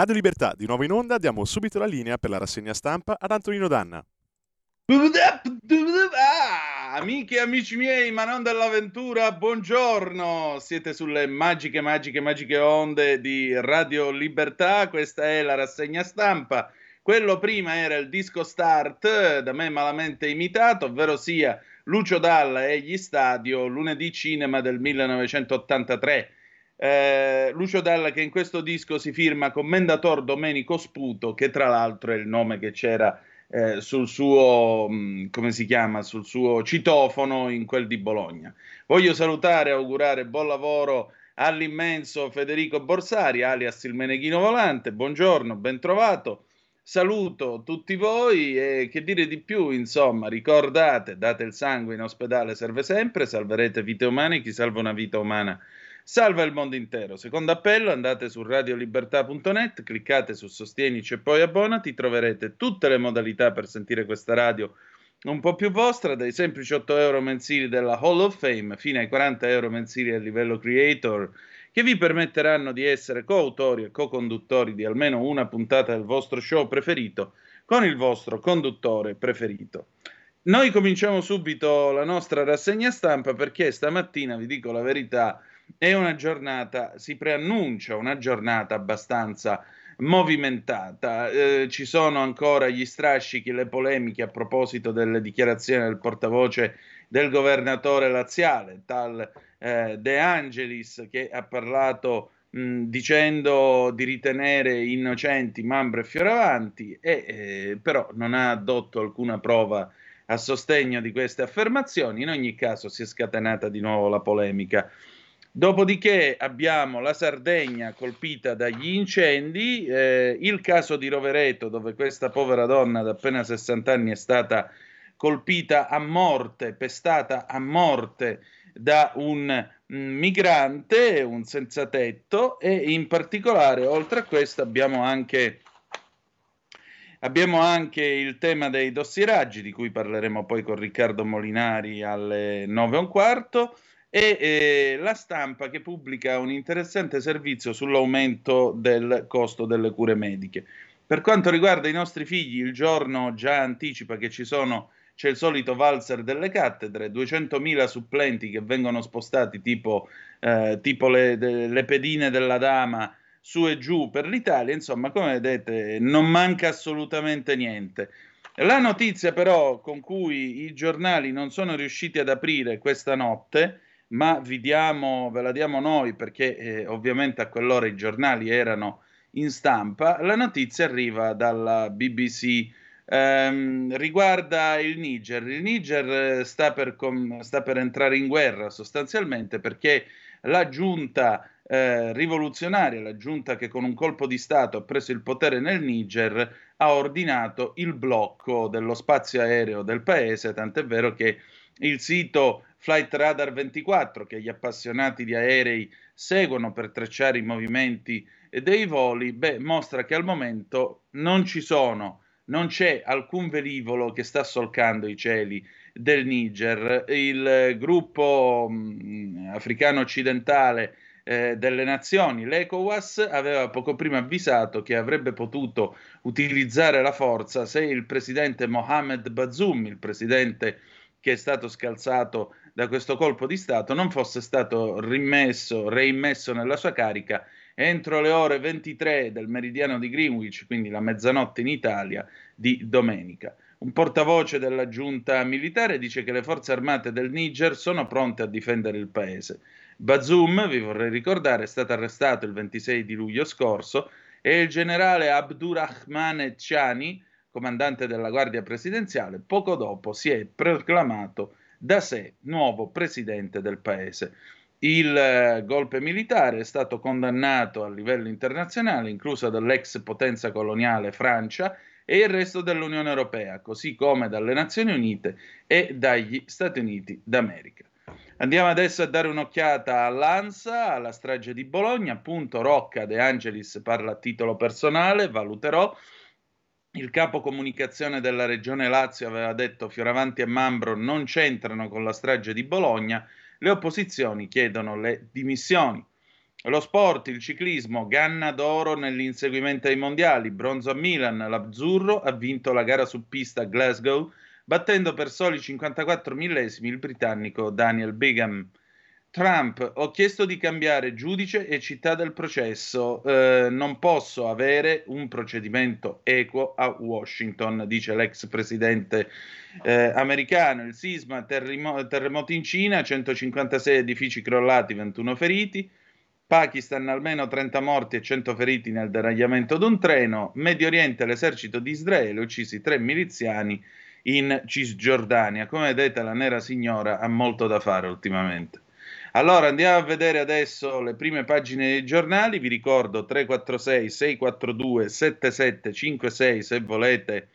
Radio Libertà, di nuovo in onda, diamo subito la linea per la rassegna stampa ad Antonino Danna. Ah, amiche e amici miei, ma non dell'avventura, buongiorno! Siete sulle magiche, magiche, magiche onde di Radio Libertà, questa è la rassegna stampa. Quello prima era il disco start, da me malamente imitato, ovvero sia Lucio Dalla e gli Stadio, lunedì cinema del 1983 eh, Lucio Dalla che in questo disco si firma Commendator Domenico Sputo, che tra l'altro è il nome che c'era eh, sul suo, mh, mm, come si chiama, sul suo citofono in quel di Bologna. Voglio salutare e augurare buon lavoro all'immenso Federico Borsari, alias il Meneghino Volante. Buongiorno, ben trovato. Saluto tutti voi e che dire di più, insomma, ricordate, date il sangue in ospedale serve sempre, salverete vite umane, chi salva una vita umana salva il mondo intero. Secondo appello, andate su radiolibertà.net, cliccate su Sostienici e poi abbonati, troverete tutte le modalità per sentire questa radio un po' più vostra, dai semplici 8 euro mensili della Hall of Fame fino ai 40 euro mensili a livello creator, che vi permetteranno di essere coautori e co-conduttori di almeno una puntata del vostro show preferito con il vostro conduttore preferito. Noi cominciamo subito la nostra rassegna stampa perché stamattina, vi dico la verità, è una giornata, si preannuncia una giornata abbastanza movimentata. Eh, ci sono ancora gli strascichi, le polemiche a proposito delle dichiarazioni del portavoce del governatore laziale, tal eh, De Angelis, che ha parlato dicendo di ritenere innocenti Mambro e Fioravanti, e, eh, però non ha addotto alcuna prova a sostegno di queste affermazioni. In ogni caso si è scatenata di nuovo la polemica. Dopodiché abbiamo la Sardegna colpita dagli incendi, eh, il caso di Rovereto dove questa povera donna da appena 60 anni è stata colpita a morte, pestata a morte da un migrante, un senza tetto e in particolare oltre a questo abbiamo anche, abbiamo anche il tema dei dossieraggi di cui parleremo poi con Riccardo Molinari alle 9 e un quarto e eh, la stampa che pubblica un interessante servizio sull'aumento del costo delle cure mediche. Per quanto riguarda i nostri figli, il giorno già anticipa che ci sono, c'è il solito valzer delle cattedre, 200.000 supplenti che vengono spostati tipo, eh, tipo le, de, le pedine della dama su e giù per l'Italia, insomma, come vedete, non manca assolutamente niente. La notizia però con cui i giornali non sono riusciti ad aprire questa notte ma diamo, ve la diamo noi perché eh, ovviamente a quell'ora i giornali erano in stampa. La notizia arriva dalla BBC. Ehm, riguarda il Niger. Il Niger eh, sta per, com- sta per, entrare in guerra sostanzialmente perché la giunta eh, rivoluzionaria, la giunta che con un colpo di Stato ha preso il potere nel Niger, ha ordinato il blocco dello spazio aereo del paese, tant'è vero che il sito Flight Radar 24, che gli appassionati di aerei seguono per tracciare i movimenti dei voli, beh, mostra che al momento non ci sono, non c'è alcun velivolo che sta solcando i cieli del Niger. Il gruppo mh, mm, africano occidentale eh, delle nazioni, l'ECOWAS, aveva poco prima avvisato che avrebbe potuto utilizzare la forza se il presidente Mohamed Bazoum, il presidente che è stato scalzato da questo colpo di Stato, non fosse stato rimesso, reimmesso nella sua carica entro le ore 23 del meridiano di Greenwich, quindi la mezzanotte in Italia, di domenica. Un portavoce della giunta militare dice che le forze armate del Niger sono pronte a difendere il paese. Bazoum, vi vorrei ricordare, è stato arrestato il 26 di luglio scorso e il generale Abdurrahman Chani, comandante della Guardia Presidenziale, poco dopo si è proclamato da sé nuovo presidente del paese. Il eh, golpe militare è stato condannato a livello internazionale, inclusa dall'ex potenza coloniale Francia e il resto dell'Unione Europea, così come dalle Nazioni Unite e dagli Stati Uniti d'America. Andiamo adesso a dare un'occhiata all'ANSA, alla strage di Bologna. Appunto, Rocca De Angelis parla a titolo personale, valuterò. Il capo comunicazione della regione Lazio aveva detto Fioravanti e Mambro non c'entrano con la strage di Bologna. Le opposizioni chiedono le dimissioni. Lo sport, il ciclismo, Ganna d'oro nell'inseguimento ai mondiali, bronzo a Milan, l'Azzurro ha vinto la gara su pista a Glasgow battendo per soli 54 millesimi il britannico Daniel Bigham. Trump, ho chiesto di cambiare giudice e città del processo, eh, non posso avere un procedimento equo a Washington, dice l'ex presidente eh, americano. Il sisma, terremo- terremoti in Cina, 156 edifici crollati, 21 feriti. Pakistan almeno 30 morti e 100 feriti nel deragliamento di un treno. Medio Oriente l'esercito di Israele uccisi tre miliziani in Cisgiordania. Come vedete, la nera signora ha molto da fare ultimamente. Allora andiamo a vedere adesso le prime pagine dei giornali. Vi ricordo 346 642 7756 se volete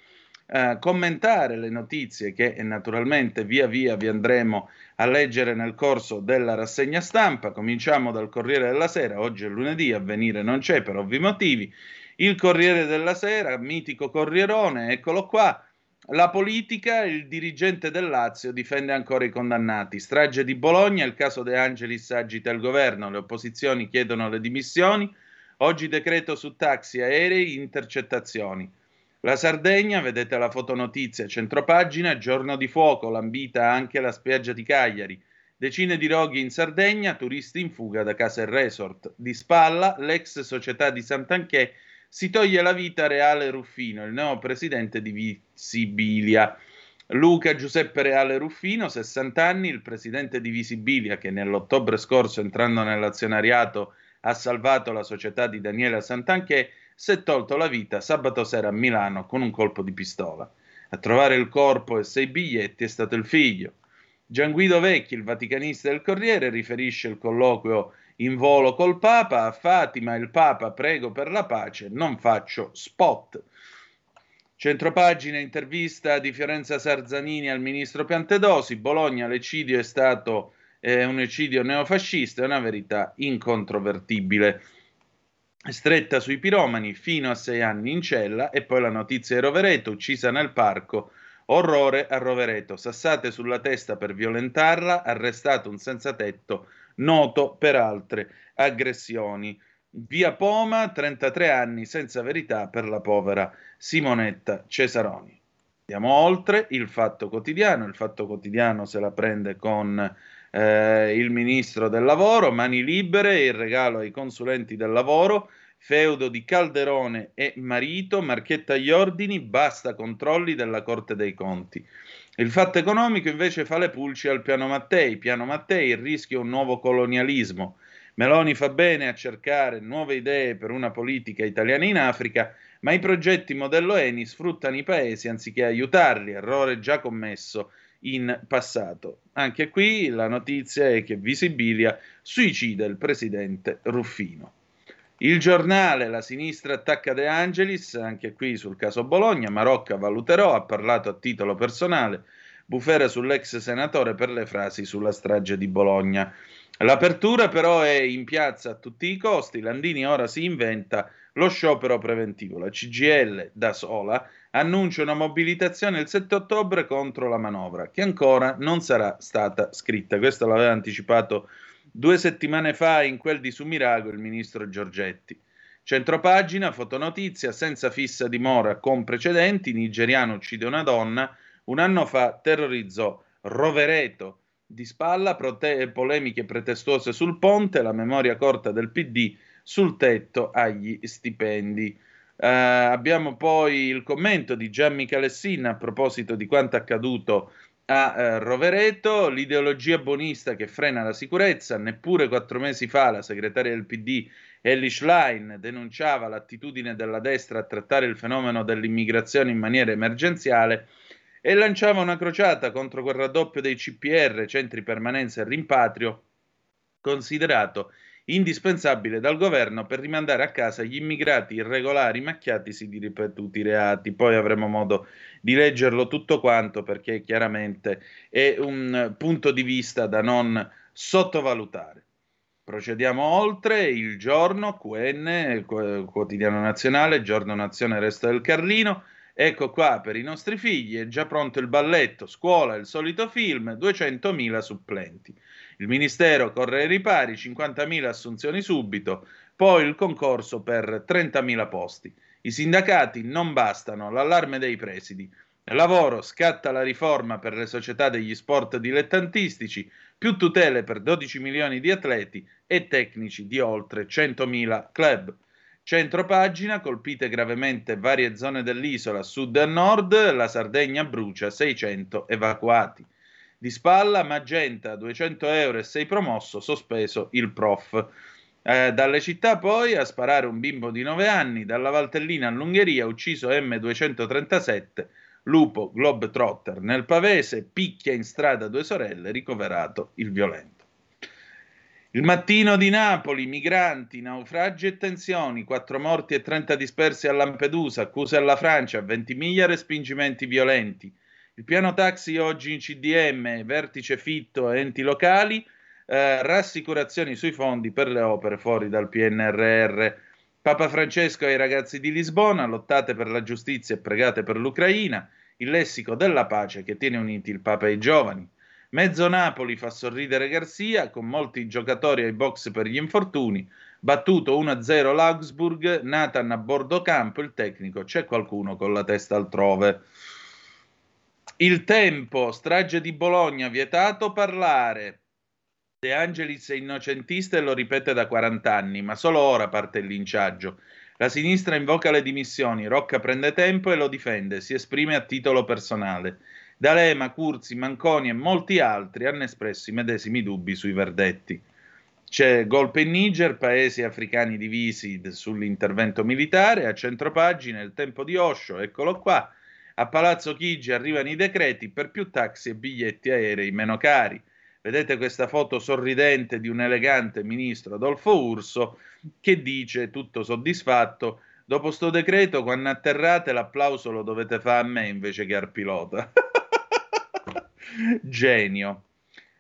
eh, commentare le notizie che naturalmente via via vi andremo a leggere nel corso della rassegna stampa. Cominciamo dal Corriere della Sera. Oggi è lunedì, avvenire non c'è per ovvi motivi. Il Corriere della Sera, mitico Corrierone, eccolo qua. La politica, il dirigente del Lazio difende ancora i condannati. Strage di Bologna, il caso De Angelis agita il governo, le opposizioni chiedono le dimissioni. Oggi decreto su taxi, aerei, intercettazioni. La Sardegna, vedete la fotonotizia, centropagina, giorno di fuoco, lambita anche la spiaggia di Cagliari. Decine di roghi in Sardegna, turisti in fuga da casa e resort. Di spalla, l'ex società di Sant'Anché si toglie la vita Reale Ruffino, il nuovo presidente di Visibilia. Luca Giuseppe Reale Ruffino, 60 anni, il presidente di Visibilia che nell'ottobre scorso entrando nell'azionariato ha salvato la società di Daniela Santanché, si è tolto la vita sabato sera a Milano con un colpo di pistola. A trovare il corpo e sei biglietti è stato il figlio. Gian Guido Vecchi, il vaticanista del Corriere, riferisce il colloquio in volo col Papa, a Fatima il Papa prego per la pace, non faccio spot. Centropagina intervista di Fiorenza Sarzanini al ministro Piantedosi, Bologna l'eccidio è stato eh, un eccidio neofascista, è una verità incontrovertibile. Stretta sui piromani, fino a sei anni in cella e poi la notizia di Rovereto, uccisa nel parco, orrore a Rovereto, sassate sulla testa per violentarla, arrestato un senza tetto noto per altre aggressioni. Via Poma, 33 anni senza verità per la povera Simonetta Cesaroni. Andiamo oltre, il Fatto Quotidiano, il Fatto Quotidiano se la prende con eh, il Ministro del Lavoro, mani libere, il regalo ai consulenti del lavoro, feudo di Calderone e marito, Marchetta agli ordini, basta controlli della Corte dei Conti. Il fatto economico invece fa le pulci al piano Mattei. Piano Mattei, il rischio è un nuovo colonialismo. Meloni fa bene a cercare nuove idee per una politica italiana in Africa, ma i progetti modello Eni sfruttano i paesi anziché aiutarli, errore già commesso in passato. Anche qui la notizia è che Visibilia suicida il presidente Ruffino. Il giornale La sinistra attacca De Angelis, anche qui sul caso Bologna, Marocca valuterò, ha parlato a titolo personale, bufera sull'ex senatore per le frasi sulla strage di Bologna. L'apertura però è in piazza a tutti i costi, Landini ora si inventa lo sciopero preventivo. La CGL da sola annuncia una mobilitazione il 7 ottobre contro la manovra, che ancora non sarà stata scritta. Questo l'aveva anticipato due settimane fa in quel di Sumirago il ministro Giorgetti. Centropagina, fotonotizia, senza fissa dimora con precedenti, nigeriano uccide una donna, un anno fa terrorizzò Rovereto di spalla, prote- polemiche pretestuose sul ponte, la memoria corta del PD sul tetto agli stipendi. Uh, abbiamo poi il commento di Gian Michalessin a proposito di quanto accaduto a uh, Rovereto, l'ideologia bonista che frena la sicurezza. Neppure quattro mesi fa la segretaria del PD Ellie Schlein denunciava l'attitudine della destra a trattare il fenomeno dell'immigrazione in maniera emergenziale e lanciava una crociata contro quel raddoppio dei CPR, centri permanenza e rimpatrio, considerato indispensabile dal governo per rimandare a casa gli immigrati irregolari macchiatisi di ripetuti reati. Poi avremo modo di leggerlo tutto quanto perché chiaramente è un punto di vista da non sottovalutare. Procediamo oltre, il giorno, QN, quotidiano nazionale, giorno nazione Resto del Carlino. Ecco qua per i nostri figli, è già pronto il balletto, scuola, il solito film, 200.000 supplenti. Il Ministero corre ai ripari, 50.000 assunzioni subito, poi il concorso per 30.000 posti. I sindacati non bastano, l'allarme dei presidi. Lavoro, scatta la riforma per le società degli sport dilettantistici, più tutele per 12 milioni di atleti e tecnici di oltre 100.000 club. Centro pagina, colpite gravemente varie zone dell'isola, sud e nord, la Sardegna brucia 600 evacuati. Di spalla, Magenta, 200 euro e sei promosso, sospeso il prof. Eh, dalle città poi a sparare un bimbo di 9 anni, dalla Valtellina all'Ungheria, ucciso M237, lupo Globetrotter. Nel Pavese, picchia in strada due sorelle, ricoverato il violento. Il mattino di Napoli, migranti, naufragi e tensioni, 4 morti e 30 dispersi a Lampedusa, accuse alla Francia, 20 miglia respingimenti violenti. Il piano taxi oggi in CDM, vertice fitto a enti locali, eh, rassicurazioni sui fondi per le opere fuori dal PNRR. Papa Francesco ai ragazzi di Lisbona, lottate per la giustizia e pregate per l'Ucraina, il lessico della pace che tiene uniti il Papa e i giovani. Mezzo Napoli fa sorridere Garzia, con molti giocatori ai box per gli infortuni. Battuto 1-0 l'Augsburg, Nathan a bordo campo, il tecnico, c'è qualcuno con la testa altrove. Il tempo, strage di Bologna, vietato parlare. De Angelis è innocentista e lo ripete da 40 anni, ma solo ora parte il linciaggio. La sinistra invoca le dimissioni, Rocca prende tempo e lo difende, si esprime a titolo personale. D'Alema, Curzi, Manconi e molti altri hanno espresso i medesimi dubbi sui verdetti. C'è golpe in Niger, paesi africani divisi sull'intervento militare, a centropagina il tempo di Osho, eccolo qua. A Palazzo Chigi arrivano i decreti per più taxi e biglietti aerei meno cari. Vedete questa foto sorridente di un elegante ministro Adolfo Urso che dice, tutto soddisfatto, dopo sto decreto, quando atterrate l'applauso lo dovete fare a me invece che al pilota. Genio.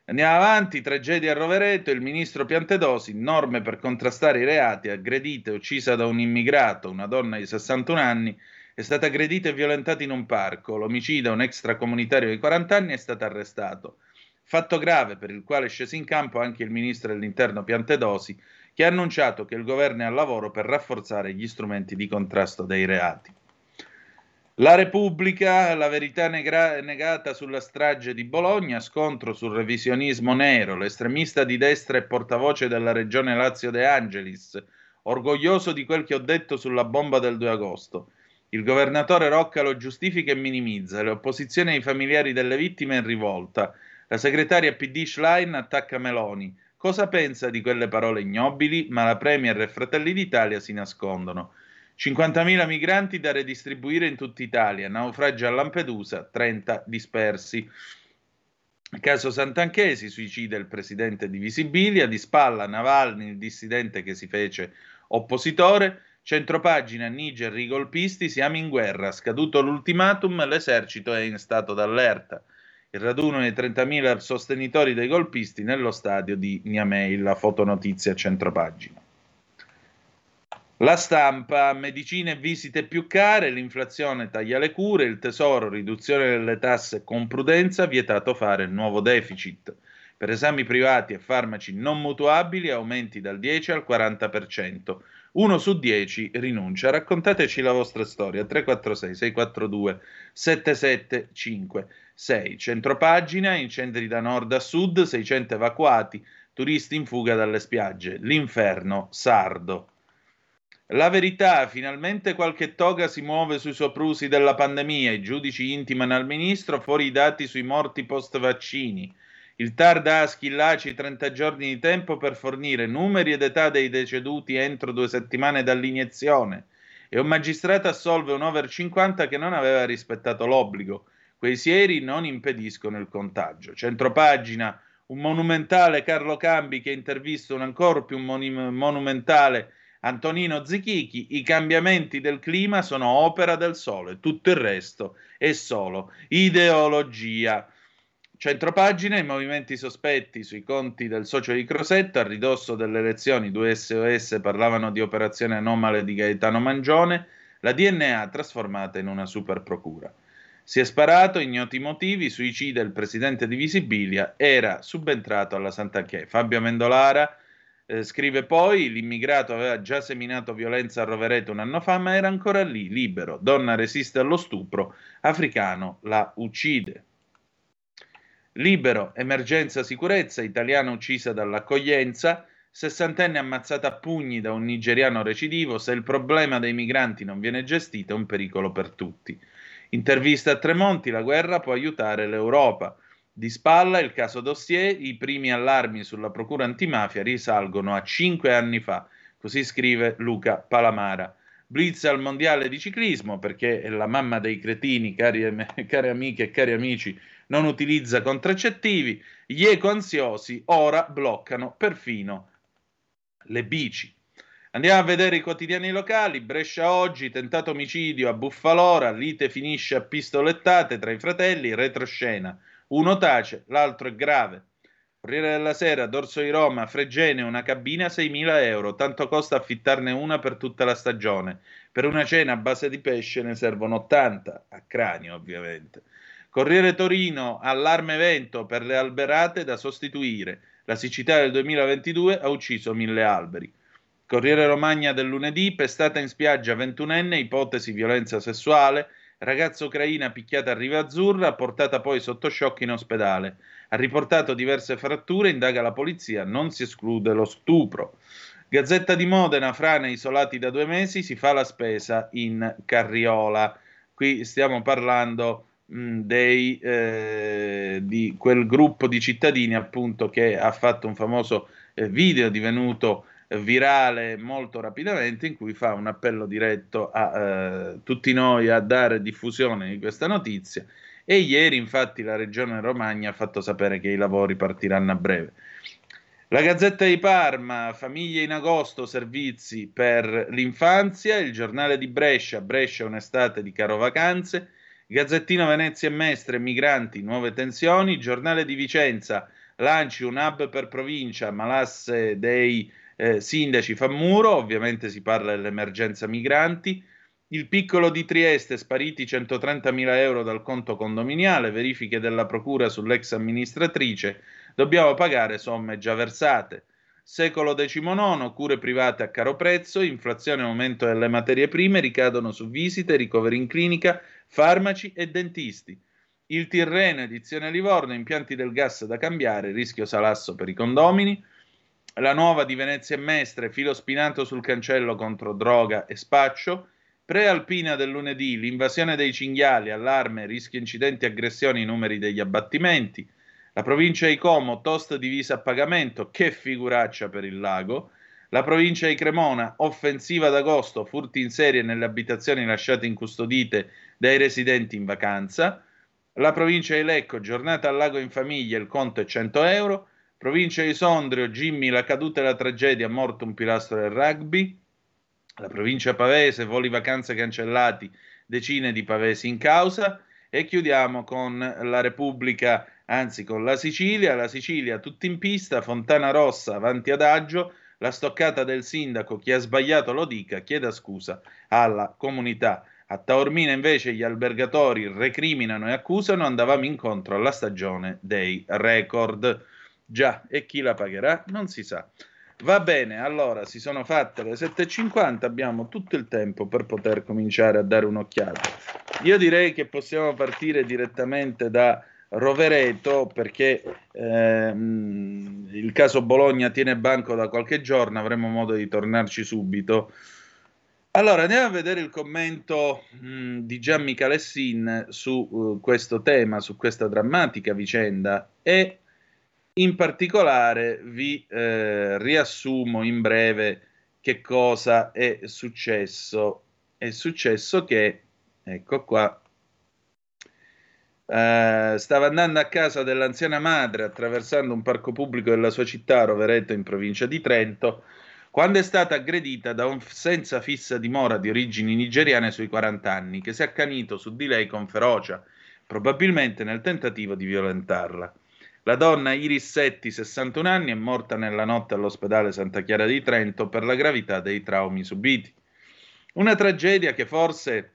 Andiamo avanti, tragedia a Rovereto, il ministro Piantedosi, norme per contrastare i reati, aggredita e uccisa da un immigrato, una donna di 61 anni, è stata aggredita e violentata in un parco. L'omicida, un extracomunitario di 40 anni, è stato arrestato. Fatto grave per il quale è sceso in campo anche il ministro dell'interno Piantedosi, che ha annunciato che il governo è al lavoro per rafforzare gli strumenti di contrasto dei reati. La Repubblica, la verità negra- negata sulla strage di Bologna, scontro sul revisionismo nero, l'estremista di destra e portavoce della regione Lazio De Angelis, orgoglioso di quel che ho detto sulla bomba del 2 agosto. Il governatore Rocca lo giustifica e minimizza, le opposizioni ai familiari delle vittime in rivolta. La segretaria PD Schlein attacca Meloni. Cosa pensa di quelle parole ignobili? Ma la Premier e Fratelli d'Italia si nascondono. 50.000 migranti da redistribuire in tutta Italia, naufragi a Lampedusa, 30 dispersi. Caso Santanchesi, suicida il presidente di Visibilia, di spalla Navalny, il dissidente che si fece oppositore, centropagina Niger, i golpisti, siamo in guerra, scaduto l'ultimatum, l'esercito è in stato d'allerta. Il raduno dei 30.000 sostenitori dei golpisti nello stadio di Niamey, la fotonotizia centropagina. La stampa, medicine e visite più care, l'inflazione taglia le cure, il tesoro, riduzione delle tasse con prudenza, vietato fare nuovo deficit. Per esami privati e farmaci non mutuabili aumenti dal 10 al 40%. Uno su 10 rinuncia. Raccontateci la vostra storia. 346 642 7756. Centropagina, incendi da nord a sud, 600 evacuati, turisti in fuga dalle spiagge. L'inferno sardo. La verità, finalmente qualche toga si muove sui soprusi della pandemia, i giudici intimano al ministro fuori i dati sui morti post vaccini. Il TAR dà a Schillaci 30 giorni di tempo per fornire numeri ed età dei deceduti entro due settimane dall'iniezione. E un magistrato assolve un over 50 che non aveva rispettato l'obbligo. Quei sieri non impediscono il contagio. Centropagina, un monumentale Carlo Cambi che intervista un ancora più monumentale Antonino Zichichi, i cambiamenti del clima sono opera del sole, tutto il resto è solo ideologia. Centropagina, i movimenti sospetti sui conti del socio di Crosetto, a ridosso delle elezioni, due SOS parlavano di operazione anomale di Gaetano Mangione, la DNA trasformata in una super procura. Si è sparato, ignoti motivi, suicida il presidente di Visibilia, era subentrato alla Sant'Anché. Fabio Mendolara, eh, scrive poi: L'immigrato aveva già seminato violenza a Rovereto un anno fa, ma era ancora lì, libero. Donna resiste allo stupro, africano la uccide. Libero, emergenza sicurezza, italiana uccisa dall'accoglienza, sessantenne ammazzata a pugni da un nigeriano recidivo, se il problema dei migranti non viene gestito è un pericolo per tutti. Intervista a Tremonti, la guerra può aiutare l'Europa. Di spalla il caso dossier, i primi allarmi sulla procura antimafia risalgono a cinque anni fa, così scrive Luca Palamara. Blitz al mondiale di ciclismo perché è la mamma dei cretini, cari, cari amiche e cari amici, non utilizza contraccettivi. Gli eco-ansiosi ora bloccano perfino le bici. Andiamo a vedere i quotidiani locali. Brescia oggi, tentato omicidio a Buffalora, lite finisce a pistolettate tra i fratelli, retroscena. Uno tace, l'altro è grave. Corriere della Sera, Dorso di Roma, Fregene, una cabina 6.000 euro, tanto costa affittarne una per tutta la stagione. Per una cena a base di pesce ne servono 80, a cranio ovviamente. Corriere Torino, allarme vento per le alberate da sostituire. La siccità del 2022 ha ucciso mille alberi. Corriere Romagna del lunedì, pestata in spiaggia ventunenne, ipotesi violenza sessuale, Ragazza ucraina picchiata a Riva Azzurra, portata poi sotto shock in ospedale. Ha riportato diverse fratture, indaga la polizia, non si esclude lo stupro. Gazzetta di Modena, frane isolati da due mesi, si fa la spesa in carriola. Qui stiamo parlando mh, dei, eh, di quel gruppo di cittadini appunto che ha fatto un famoso eh, video divenuto virale molto rapidamente in cui fa un appello diretto a eh, tutti noi a dare diffusione di questa notizia e ieri infatti la regione Romagna ha fatto sapere che i lavori partiranno a breve. La Gazzetta di Parma, famiglie in agosto, servizi per l'infanzia, il giornale di Brescia, Brescia un'estate di caro vacanze, Gazzettino Venezia e Mestre, migranti, nuove tensioni, giornale di Vicenza, lanci un hub per provincia, malasse dei eh, sindaci fa muro, ovviamente si parla dell'emergenza migranti. Il piccolo di Trieste, spariti 130.000 euro dal conto condominiale, verifiche della procura sull'ex amministratrice, dobbiamo pagare somme già versate. Secolo XIX, cure private a caro prezzo, inflazione e aumento delle materie prime ricadono su visite, ricoveri in clinica, farmaci e dentisti. Il Tirreno, edizione Livorno, impianti del gas da cambiare, rischio salasso per i condomini. La nuova di Venezia e Mestre, filo spinato sul cancello contro droga e spaccio, prealpina del lunedì, l'invasione dei cinghiali, allarme, rischio incidenti, aggressioni, numeri degli abbattimenti, la provincia di Como, toast divisa a pagamento, che figuraccia per il lago, la provincia di Cremona, offensiva d'agosto, furti in serie nelle abitazioni lasciate incustodite dai residenti in vacanza, La provincia di Lecco, giornata al lago in famiglia, il conto è 100 euro. Provincia di Sondrio, Jimmy, la caduta e la tragedia, morto un pilastro del rugby. La provincia pavese, voli vacanze cancellati, decine di pavesi in causa. E chiudiamo con la Repubblica, anzi con la Sicilia. La Sicilia tutti in pista, Fontana Rossa avanti adagio. La stoccata del sindaco, chi ha sbagliato lo dica, chieda scusa alla comunità. A Taormina invece gli albergatori recriminano e accusano, andavamo incontro alla stagione dei record. Già, e chi la pagherà? Non si sa. Va bene, allora si sono fatte le 7.50, abbiamo tutto il tempo per poter cominciare a dare un'occhiata. Io direi che possiamo partire direttamente da Rovereto perché ehm, il caso Bologna tiene banco da qualche giorno, avremo modo di tornarci subito. Allora, andiamo a vedere il commento mh, di Gian Michalessin su uh, questo tema, su questa drammatica vicenda e in particolare vi eh, riassumo in breve che cosa è successo. È successo che, ecco qua, Uh, stava andando a casa dell'anziana madre attraversando un parco pubblico della sua città, Rovereto, in provincia di Trento, quando è stata aggredita da un senza fissa dimora di origini nigeriane sui 40 anni, che si è accanito su di lei con ferocia, probabilmente nel tentativo di violentarla. La donna Iris Setti, 61 anni, è morta nella notte all'ospedale Santa Chiara di Trento per la gravità dei traumi subiti. Una tragedia che forse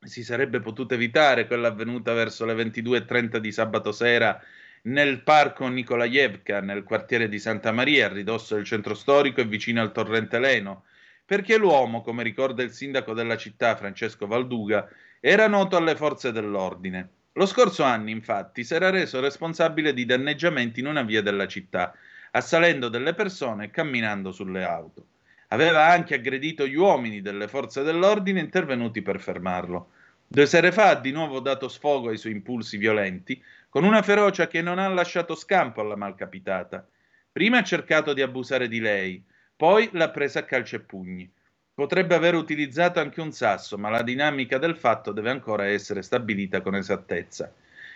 si sarebbe potuta evitare, quella avvenuta verso le 22.30 di sabato sera nel parco Nikolajevka, nel quartiere di Santa Maria, a ridosso del centro storico e vicino al torrente Leno, perché l'uomo, come ricorda il sindaco della città Francesco Valduga, era noto alle forze dell'ordine. Lo scorso anno, infatti, si era reso responsabile di danneggiamenti in una via della città, assalendo delle persone e camminando sulle auto. Aveva anche aggredito gli uomini delle forze dell'ordine intervenuti per fermarlo. Due sere fa ha di nuovo dato sfogo ai suoi impulsi violenti, con una ferocia che non ha lasciato scampo alla malcapitata. Prima ha cercato di abusare di lei, poi l'ha presa a calci e pugni. Potrebbe aver utilizzato anche un sasso, ma la dinamica del fatto deve ancora essere stabilita con esattezza.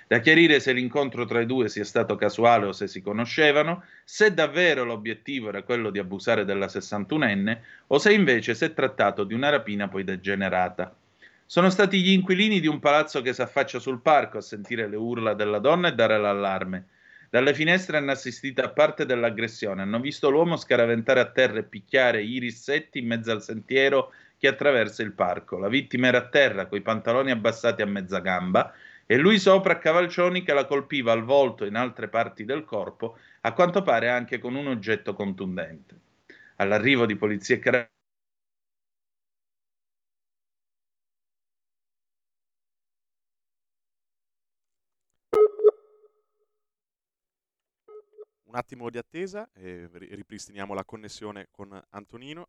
Da chiarire se l'incontro tra i due sia stato casuale o se si conoscevano, se davvero l'obiettivo era quello di abusare della 61enne o se invece si è trattato di una rapina poi degenerata. Sono stati gli inquilini di un palazzo che si affaccia sul parco a sentire le urla della donna e dare l'allarme. Dalle finestre hanno assistito a parte dell'aggressione, hanno visto l'uomo scaraventare a terra e picchiare Iris Setti in mezzo al sentiero che attraversa il parco. La vittima era a terra, coi pantaloni abbassati a mezza gamba, e lui sopra cavalcioni che la colpiva al volto e in altre parti del corpo, a quanto pare anche con un oggetto contundente. All'arrivo di polizia e carabinieri Un attimo di attesa e ripristiniamo la connessione con Antonino.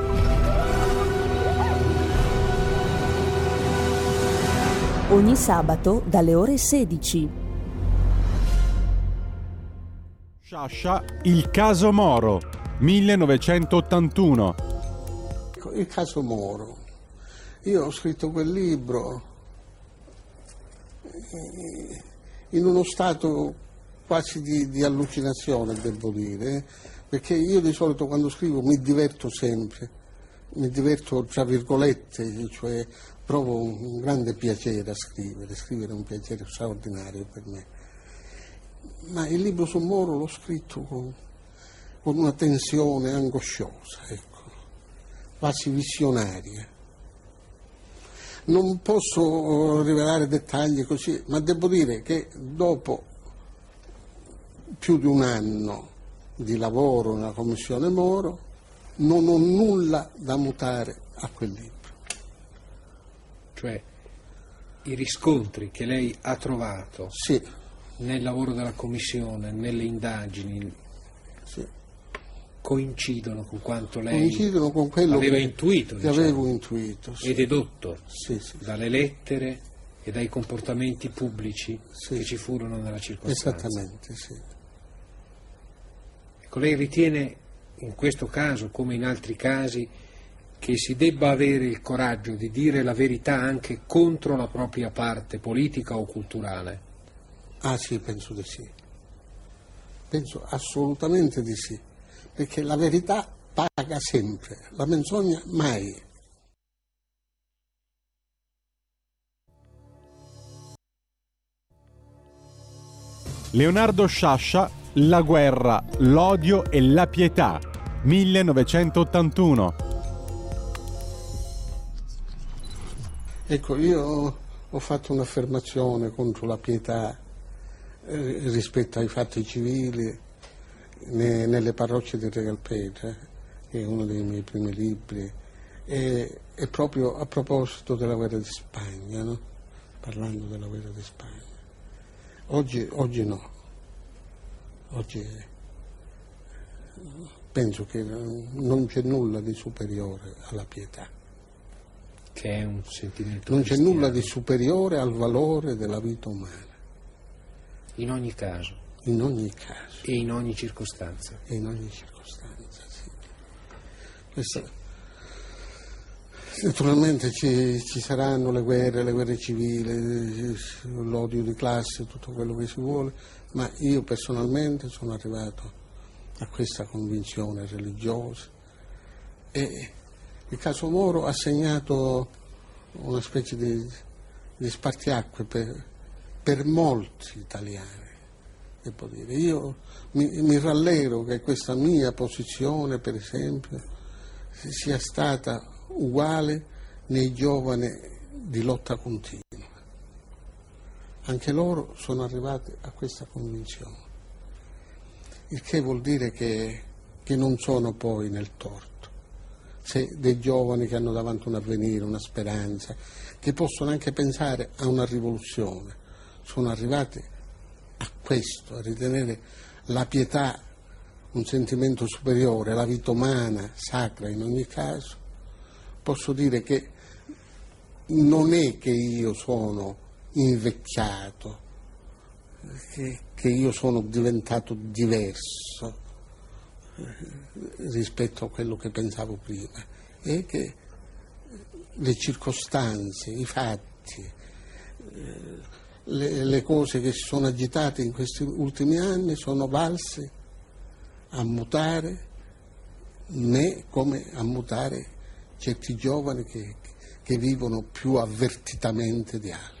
Ogni sabato dalle ore 16. Sciascia, il caso Moro, 1981. Il caso Moro. Io ho scritto quel libro in uno stato quasi di, di allucinazione, devo dire, perché io di solito quando scrivo mi diverto sempre, mi diverto tra virgolette, cioè provo un, grande piacere a scrivere, scrivere è un piacere straordinario per me. Ma il libro su Moro l'ho scritto con, con una tensione angosciosa, ecco, quasi visionaria. Non posso rivelare dettagli così, ma devo dire che dopo più di un anno di lavoro nella Commissione Moro non ho nulla da mutare a quel libro. Cioè i riscontri che lei ha trovato sì. nel lavoro della Commissione, nelle indagini, sì. coincidono con quanto lei con quello aveva intuito diciamo, avevo intuito sì. e dedotto dalle lettere e dai comportamenti pubblici che ci furono nella circostanza. Esattamente, sì. Ecco, lei ritiene in questo caso, come in altri casi, che si debba avere il coraggio di dire la verità anche contro la propria parte politica o culturale? Ah sì, penso di sì. Penso assolutamente di sì, perché la verità paga sempre, la menzogna mai. Leonardo Sciascia, La guerra, l'odio e la pietà, 1981. Ecco, io ho fatto un'affermazione contro la pietà eh, rispetto ai fatti civili ne, nelle parrocce di Regalpete, che è uno dei miei primi libri, e, e proprio a proposito della guerra di Spagna, no? parlando della guerra di Spagna. Oggi, oggi no, oggi penso che non c'è nulla di superiore alla pietà. Che è un sentimento Non c'è cristiano. nulla di superiore al valore della vita umana, In ogni caso in ogni caso e in ogni circostanza. e in ogni circostanza. Sì. Questa- Naturalmente ci, ci saranno le guerre, le guerre civili, l'odio di classe, tutto quello che si vuole, ma io personalmente sono arrivato a questa convinzione religiosa e il caso Moro ha segnato una specie di, di spartiacque per, per molti italiani. Devo dire. Io mi, mi rallero che questa mia posizione, per esempio, sia stata uguale nei giovani di lotta continua. Anche loro sono arrivati a questa convinzione, il che vuol dire che, che non sono poi nel torto. Dei giovani che hanno davanti un avvenire, una speranza, che possono anche pensare a una rivoluzione, sono arrivati a questo, a ritenere la pietà un sentimento superiore, la vita umana, sacra in ogni caso, posso dire che non è che io sono invecchiato, che, che io sono diventato diverso rispetto a quello che pensavo prima, è che le circostanze, i fatti, eh, le, le cose che si sono agitate in questi ultimi anni sono valse a mutare me come a mutare certi giovani che, che vivono più avvertitamente di altri.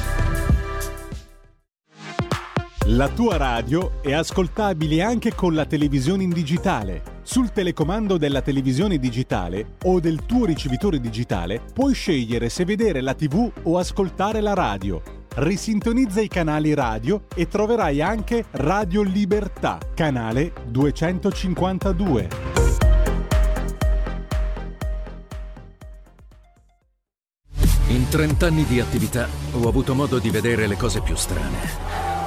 La tua radio è ascoltabile anche con la televisione in digitale. Sul telecomando della televisione digitale o del tuo ricevitore digitale puoi scegliere se vedere la TV o ascoltare la radio. Risintonizza i canali radio e troverai anche Radio Libertà, canale 252. In 30 anni di attività ho avuto modo di vedere le cose più strane.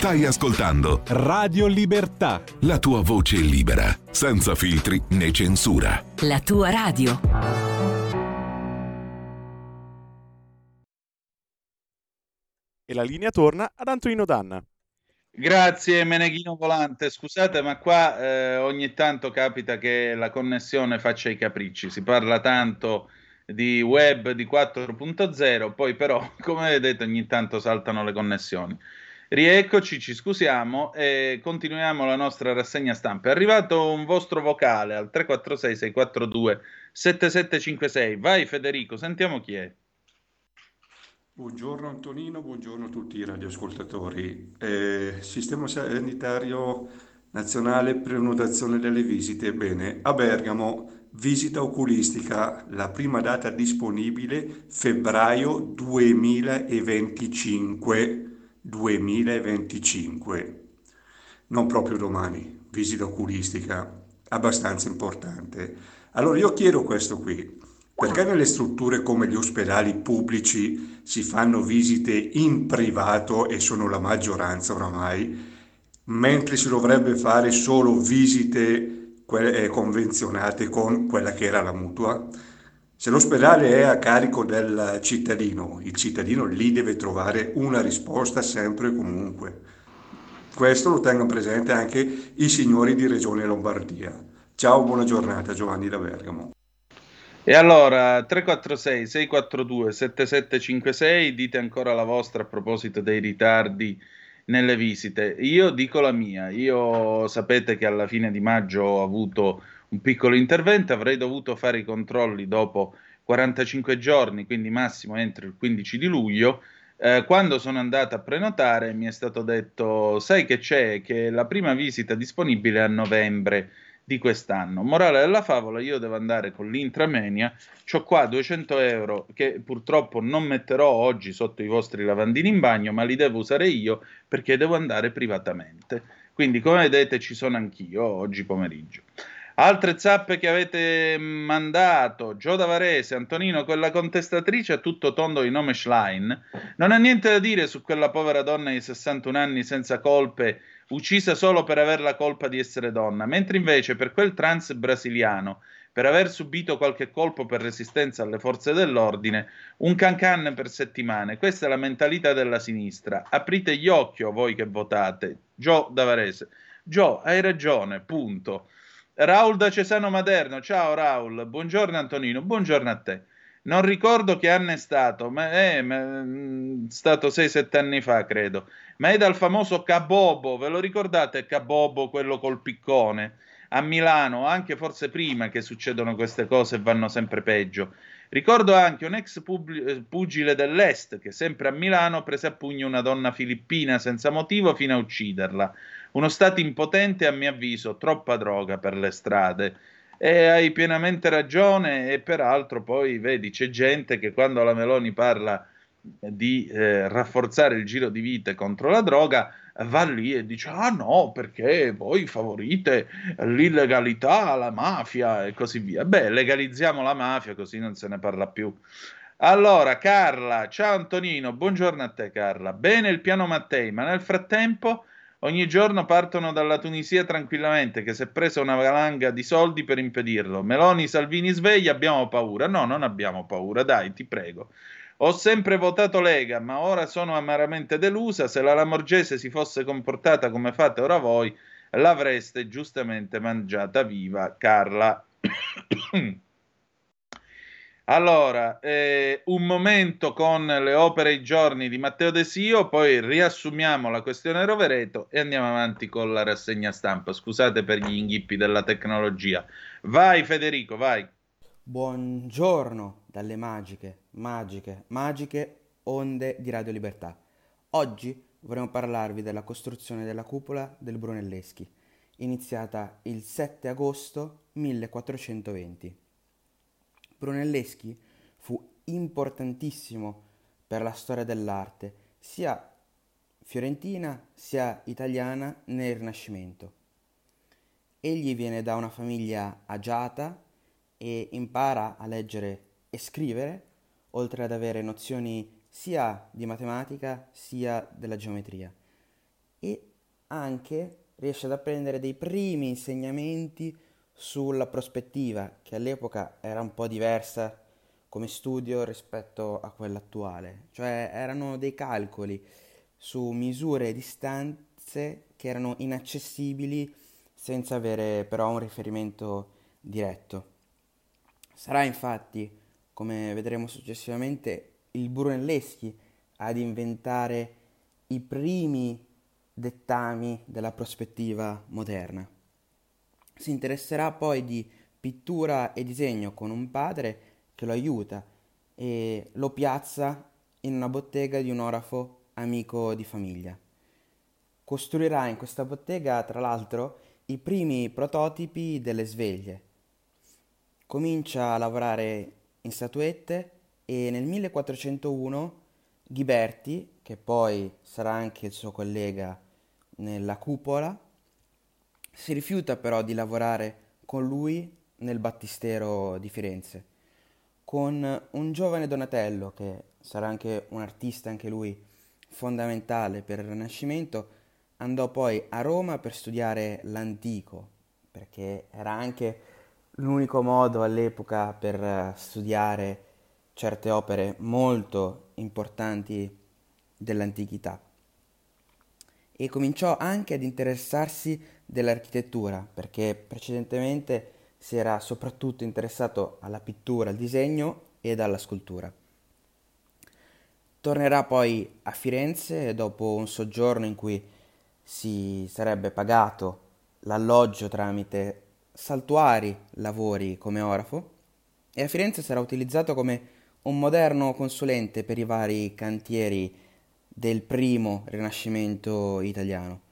Stai ascoltando Radio Libertà. la tua voce libera, senza filtri né censura. La tua radio. E la linea torna ad Antonino Danna. Grazie Meneghino Volante, scusate ma qua eh, ogni tanto capita che la connessione faccia i capricci, si parla tanto di web di 4.0, poi però come vedete ogni tanto saltano le connessioni. Rieccoci, ci scusiamo e continuiamo la nostra rassegna stampa. È arrivato un vostro vocale al 346 642 7756. Vai Federico, sentiamo chi è. Buongiorno Antonino, buongiorno a tutti i radioascoltatori. Eh, Sistema Sanitario Nazionale Prenotazione delle visite. Bene, a Bergamo visita oculistica, la prima data disponibile febbraio 2025. 2025. Non proprio domani, visita oculistica, abbastanza importante. Allora io chiedo questo qui. Perché nelle strutture come gli ospedali pubblici si fanno visite in privato e sono la maggioranza oramai, mentre si dovrebbe fare solo visite eh, convenzionate con quella che era la mutua? Se l'ospedale è a carico del cittadino, il cittadino lì deve trovare una risposta sempre e comunque. Questo lo tengono presente anche i signori di Regione Lombardia. Ciao, buona giornata, Giovanni da Bergamo. E allora 346 642 7756 dite ancora la vostra a proposito dei ritardi nelle visite. Io dico la mia, io sapete che alla fine di maggio ho avuto un piccolo intervento, avrei dovuto fare i controlli dopo 45 giorni, quindi massimo entro il 15 di luglio. Eh, quando sono andato a prenotare mi è stato detto, sai che c'è, che la prima visita disponibile è a novembre di quest'anno. Morale della favola, io devo andare con l'Intramenia, ho qua 200 euro che purtroppo non metterò oggi sotto i vostri lavandini in bagno, ma li devo usare io perché devo andare privatamente. Quindi come vedete ci sono anch'io oggi pomeriggio. Altre zappe che avete mandato, Gio da Varese, Antonino, quella contestatrice a tutto tondo di nome Schlein, non ha niente da dire su quella povera donna di 61 anni senza colpe, uccisa solo per aver la colpa di essere donna, mentre invece per quel trans brasiliano, per aver subito qualche colpo per resistenza alle forze dell'ordine, un cancan per settimane. Questa è la mentalità della sinistra. Aprite gli occhi voi che votate. Gio da Varese. Gio, hai ragione, punto. Raul da Cesano Maderno, ciao Raul, buongiorno Antonino, buongiorno a te. Non ricordo che anno è stato, ma è, ma, è stato 6-7 anni fa, credo. Ma è dal famoso Cabobo, ve lo ricordate Cabobo, quello col piccone? A Milano, anche forse prima che succedono queste cose e vanno sempre peggio. Ricordo anche un ex pub- pugile dell'Est che sempre a Milano prese a pugno una donna filippina senza motivo fino a ucciderla. Uno Stato impotente, a mio avviso, troppa droga per le strade. E hai pienamente ragione, e peraltro poi vedi, c'è gente che quando la Meloni parla di eh, rafforzare il giro di vite contro la droga, va lì e dice: Ah no, perché voi favorite l'illegalità, la mafia e così via. Beh, legalizziamo la mafia, così non se ne parla più. Allora, Carla, ciao Antonino, buongiorno a te, Carla. Bene il piano Mattei, ma nel frattempo ogni giorno partono dalla Tunisia tranquillamente, che si è presa una valanga di soldi per impedirlo. Meloni, Salvini svegli, abbiamo paura. No, non abbiamo paura, dai, ti prego. Ho sempre votato Lega, ma ora sono amaramente delusa. Se la Lamorgese si fosse comportata come fate ora voi, l'avreste giustamente mangiata viva, Carla. Allora, eh, un momento con le opere e i giorni di Matteo De Sio, poi riassumiamo la questione Rovereto e andiamo avanti con la rassegna stampa. Scusate per gli inghippi della tecnologia. Vai Federico, vai. Buongiorno dalle magiche, magiche, magiche onde di Radio Libertà. Oggi vorremmo parlarvi della costruzione della cupola del Brunelleschi, iniziata il 7 agosto 1420. Brunelleschi fu importantissimo per la storia dell'arte, sia fiorentina sia italiana nel Rinascimento. Egli viene da una famiglia agiata e impara a leggere e scrivere, oltre ad avere nozioni sia di matematica sia della geometria. E anche riesce ad apprendere dei primi insegnamenti sulla prospettiva, che all'epoca era un po' diversa come studio rispetto a quella attuale, cioè erano dei calcoli su misure e distanze che erano inaccessibili senza avere però un riferimento diretto. Sarà infatti, come vedremo successivamente, il Brunelleschi ad inventare i primi dettami della prospettiva moderna. Si interesserà poi di pittura e disegno con un padre che lo aiuta e lo piazza in una bottega di un orafo amico di famiglia. Costruirà in questa bottega, tra l'altro, i primi prototipi delle sveglie. Comincia a lavorare in statuette e nel 1401 Ghiberti, che poi sarà anche il suo collega nella cupola, si rifiuta però di lavorare con lui nel battistero di Firenze, con un giovane Donatello, che sarà anche un artista anche lui fondamentale per il Rinascimento, andò poi a Roma per studiare l'antico, perché era anche l'unico modo all'epoca per studiare certe opere molto importanti dell'antichità. E cominciò anche ad interessarsi dell'architettura, perché precedentemente si era soprattutto interessato alla pittura, al disegno ed alla scultura. Tornerà poi a Firenze dopo un soggiorno in cui si sarebbe pagato l'alloggio tramite saltuari lavori come orafo e a Firenze sarà utilizzato come un moderno consulente per i vari cantieri del primo rinascimento italiano.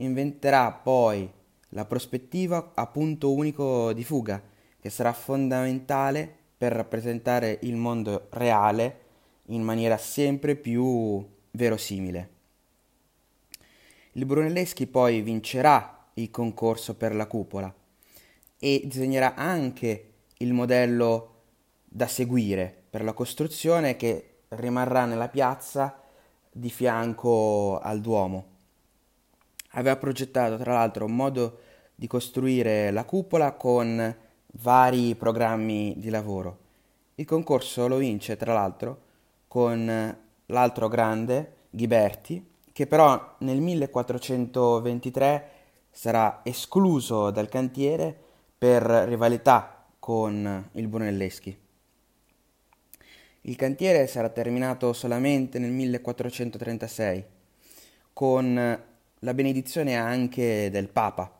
Inventerà poi la prospettiva a punto unico di fuga, che sarà fondamentale per rappresentare il mondo reale in maniera sempre più verosimile. Il Brunelleschi poi vincerà il concorso per la cupola e disegnerà anche il modello da seguire per la costruzione che rimarrà nella piazza di fianco al Duomo. Aveva progettato tra l'altro un modo di costruire la cupola con vari programmi di lavoro. Il concorso lo vince tra l'altro con l'altro grande, Ghiberti, che però nel 1423 sarà escluso dal cantiere per rivalità con il Brunelleschi. Il cantiere sarà terminato solamente nel 1436, con la benedizione anche del Papa.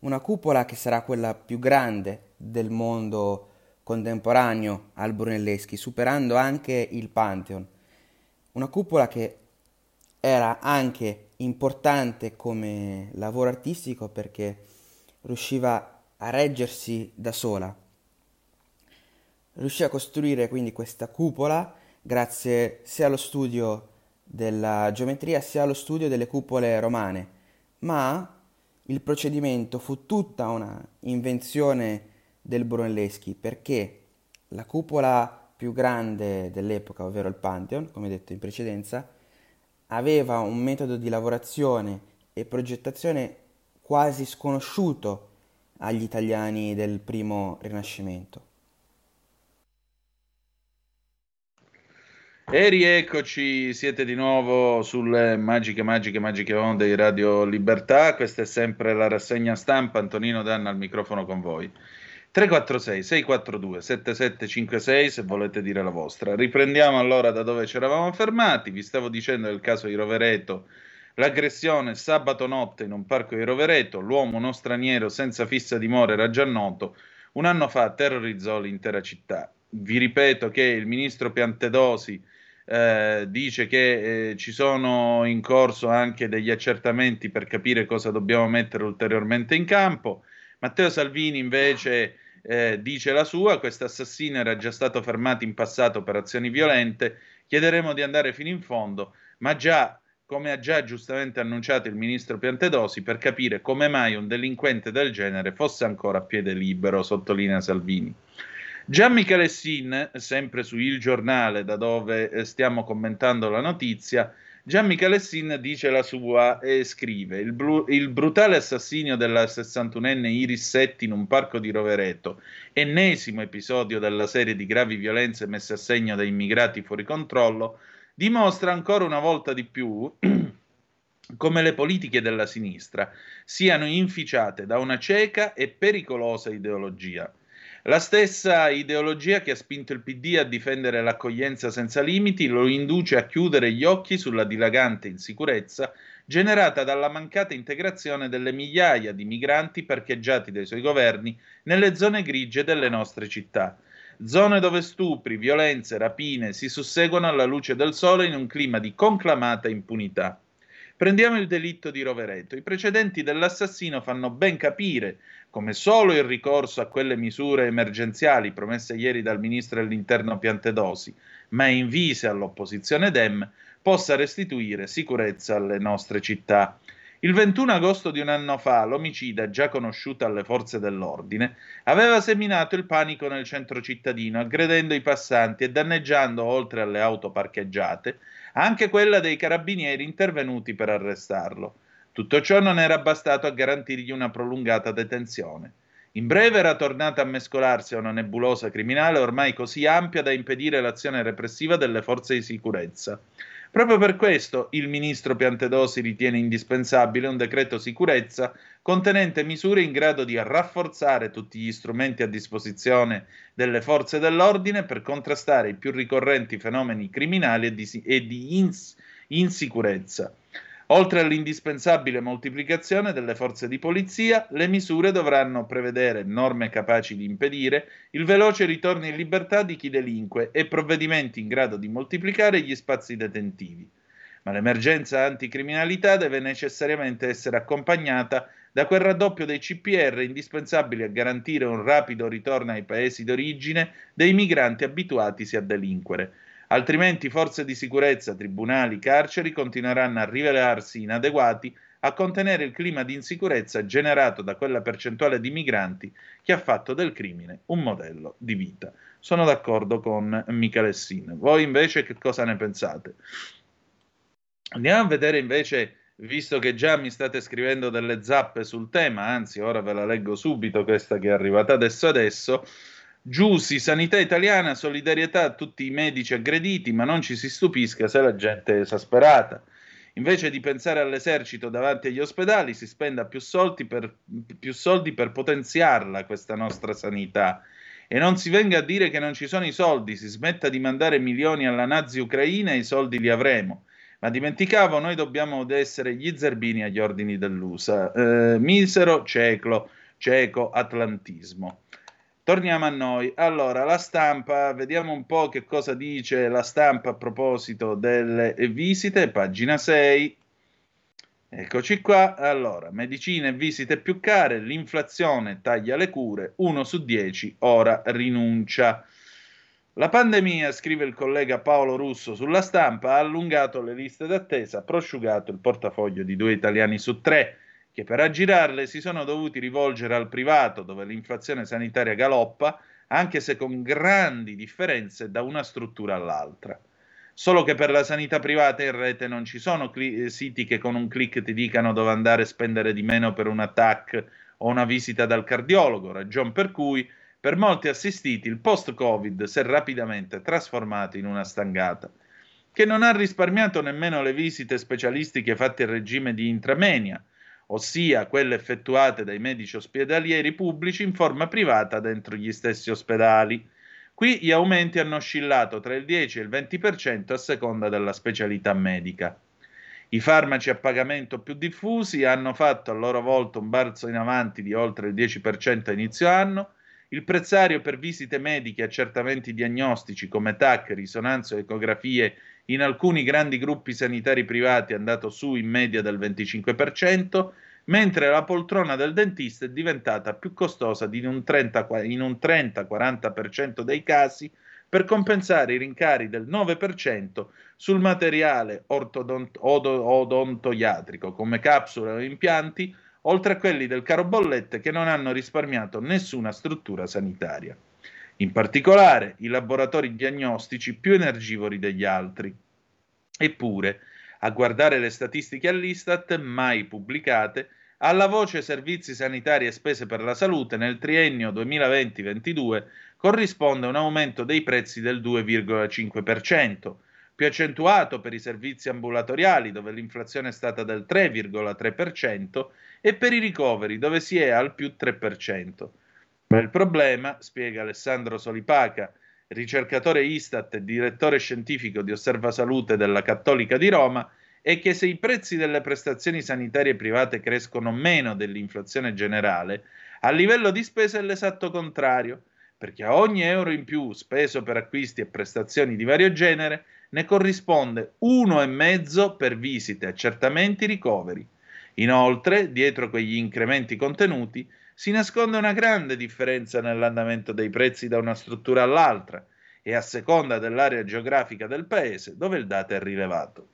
Una cupola che sarà quella più grande del mondo contemporaneo al Brunelleschi, superando anche il Pantheon. Una cupola che era anche importante come lavoro artistico perché riusciva a reggersi da sola riuscì a costruire quindi questa cupola grazie sia allo studio della geometria sia allo studio delle cupole romane, ma il procedimento fu tutta una invenzione del Brunelleschi perché la cupola più grande dell'epoca, ovvero il Pantheon, come detto in precedenza, aveva un metodo di lavorazione e progettazione quasi sconosciuto agli italiani del primo Rinascimento. E rieccoci, siete di nuovo sulle magiche, magiche, magiche onde di Radio Libertà. Questa è sempre la rassegna stampa. Antonino Danna al microfono con voi. 346 642 7756 se volete dire la vostra. Riprendiamo allora da dove ci eravamo fermati. Vi stavo dicendo del caso di Rovereto. L'aggressione sabato notte in un parco di Rovereto, l'uomo uno straniero senza fissa dimora era già noto, un anno fa terrorizzò l'intera città. Vi ripeto che il ministro Piantedosi eh, dice che eh, ci sono in corso anche degli accertamenti per capire cosa dobbiamo mettere ulteriormente in campo. Matteo Salvini invece eh, dice la sua, questo assassino era già stato fermato in passato per azioni violente, chiederemo di andare fino in fondo, ma già come ha già giustamente annunciato il ministro Piantedosi, per capire come mai un delinquente del genere fosse ancora a piede libero, sottolinea Salvini. Gian Michalessin, sempre su Il Giornale, da dove eh, stiamo commentando la notizia, Gian Michalessin dice la sua e scrive: il, bru- il, brutale assassinio della 61enne Iris Setti in un parco di Rovereto, ennesimo episodio della serie di gravi violenze messe a segno da immigrati fuori controllo, dimostra ancora una volta di più come le politiche della sinistra siano inficiate da una cieca e pericolosa ideologia. La stessa ideologia che ha spinto il PD a difendere l'accoglienza senza limiti lo induce a chiudere gli occhi sulla dilagante insicurezza generata dalla mancata integrazione delle migliaia di migranti parcheggiati dai suoi governi nelle zone grigie delle nostre città zone dove stupri, violenze, rapine si susseguono alla luce del sole in un clima di conclamata impunità. Prendiamo il delitto di Rovereto. I precedenti dell'assassino fanno ben capire come solo il ricorso a quelle misure emergenziali promesse ieri dal ministro dell'interno Piantedosi, ma invise all'opposizione Dem, possa restituire sicurezza alle nostre città. Il 21 agosto di un anno fa l'omicida, già conosciuto alle forze dell'ordine, aveva seminato il panico nel centro cittadino, aggredendo i passanti e danneggiando, oltre alle auto parcheggiate, anche quella dei carabinieri intervenuti per arrestarlo. Tutto ciò non era bastato a garantirgli una prolungata detenzione. In breve era tornata a mescolarsi a una nebulosa criminale ormai così ampia da impedire l'azione repressiva delle forze di sicurezza. Proprio per questo il ministro Piantedosi ritiene indispensabile un decreto sicurezza contenente misure in grado di rafforzare tutti gli strumenti a disposizione delle forze dell'ordine per contrastare i più ricorrenti fenomeni criminali e di, e di ins- insicurezza. Oltre all'indispensabile moltiplicazione delle forze di polizia, le misure dovranno prevedere norme capaci di impedire il veloce ritorno in libertà di chi delinque e provvedimenti in grado di moltiplicare gli spazi detentivi. Ma l'emergenza anticriminalità deve necessariamente essere accompagnata da quel raddoppio dei CPR indispensabili a garantire un rapido ritorno ai paesi d'origine dei migranti abituatisi a delinquere altrimenti forze di sicurezza, tribunali, carceri continueranno a rivelarsi inadeguati a contenere il clima di insicurezza generato da quella percentuale di migranti che ha fatto del crimine un modello di vita. Sono d'accordo con Michalessin. Voi invece che cosa ne pensate? Andiamo a vedere invece, visto che già mi state scrivendo delle zappe sul tema, anzi ora ve la leggo subito questa che è arrivata adesso adesso. Giussi, sanità italiana, solidarietà a tutti i medici aggrediti, ma non ci si stupisca se la gente è esasperata. Invece di pensare all'esercito davanti agli ospedali, si spenda più soldi per, più soldi per potenziarla questa nostra sanità. E non si venga a dire che non ci sono i soldi, si smetta di mandare milioni alla nazi ucraina e i soldi li avremo. Ma dimenticavo, noi dobbiamo essere gli zerbini agli ordini dell'USA. Eh, misero ceclo, cieco atlantismo. Torniamo a noi. Allora, la stampa, vediamo un po' che cosa dice la stampa a proposito delle visite, pagina 6. Eccoci qua. Allora, medicine e visite più care, l'inflazione taglia le cure, 1 su 10 ora rinuncia. La pandemia, scrive il collega Paolo Russo sulla stampa, ha allungato le liste d'attesa, prosciugato il portafoglio di due italiani su tre che per aggirarle si sono dovuti rivolgere al privato dove l'inflazione sanitaria galoppa, anche se con grandi differenze da una struttura all'altra. Solo che per la sanità privata in rete non ci sono cli- siti che con un clic ti dicano dove andare a spendere di meno per un attack o una visita dal cardiologo, ragion per cui per molti assistiti il post-Covid si è rapidamente trasformato in una stangata, che non ha risparmiato nemmeno le visite specialistiche fatte in regime di intramenia, ossia quelle effettuate dai medici ospedalieri pubblici in forma privata dentro gli stessi ospedali. Qui gli aumenti hanno oscillato tra il 10 e il 20% a seconda della specialità medica. I farmaci a pagamento più diffusi hanno fatto a loro volta un balzo in avanti di oltre il 10% a inizio anno, il prezzario per visite mediche e accertamenti diagnostici come TAC, risonanza o ecografie in alcuni grandi gruppi sanitari privati è andato su in media del 25%, mentre la poltrona del dentista è diventata più costosa in un 30-40% dei casi per compensare i rincari del 9% sul materiale ortodont- odontoiatrico come capsule o impianti, oltre a quelli del caro bollette che non hanno risparmiato nessuna struttura sanitaria. In particolare i laboratori diagnostici più energivori degli altri. Eppure, a guardare le statistiche all'Istat, mai pubblicate, alla voce servizi sanitari e spese per la salute nel triennio 2020-22 corrisponde un aumento dei prezzi del 2,5%, più accentuato per i servizi ambulatoriali dove l'inflazione è stata del 3,3% e per i ricoveri dove si è al più 3%. Ma il problema, spiega Alessandro Solipaca, ricercatore Istat e direttore scientifico di Osserva Salute della Cattolica di Roma, è che se i prezzi delle prestazioni sanitarie private crescono meno dell'inflazione generale, a livello di spesa è l'esatto contrario, perché a ogni euro in più speso per acquisti e prestazioni di vario genere ne corrisponde uno e mezzo per visite, accertamenti, ricoveri. Inoltre, dietro quegli incrementi contenuti, si nasconde una grande differenza nell'andamento dei prezzi da una struttura all'altra e a seconda dell'area geografica del paese dove il dato è rilevato.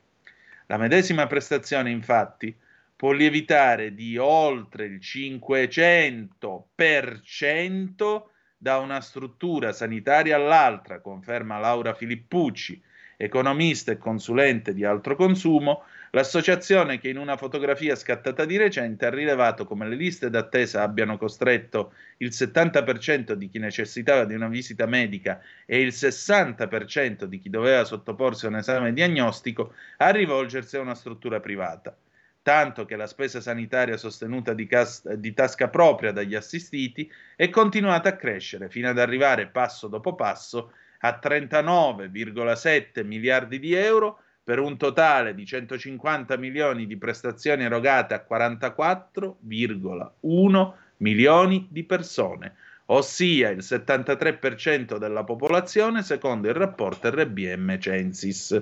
La medesima prestazione, infatti, può lievitare di oltre il 500% da una struttura sanitaria all'altra, conferma Laura Filippucci, economista e consulente di altro consumo, l'associazione che in una fotografia scattata di recente ha rilevato come le liste d'attesa abbiano costretto il 70% di chi necessitava di una visita medica e il 60% di chi doveva sottoporsi a un esame diagnostico a rivolgersi a una struttura privata. Tanto che la spesa sanitaria sostenuta di, cas- di, tasca propria dagli assistiti è continuata a crescere fino ad arrivare passo dopo passo a 39,7 miliardi di euro per un totale di 150 milioni di prestazioni erogate a 44,1 milioni di persone, ossia il 73% della popolazione secondo il rapporto RBM Censis.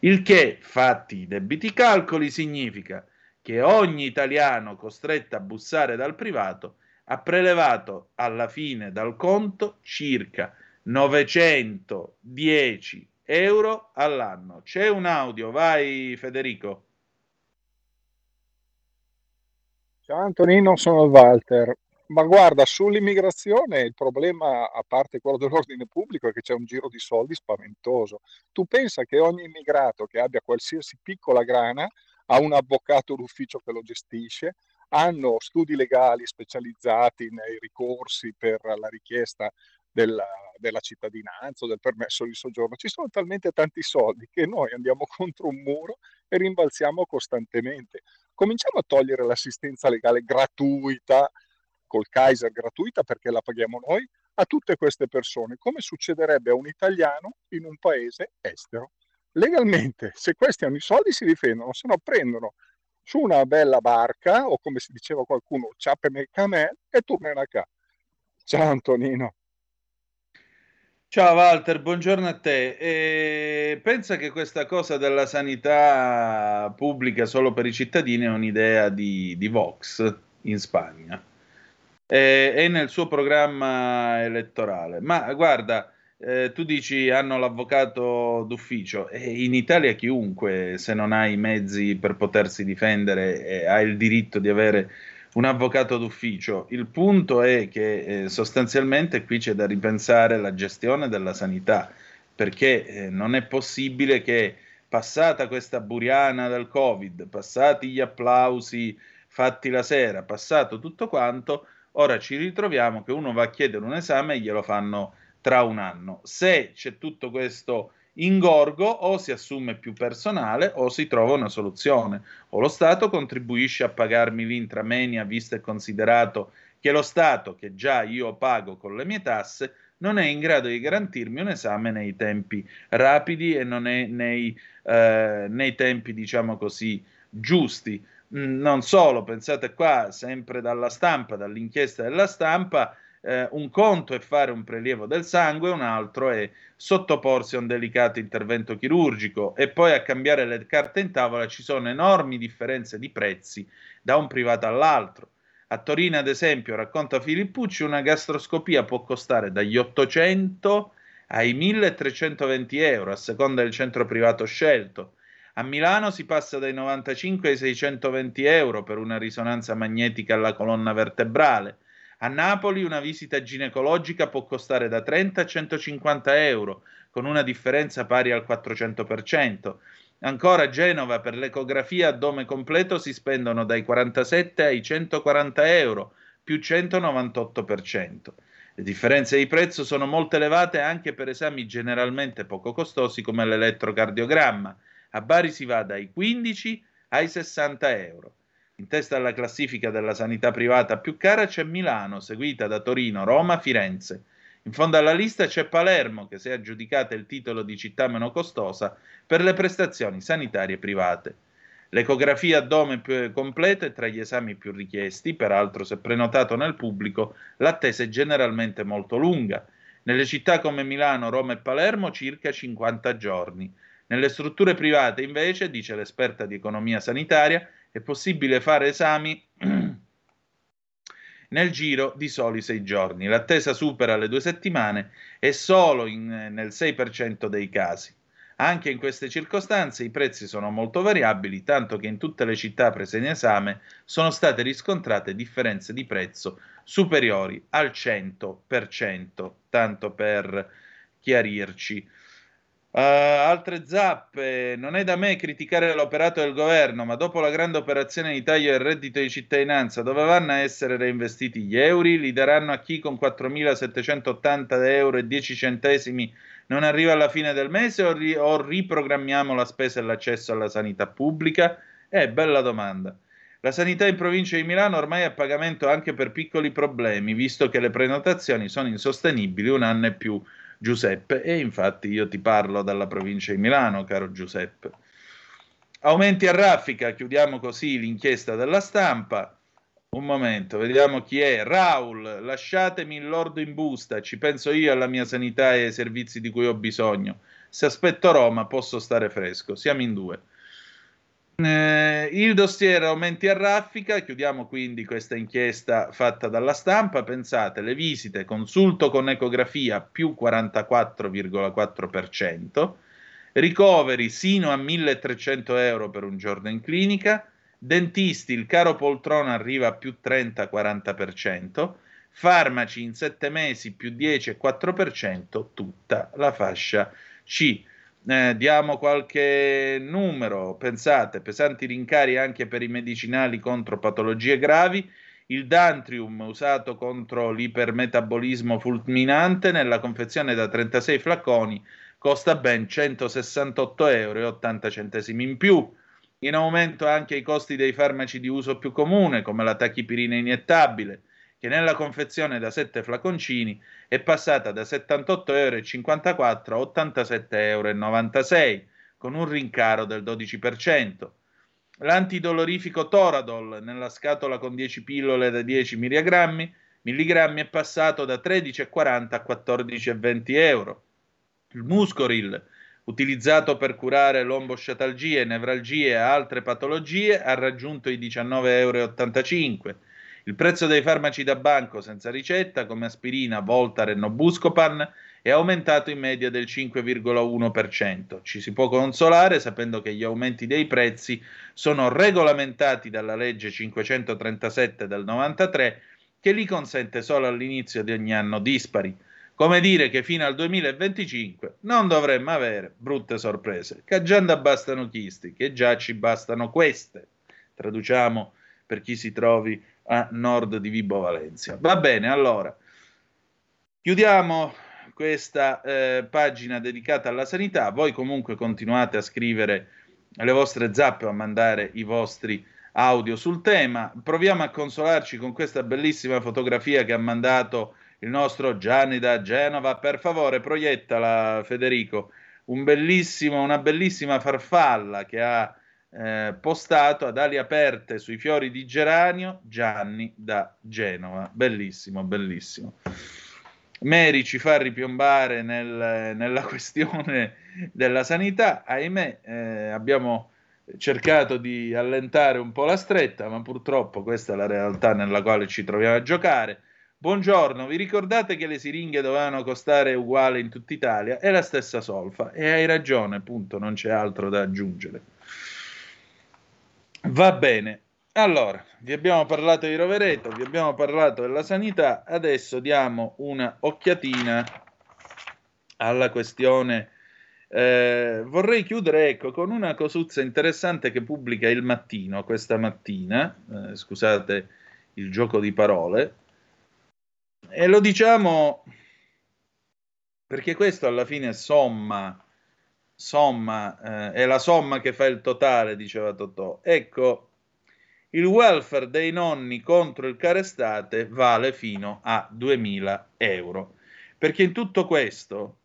Il che, fatti i debiti calcoli, significa che ogni italiano costretto a bussare dal privato ha prelevato alla fine dal conto circa 910 euro all'anno. C'è un audio, vai Federico. Ciao Antonino, sono Walter. Ma guarda, sull'immigrazione il problema, a parte quello dell'ordine pubblico, è che c'è un giro di soldi spaventoso. Tu pensa che ogni immigrato che abbia qualsiasi piccola grana ha un avvocato d'ufficio che lo gestisce, hanno studi legali specializzati nei ricorsi per la richiesta della, della cittadinanza o del permesso di soggiorno. Ci sono talmente tanti soldi che noi andiamo contro un muro e rimbalziamo costantemente. Cominciamo a togliere l'assistenza legale gratuita, col Kaiser gratuita perché la paghiamo noi, a tutte queste persone, come succederebbe a un italiano in un paese estero legalmente, se questi hanno i soldi si difendono, se no prendono su una bella barca o come si diceva qualcuno, ciappe nel camel e tornano a casa. Ciao Antonino. Ciao Walter, buongiorno a te. E pensa che questa cosa della sanità pubblica solo per i cittadini è un'idea di, di Vox in Spagna e, è nel suo programma elettorale. Ma guarda, eh, tu dici hanno l'avvocato d'ufficio e in Italia chiunque se non ha i mezzi per potersi difendere eh, ha il diritto di avere un avvocato d'ufficio. Il punto è che eh, sostanzialmente qui c'è da ripensare la gestione della sanità perché eh, non è possibile che passata questa buriana del Covid, passati gli applausi fatti la sera, passato tutto quanto, ora ci ritroviamo che uno va a chiedere un esame e glielo fanno tra un anno. Se c'è tutto questo ingorgo o si assume più personale o si trova una soluzione o lo Stato contribuisce a pagarmi l'intramenia visto e considerato che lo Stato che già io pago con le mie tasse non è in grado di garantirmi un esame nei tempi rapidi e non è nei, eh, nei tempi diciamo così giusti. Mm, non solo, pensate qua sempre dalla stampa, dall'inchiesta della stampa, eh, un conto è fare un prelievo del sangue, un altro è sottoporsi a un delicato intervento chirurgico e poi a cambiare le carte in tavola ci sono enormi differenze di prezzi da un privato all'altro. A Torino, ad esempio, racconta Filippucci, una gastroscopia può costare dagli 800 ai 1320 euro a seconda del centro privato scelto. A Milano si passa dai 95 ai 620 euro per una risonanza magnetica alla colonna vertebrale. A Napoli una visita ginecologica può costare da 30 a 150 euro, con una differenza pari al 400%. Ancora a Genova per l'ecografia addome completo si spendono dai 47 ai 140 euro, più 198%. Le differenze di prezzo sono molto elevate anche per esami generalmente poco costosi come l'elettrocardiogramma. A Bari si va dai 15 ai 60 euro. In testa alla classifica della sanità privata più cara c'è Milano, seguita da Torino, Roma, Firenze. In fondo alla lista c'è Palermo, che si è aggiudicata il titolo di città meno costosa per le prestazioni sanitarie private. L'ecografia addome più completa è tra gli esami più richiesti, peraltro se prenotato nel pubblico l'attesa è generalmente molto lunga. Nelle città come Milano, Roma e Palermo circa 50 giorni. Nelle strutture private, invece, dice l'esperta di economia sanitaria, è possibile fare esami nel giro di soli sei giorni. L'attesa supera le due settimane e solo in, nel 6% dei casi. Anche in queste circostanze i prezzi sono molto variabili, tanto che in tutte le città prese in esame sono state riscontrate differenze di prezzo superiori al 100%, tanto per chiarirci. Uh, altre zappe, non è da me criticare l'operato del governo, ma dopo la grande operazione di taglio del reddito di cittadinanza, dove vanno a essere reinvestiti gli euro? Li daranno a chi con 4.780 euro e 10 centesimi non arriva alla fine del mese o, ri- o riprogrammiamo la spesa e l'accesso alla sanità pubblica? Eh, bella domanda. La sanità in provincia di Milano ormai è a pagamento anche per piccoli problemi, visto che le prenotazioni sono insostenibili un anno e più Giuseppe e infatti io ti parlo dalla provincia di Milano, caro Giuseppe. Aumenti a raffica, chiudiamo così l'inchiesta della stampa. Un momento, vediamo chi è. Raul, lasciatemi il lordo in busta, ci penso io alla mia sanità e ai servizi di cui ho bisogno. Se aspetto Roma posso stare fresco, siamo in due. Eh, il dossier aumenti a raffica, chiudiamo quindi questa inchiesta fatta dalla stampa, pensate, le visite, consulto con ecografia più 44,4%, ricoveri sino a 1300 euro per un giorno in clinica, dentisti, il caro poltrona arriva a più 30-40%, farmaci in 7 mesi più 10,4%, tutta la fascia C eh, diamo qualche numero, pensate, pesanti rincari anche per i medicinali contro patologie gravi, il Dantrium usato contro l'ipermetabolismo fulminante nella confezione da 36 flaconi costa ben 168,80 euro in più. In aumento anche i costi dei farmaci di uso più comune, come la tachipirina iniettabile, che nella confezione da 7 flaconcini è passata da 78,54 euro a 87,96 euro, con un rincaro del 12%. L'antidolorifico Toradol nella scatola con 10 pillole da 10 mg, milligrammi è passato da 13,40 a 14,20 euro. Il Muscoril, utilizzato per curare lombosciatalgie, nevralgie e altre patologie, ha raggiunto i 19,85 euro. Il prezzo dei farmaci da banco senza ricetta, come aspirina, Voltaren o Buscopan, è aumentato in media del 5,1%. Ci si può consolare sapendo che gli aumenti dei prezzi sono regolamentati dalla legge 537 del 93 che li consente solo all'inizio di ogni anno dispari. Come dire che fino al 2025 non dovremmo avere brutte sorprese, che già da bastano chisti, che già ci bastano queste. Traduciamo per chi si trovi a nord di Vibo Valencia. Va bene, allora chiudiamo questa eh, pagina dedicata alla sanità. Voi comunque continuate a scrivere le vostre zappe o a mandare i vostri audio sul tema. Proviamo a consolarci con questa bellissima fotografia che ha mandato il nostro Gianni da Genova. Per favore, proiettala, Federico. Un bellissimo, una bellissima farfalla che ha eh, postato ad ali aperte sui fiori di geranio Gianni da Genova. Bellissimo, bellissimo. Mary ci fa ripiombare nel, nella questione della sanità. Ahimè, eh, abbiamo cercato di allentare un po' la stretta, ma purtroppo questa è la realtà nella quale ci troviamo a giocare. Buongiorno, vi ricordate che le siringhe dovevano costare uguale in tutta Italia? È la stessa solfa e hai ragione, punto, non c'è altro da aggiungere. Va bene, allora, vi abbiamo parlato di Rovereto, vi abbiamo parlato della sanità, adesso diamo una occhiatina alla questione. Eh, vorrei chiudere ecco, con una cosuzza interessante che pubblica il mattino questa mattina, eh, scusate il gioco di parole, e lo diciamo perché questo alla fine somma, somma eh, è la somma che fa il totale, diceva Totò. Ecco, il welfare dei nonni contro il carestate vale fino a 2000 euro. Perché in tutto questo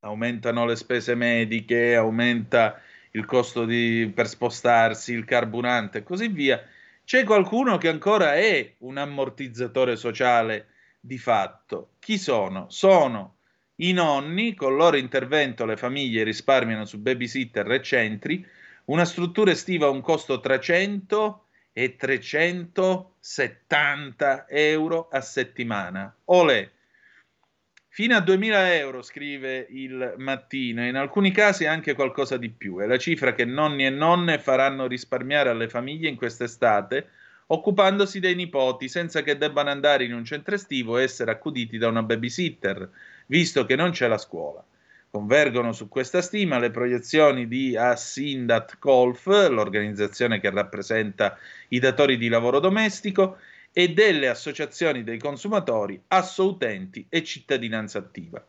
aumentano le spese mediche, aumenta il costo di, per spostarsi, il carburante e così via. C'è qualcuno che ancora è un ammortizzatore sociale di fatto. Chi sono? Sono i nonni, con loro intervento le famiglie risparmiano su babysitter e centri, una struttura estiva a un costo tra 100 e 370 euro a settimana. Olè! Fino a 2000 euro, scrive il mattino, in alcuni casi anche qualcosa di più. È la cifra che nonni e nonne faranno risparmiare alle famiglie in quest'estate, occupandosi dei nipoti, senza che debbano andare in un centro estivo e essere accuditi da una babysitter, visto che non c'è la scuola. Convergono su questa stima le proiezioni di Asindat Golf, l'organizzazione che rappresenta i datori di lavoro domestico, e delle associazioni dei consumatori, assoutenti e cittadinanza attiva.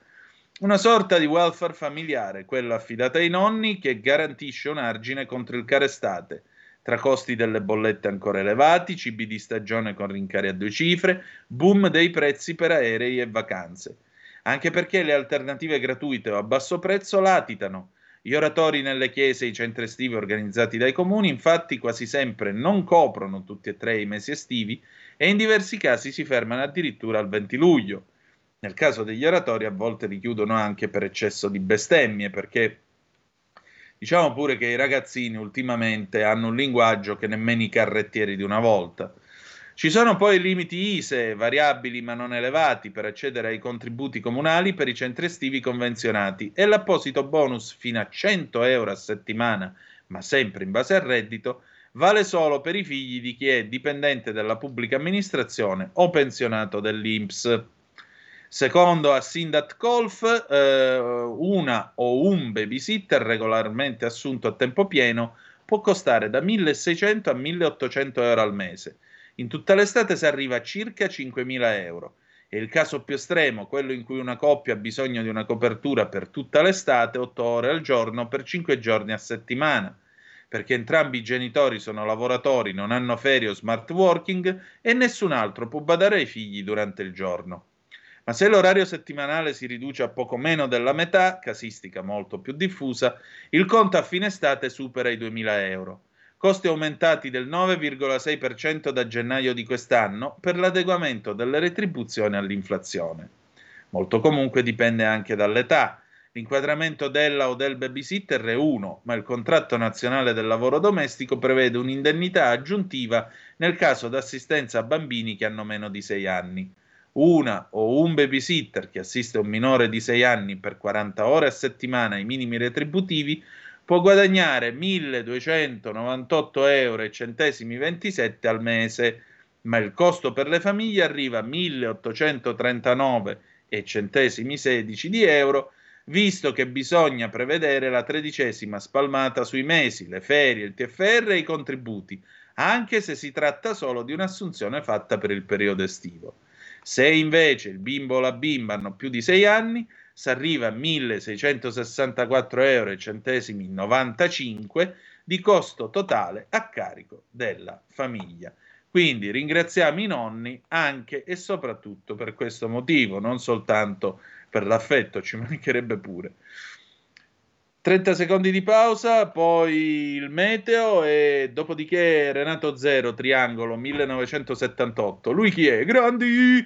Una sorta di welfare familiare, quella affidata ai nonni, che garantisce un argine contro il carestate, tra costi delle bollette ancora elevati, cibi di stagione con rincari a due cifre, boom dei prezzi per aerei e vacanze. Anche perché le alternative gratuite o a basso prezzo latitano. Gli oratori nelle chiese e i centri estivi organizzati dai comuni, infatti, quasi sempre non coprono tutti e tre i mesi estivi e in diversi casi si fermano addirittura al 20 luglio. Nel caso degli oratori a volte li chiudono anche per eccesso di bestemmie, perché diciamo pure che i ragazzini ultimamente hanno un linguaggio che nemmeno i carrettieri di una volta. Ci sono poi limiti ISE, variabili ma non elevati, per accedere ai contributi comunali per i centri estivi convenzionati e l'apposito bonus fino a 100 euro a settimana, ma sempre in base al reddito, vale solo per i figli di chi è dipendente della pubblica amministrazione o pensionato dell'INPS. Secondo Assindat Golf, eh, una o un babysitter regolarmente assunto a tempo pieno può costare da 1.600 a 1.800 euro al mese in tutta l'estate si arriva a circa 5.000 euro. E il caso più estremo, quello in cui una coppia ha bisogno di una copertura per tutta l'estate, 8 ore al giorno, per 5 giorni a settimana, perché entrambi i genitori sono lavoratori, non hanno ferie o smart working e nessun altro può badare ai figli durante il giorno. Ma se l'orario settimanale si riduce a poco meno della metà, casistica molto più diffusa, il conto a fine estate supera i 2.000 euro costi aumentati del 9,6% da gennaio di quest'anno per l'adeguamento delle retribuzioni all'inflazione. Molto comunque dipende anche dall'età. L'inquadramento della o del babysitter è uno, ma il contratto nazionale del lavoro domestico prevede un'indennità aggiuntiva nel caso d'assistenza a bambini che hanno meno di 6 anni. Una o un babysitter che assiste un minore di 6 anni per 40 ore a settimana ai minimi retributivi può guadagnare 1298 euro e centesimi 27 al mese, ma il costo per le famiglie arriva a 1839 e centesimi 16 di euro, visto che bisogna prevedere la tredicesima spalmata sui mesi, le ferie, il TFR e i contributi, anche se si tratta solo di un'assunzione fatta per il periodo estivo. Se invece il bimbo o la bimba hanno più di 6 anni, si arriva a 1664 euro centesimi 95 di costo totale a carico della famiglia. Quindi ringraziamo i nonni anche e soprattutto per questo motivo, non soltanto per l'affetto, ci mancherebbe pure. 30 secondi di pausa, poi il meteo e dopodiché Renato Zero, Triangolo 1978. Lui chi è? Grandi!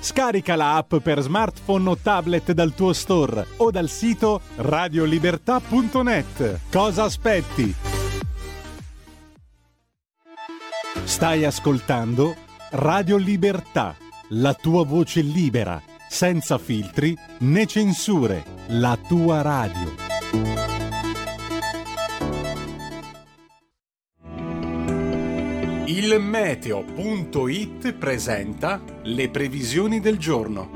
Scarica la app per smartphone o tablet dal tuo store o dal sito radiolibertà.net. Cosa aspetti? Stai ascoltando Radio Libertà, la tua voce libera, senza filtri né censure, la tua radio. Il meteo.it presenta le previsioni del giorno.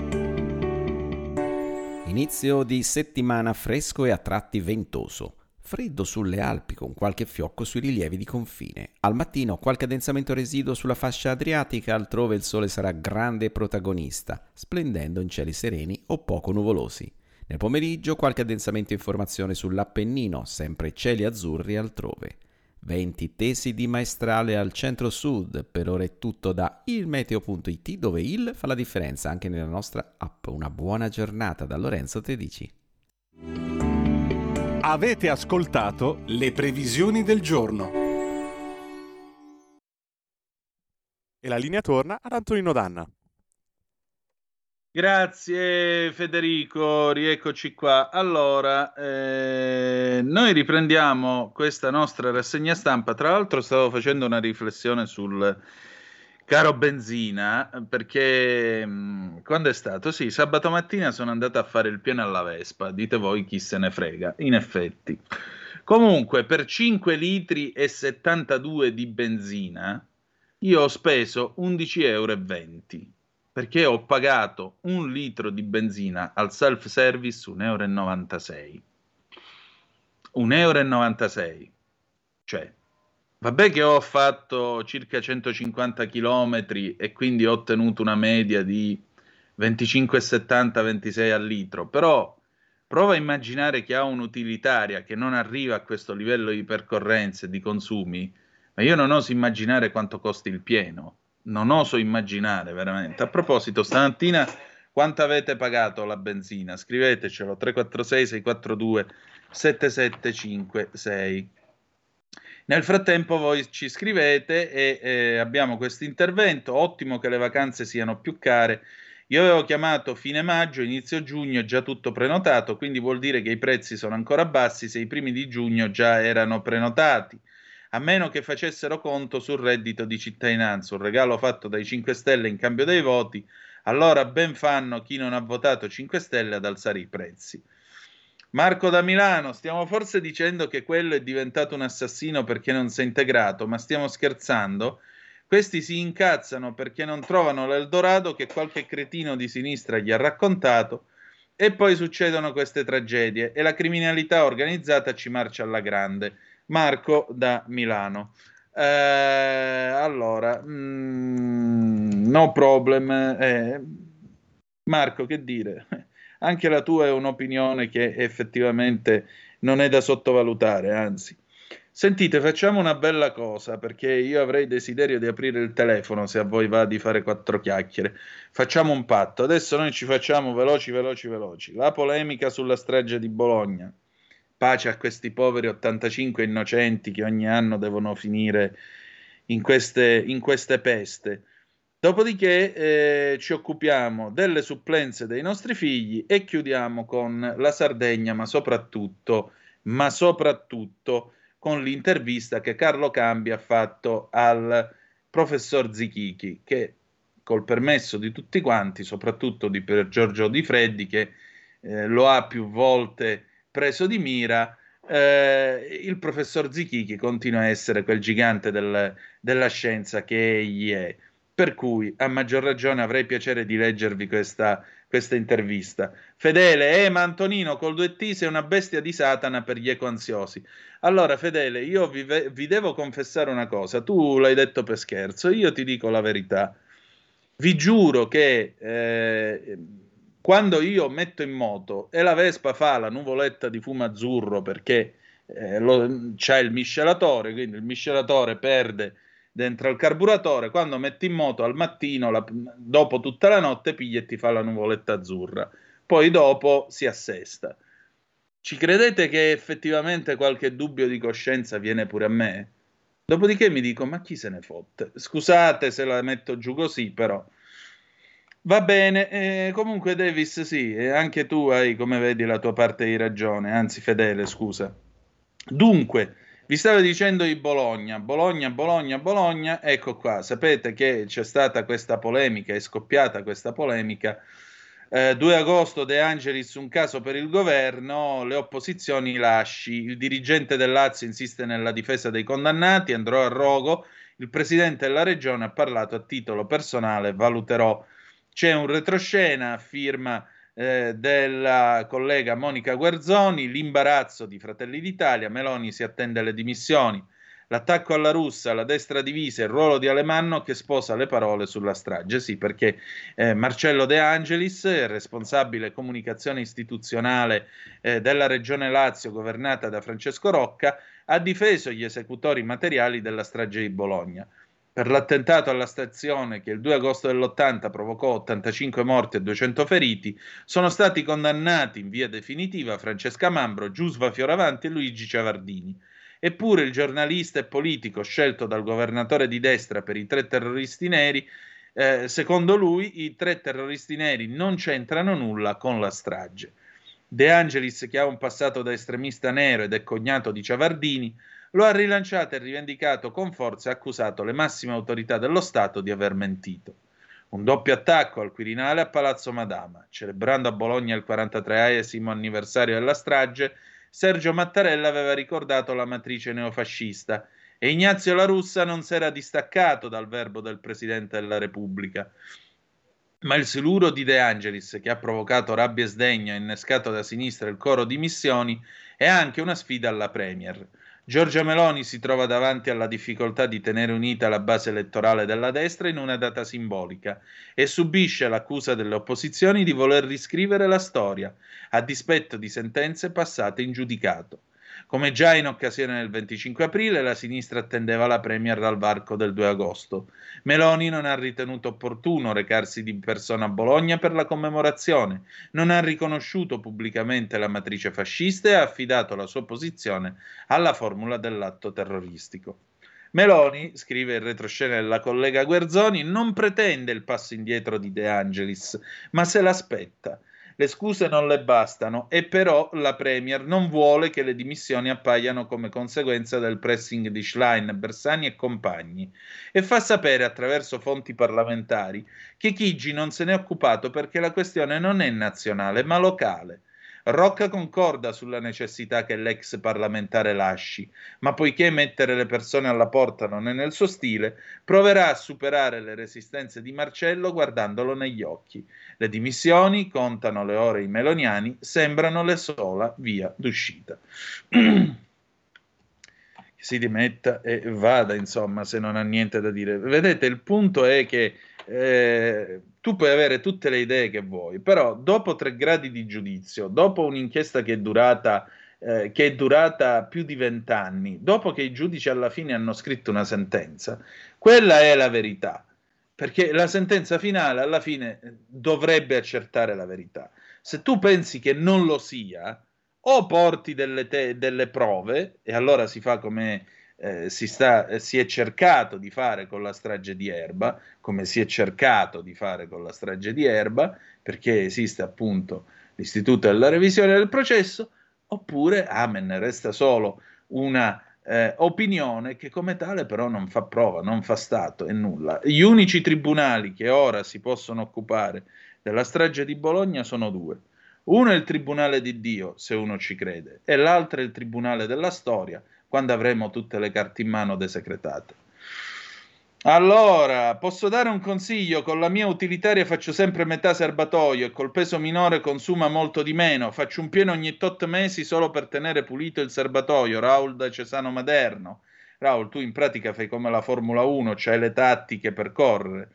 Inizio di settimana fresco e a tratti ventoso. Freddo sulle Alpi con qualche fiocco sui rilievi di confine. Al mattino qualche addensamento residuo sulla fascia adriatica, altrove il sole sarà grande protagonista, splendendo in cieli sereni o poco nuvolosi. Nel pomeriggio qualche addensamento in formazione sull'Appennino, sempre cieli azzurri altrove. Venti tesi di maestrale al centro-sud, per ora è tutto da ilmeteo.it dove il fa la differenza anche nella nostra app. Una buona giornata da Lorenzo Tedici. Avete ascoltato le previsioni del giorno. E la linea torna ad Antonino Danna. Grazie Federico, rieccoci qua. Allora, eh, noi riprendiamo questa nostra rassegna stampa. Tra l'altro stavo facendo una riflessione sul caro benzina, perché mh, quando è stato? Sì, sabato mattina sono andato a fare il pieno alla Vespa, dite voi chi se ne frega, in effetti. Comunque, per 5 litri e 72 di benzina, io ho speso 11,20 euro perché ho pagato un litro di benzina al self service 1,96 euro. 1,96 euro. Cioè, vabbè che ho fatto circa 150 km e quindi ho ottenuto una media di 25,70-26 al litro, però prova a immaginare che ha un'utilitaria che non arriva a questo livello di percorrenze, di consumi, ma io non oso immaginare quanto costi il pieno non oso immaginare veramente. A proposito, stamattina quanto avete pagato la benzina? Scrivetecelo 346 642 7756. Nel frattempo voi ci scrivete e eh, abbiamo questo intervento. Ottimo che le vacanze siano più care. Io avevo chiamato fine maggio, inizio giugno, già tutto prenotato, quindi vuol dire che i prezzi sono ancora bassi se i primi di giugno già erano prenotati a meno che facessero conto sul reddito di cittadinanza, un regalo fatto dai 5 Stelle in cambio dei voti, allora ben fanno chi non ha votato 5 Stelle ad alzare i prezzi. Marco da Milano, stiamo forse dicendo che quello è diventato un assassino perché non si è integrato, ma stiamo scherzando? Questi si incazzano perché non trovano l'Eldorado che qualche cretino di sinistra gli ha raccontato e poi succedono queste tragedie e la criminalità organizzata ci marcia alla grande. Marco da Milano. Eh, allora, mm, no problem. Eh, Marco, che dire? Anche la tua è un'opinione che effettivamente non è da sottovalutare, anzi. Sentite, facciamo una bella cosa perché io avrei desiderio di aprire il telefono se a voi va di fare quattro chiacchiere. Facciamo un patto. Adesso noi ci facciamo veloci, veloci, veloci. La polemica sulla strage di Bologna pace a questi poveri 85 innocenti che ogni anno devono finire in queste, in queste peste. Dopodiché eh, ci occupiamo delle supplenze dei nostri figli e chiudiamo con la Sardegna, ma soprattutto, ma soprattutto con l'intervista che Carlo Cambi ha fatto al professor Zichichi, che col permesso di tutti quanti, soprattutto di per Giorgio Di Freddi, che eh, lo ha più volte preso di mira, eh, il professor Zichichi continua a essere quel gigante del, della scienza che egli è. Per cui, a maggior ragione, avrei piacere di leggervi questa, questa intervista. Fedele, eh, ma Antonino col 2T sei una bestia di Satana per gli ecoansiosi. Allora, Fedele, io vi, vi devo confessare una cosa. Tu l'hai detto per scherzo, io ti dico la verità. Vi giuro che eh, quando io metto in moto e la Vespa fa la nuvoletta di fumo azzurro perché eh, lo, c'è il miscelatore, quindi il miscelatore perde dentro al carburatore, quando metti in moto al mattino, la, dopo tutta la notte, pigli e ti fa la nuvoletta azzurra. Poi dopo si assesta. Ci credete che effettivamente qualche dubbio di coscienza viene pure a me? Dopodiché mi dico, ma chi se ne fotte? Scusate se la metto giù così, però. Va bene, eh, comunque Davis, sì, anche tu hai, come vedi, la tua parte di ragione, anzi fedele, scusa. Dunque, vi stavo dicendo di Bologna, Bologna, Bologna, Bologna, ecco qua, sapete che c'è stata questa polemica, è scoppiata questa polemica. Eh, 2 agosto De Angelis, un caso per il governo, le opposizioni lasci, il dirigente del Lazio insiste nella difesa dei condannati, andrò a rogo, il presidente della regione ha parlato a titolo personale, valuterò. C'è un retroscena, firma eh, della collega Monica Guerzoni, l'imbarazzo di Fratelli d'Italia, Meloni si attende le dimissioni, l'attacco alla russa, la destra divisa, il ruolo di Alemanno che sposa le parole sulla strage. Sì, perché eh, Marcello De Angelis, responsabile comunicazione istituzionale eh, della regione Lazio governata da Francesco Rocca, ha difeso gli esecutori materiali della strage di Bologna per l'attentato alla stazione che il 2 agosto dell'80 provocò 85 morti e 200 feriti, sono stati condannati in via definitiva Francesca Mambro, Giusva Fioravanti e Luigi Ciavardini. Eppure il giornalista e politico scelto dal governatore di destra per i tre terroristi neri, eh, secondo lui i tre terroristi neri non c'entrano nulla con la strage. De Angelis, che ha un passato da estremista nero ed è cognato di Ciavardini, lo ha rilanciato e rivendicato con forza e accusato le massime autorità dello Stato di aver mentito. Un doppio attacco al Quirinale a Palazzo Madama. Celebrando a Bologna il 43esimo anniversario della strage, Sergio Mattarella aveva ricordato la matrice neofascista e Ignazio La Russa non si era distaccato dal verbo del Presidente della Repubblica. Ma il siluro di De Angelis, che ha provocato rabbia e sdegno e innescato da sinistra il coro di missioni, è anche una sfida alla Premier. Giorgia Meloni si trova davanti alla difficoltà di tenere unita la base elettorale della destra in una data simbolica e subisce l'accusa delle opposizioni di voler riscrivere la storia, a dispetto di sentenze passate in giudicato. Come già in occasione del 25 aprile, la sinistra attendeva la Premier dal varco del 2 agosto. Meloni non ha ritenuto opportuno recarsi di persona a Bologna per la commemorazione, non ha riconosciuto pubblicamente la matrice fascista e ha affidato la sua posizione alla formula dell'atto terroristico. Meloni, scrive il retroscena della collega Guerzoni, non pretende il passo indietro di De Angelis, ma se l'aspetta. Le scuse non le bastano e però la Premier non vuole che le dimissioni appaiano come conseguenza del pressing di Schlein, Bersani e compagni. E fa sapere attraverso fonti parlamentari che Chigi non se ne è occupato perché la questione non è nazionale ma locale Rocca concorda sulla necessità che l'ex parlamentare lasci, ma poiché mettere le persone alla porta non è nel suo stile, proverà a superare le resistenze di Marcello guardandolo negli occhi. Le dimissioni, contano le ore i meloniani, sembrano le sola via d'uscita. si dimetta e vada, insomma, se non ha niente da dire. Vedete, il punto è che eh, tu puoi avere tutte le idee che vuoi, però dopo tre gradi di giudizio, dopo un'inchiesta che è durata, eh, che è durata più di vent'anni, dopo che i giudici alla fine hanno scritto una sentenza, quella è la verità, perché la sentenza finale alla fine eh, dovrebbe accertare la verità. Se tu pensi che non lo sia, o porti delle, te- delle prove, e allora si fa come eh, si, sta, eh, si, è cercato di fare con la strage di Erba, come si è cercato di fare con la strage di Erba, perché esiste appunto l'istituto della revisione del processo, oppure, amen, resta solo una eh, opinione che come tale però non fa prova, non fa stato e nulla. Gli unici tribunali che ora si possono occupare della strage di Bologna sono due. Uno è il tribunale di Dio, se uno ci crede, e l'altro è il tribunale della storia, quando avremo tutte le carte in mano desecretate. Allora, posso dare un consiglio? Con la mia utilitaria faccio sempre metà serbatoio e col peso minore consuma molto di meno. Faccio un pieno ogni tot mesi solo per tenere pulito il serbatoio. Raul da Cesano Maderno. Raul, tu in pratica fai come la Formula 1, c'hai le tattiche per correre.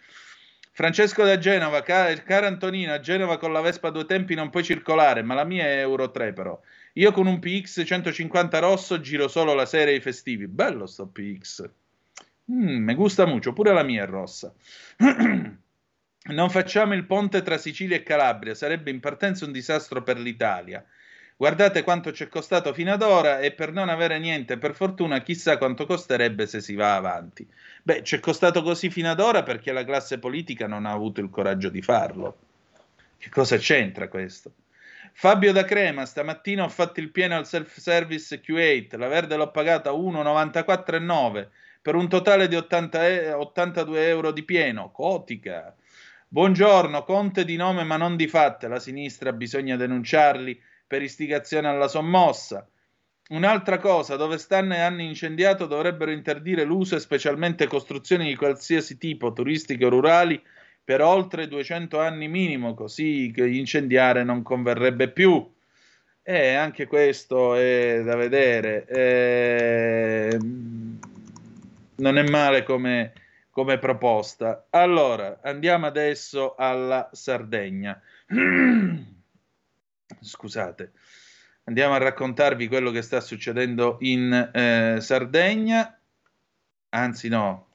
Francesco da Genova, car- caro Antonino, a Genova con la Vespa due tempi non puoi circolare, ma la mia è Euro 3 però. Io con un PX 150 rosso giro solo la sera e i festivi. Bello sto PX. Mm, mi gusta molto, pure la mia è rossa. non facciamo il ponte tra Sicilia e Calabria, sarebbe in partenza un disastro per l'Italia. Guardate quanto ci è costato fino ad ora e per non avere niente, per fortuna, chissà quanto costerebbe se si va avanti. Beh, ci è costato così fino ad ora perché la classe politica non ha avuto il coraggio di farlo. Che cosa c'entra questo? Fabio da Crema, stamattina ho fatto il pieno al self-service Q8, la verde l'ho pagata 1,94,9 per un totale di 80 e- 82 euro di pieno. Cotica. Buongiorno, Conte di nome ma non di fatte, la sinistra bisogna denunciarli per istigazione alla sommossa. Un'altra cosa, dove stanno e hanno incendiato dovrebbero interdire l'uso e specialmente costruzioni di qualsiasi tipo, turistiche o rurali, per oltre 200 anni minimo, così che incendiare non converrebbe più. E anche questo è da vedere. Eh, non è male come, come proposta. Allora, andiamo adesso alla Sardegna. Scusate, andiamo a raccontarvi quello che sta succedendo in eh, Sardegna. Anzi, no,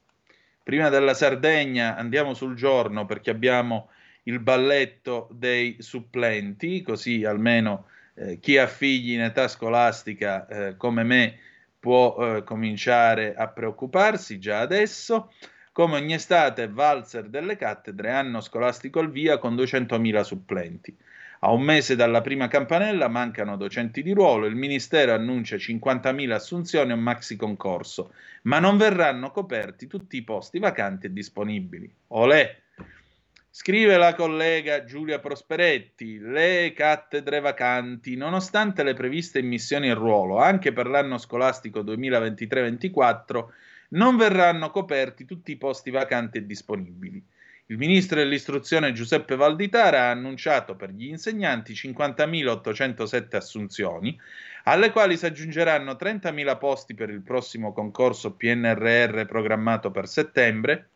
prima della Sardegna andiamo sul giorno perché abbiamo il balletto dei supplenti, così almeno eh, chi ha figli in età scolastica eh, come me può eh, cominciare a preoccuparsi già adesso. Come ogni estate, valzer delle cattedre, anno scolastico al via con 200.000 supplenti. A un mese dalla prima campanella mancano docenti di ruolo, il Ministero annuncia 50.000 assunzioni e un maxi concorso, ma non verranno coperti tutti i posti vacanti e disponibili. Olè! Scrive la collega Giulia Prosperetti, le cattedre vacanti, nonostante le previste immissioni in ruolo anche per l'anno scolastico 2023-24, non verranno coperti tutti i posti vacanti e disponibili. Il ministro dell'istruzione Giuseppe Valditara ha annunciato per gli insegnanti 50.807 assunzioni, alle quali si aggiungeranno 30.000 posti per il prossimo concorso PNRR programmato per settembre,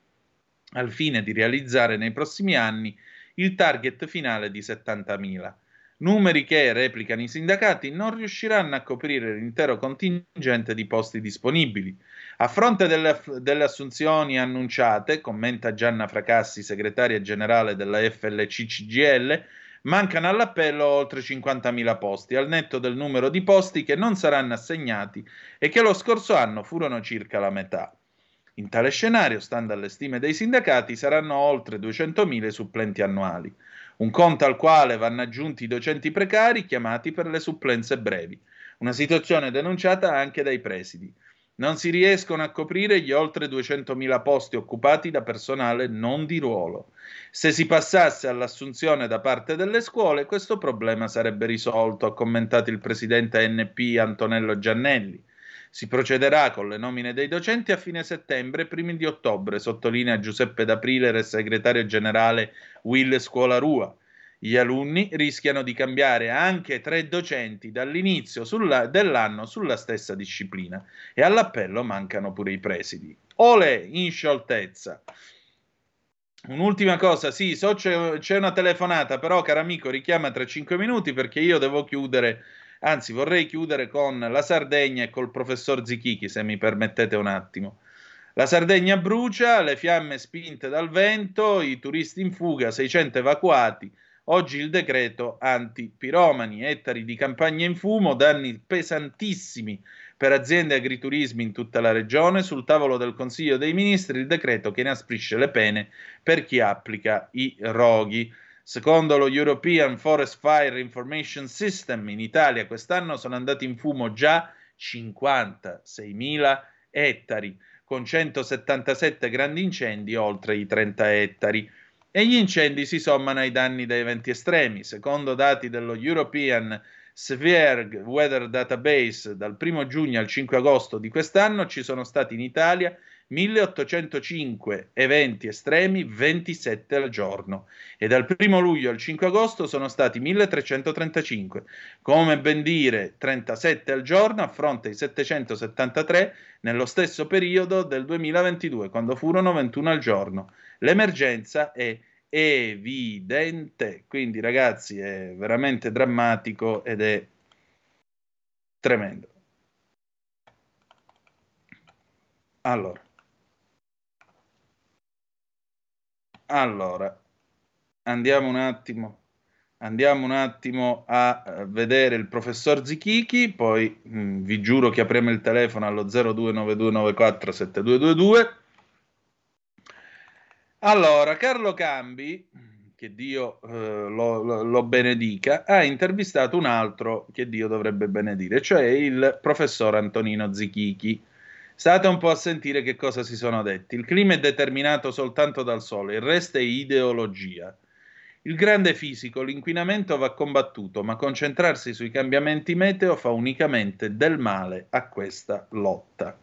al fine di realizzare nei prossimi anni il target finale di 70.000. Numeri che, replicano i sindacati, non riusciranno a coprire l'intero contingente di posti disponibili. A fronte delle, delle assunzioni annunciate, commenta Gianna Fracassi, segretaria generale della FLC-CGL, mancano all'appello oltre 50.000 posti, al netto del numero di posti che non saranno assegnati e che lo scorso anno furono circa la metà. In tale scenario, stando alle stime dei sindacati, saranno oltre 200.000 i supplenti annuali, un conto al quale vanno aggiunti i docenti precari chiamati per le supplenze brevi, una situazione denunciata anche dai presidi. Non si riescono a coprire gli oltre 200.000 posti occupati da personale non di ruolo. Se si passasse all'assunzione da parte delle scuole, questo problema sarebbe risolto, ha commentato il presidente NP Antonello Giannelli. Si procederà con le nomine dei docenti a fine settembre e primi di ottobre, sottolinea Giuseppe D'Aprile, segretario generale Will Scuola Rua. Gli alunni rischiano di cambiare anche tre docenti dall'inizio sulla, dell'anno sulla stessa disciplina e all'appello mancano pure i presidi. Ole in scioltezza. Un'ultima cosa, sì, so c'è, c'è una telefonata, però caro amico richiama tra cinque minuti perché io devo chiudere Anzi, vorrei chiudere con la Sardegna e col professor Zichichi, se mi permettete un attimo. La Sardegna brucia, le fiamme spinte dal vento, i turisti in fuga, 600 evacuati. Oggi il decreto anti-piromani, ettari di campagna in fumo, danni pesantissimi per aziende e agriturismi in tutta la regione. Sul tavolo del Consiglio dei Ministri il decreto che inasprisce le pene per chi applica i roghi. Secondo lo European Forest Fire Information System, in Italia quest'anno sono andati in fumo già 56.000 ettari, con 177 grandi incendi oltre i 30 ettari. E gli incendi si sommano ai danni da eventi estremi. Secondo dati dello European Severe Weather Database, dal 1 giugno al 5 agosto di quest'anno ci sono stati in Italia 1805 eventi estremi, 27 al giorno e dal 1 luglio al 5 agosto sono stati 1335, come ben dire 37 al giorno a fronte di 773 nello stesso periodo del 2022, quando furono 21 al giorno. L'emergenza è evidente, quindi ragazzi è veramente drammatico ed è tremendo. Allora, allora, andiamo un attimo, andiamo un attimo a eh, vedere il professor Zichichi, poi mh, mm, vi giuro che apriamo il telefono allo 0292947222. Allora, Carlo Cambi, che Dio eh, lo, lo, lo, benedica, ha intervistato un altro che Dio dovrebbe benedire, cioè il professor Antonino Zichichi State un po' a sentire che cosa si sono detti. Il clima è determinato soltanto dal Sole, il resto è ideologia. Il grande fisico, l'inquinamento va combattuto, ma concentrarsi sui cambiamenti meteo fa unicamente del male a questa lotta.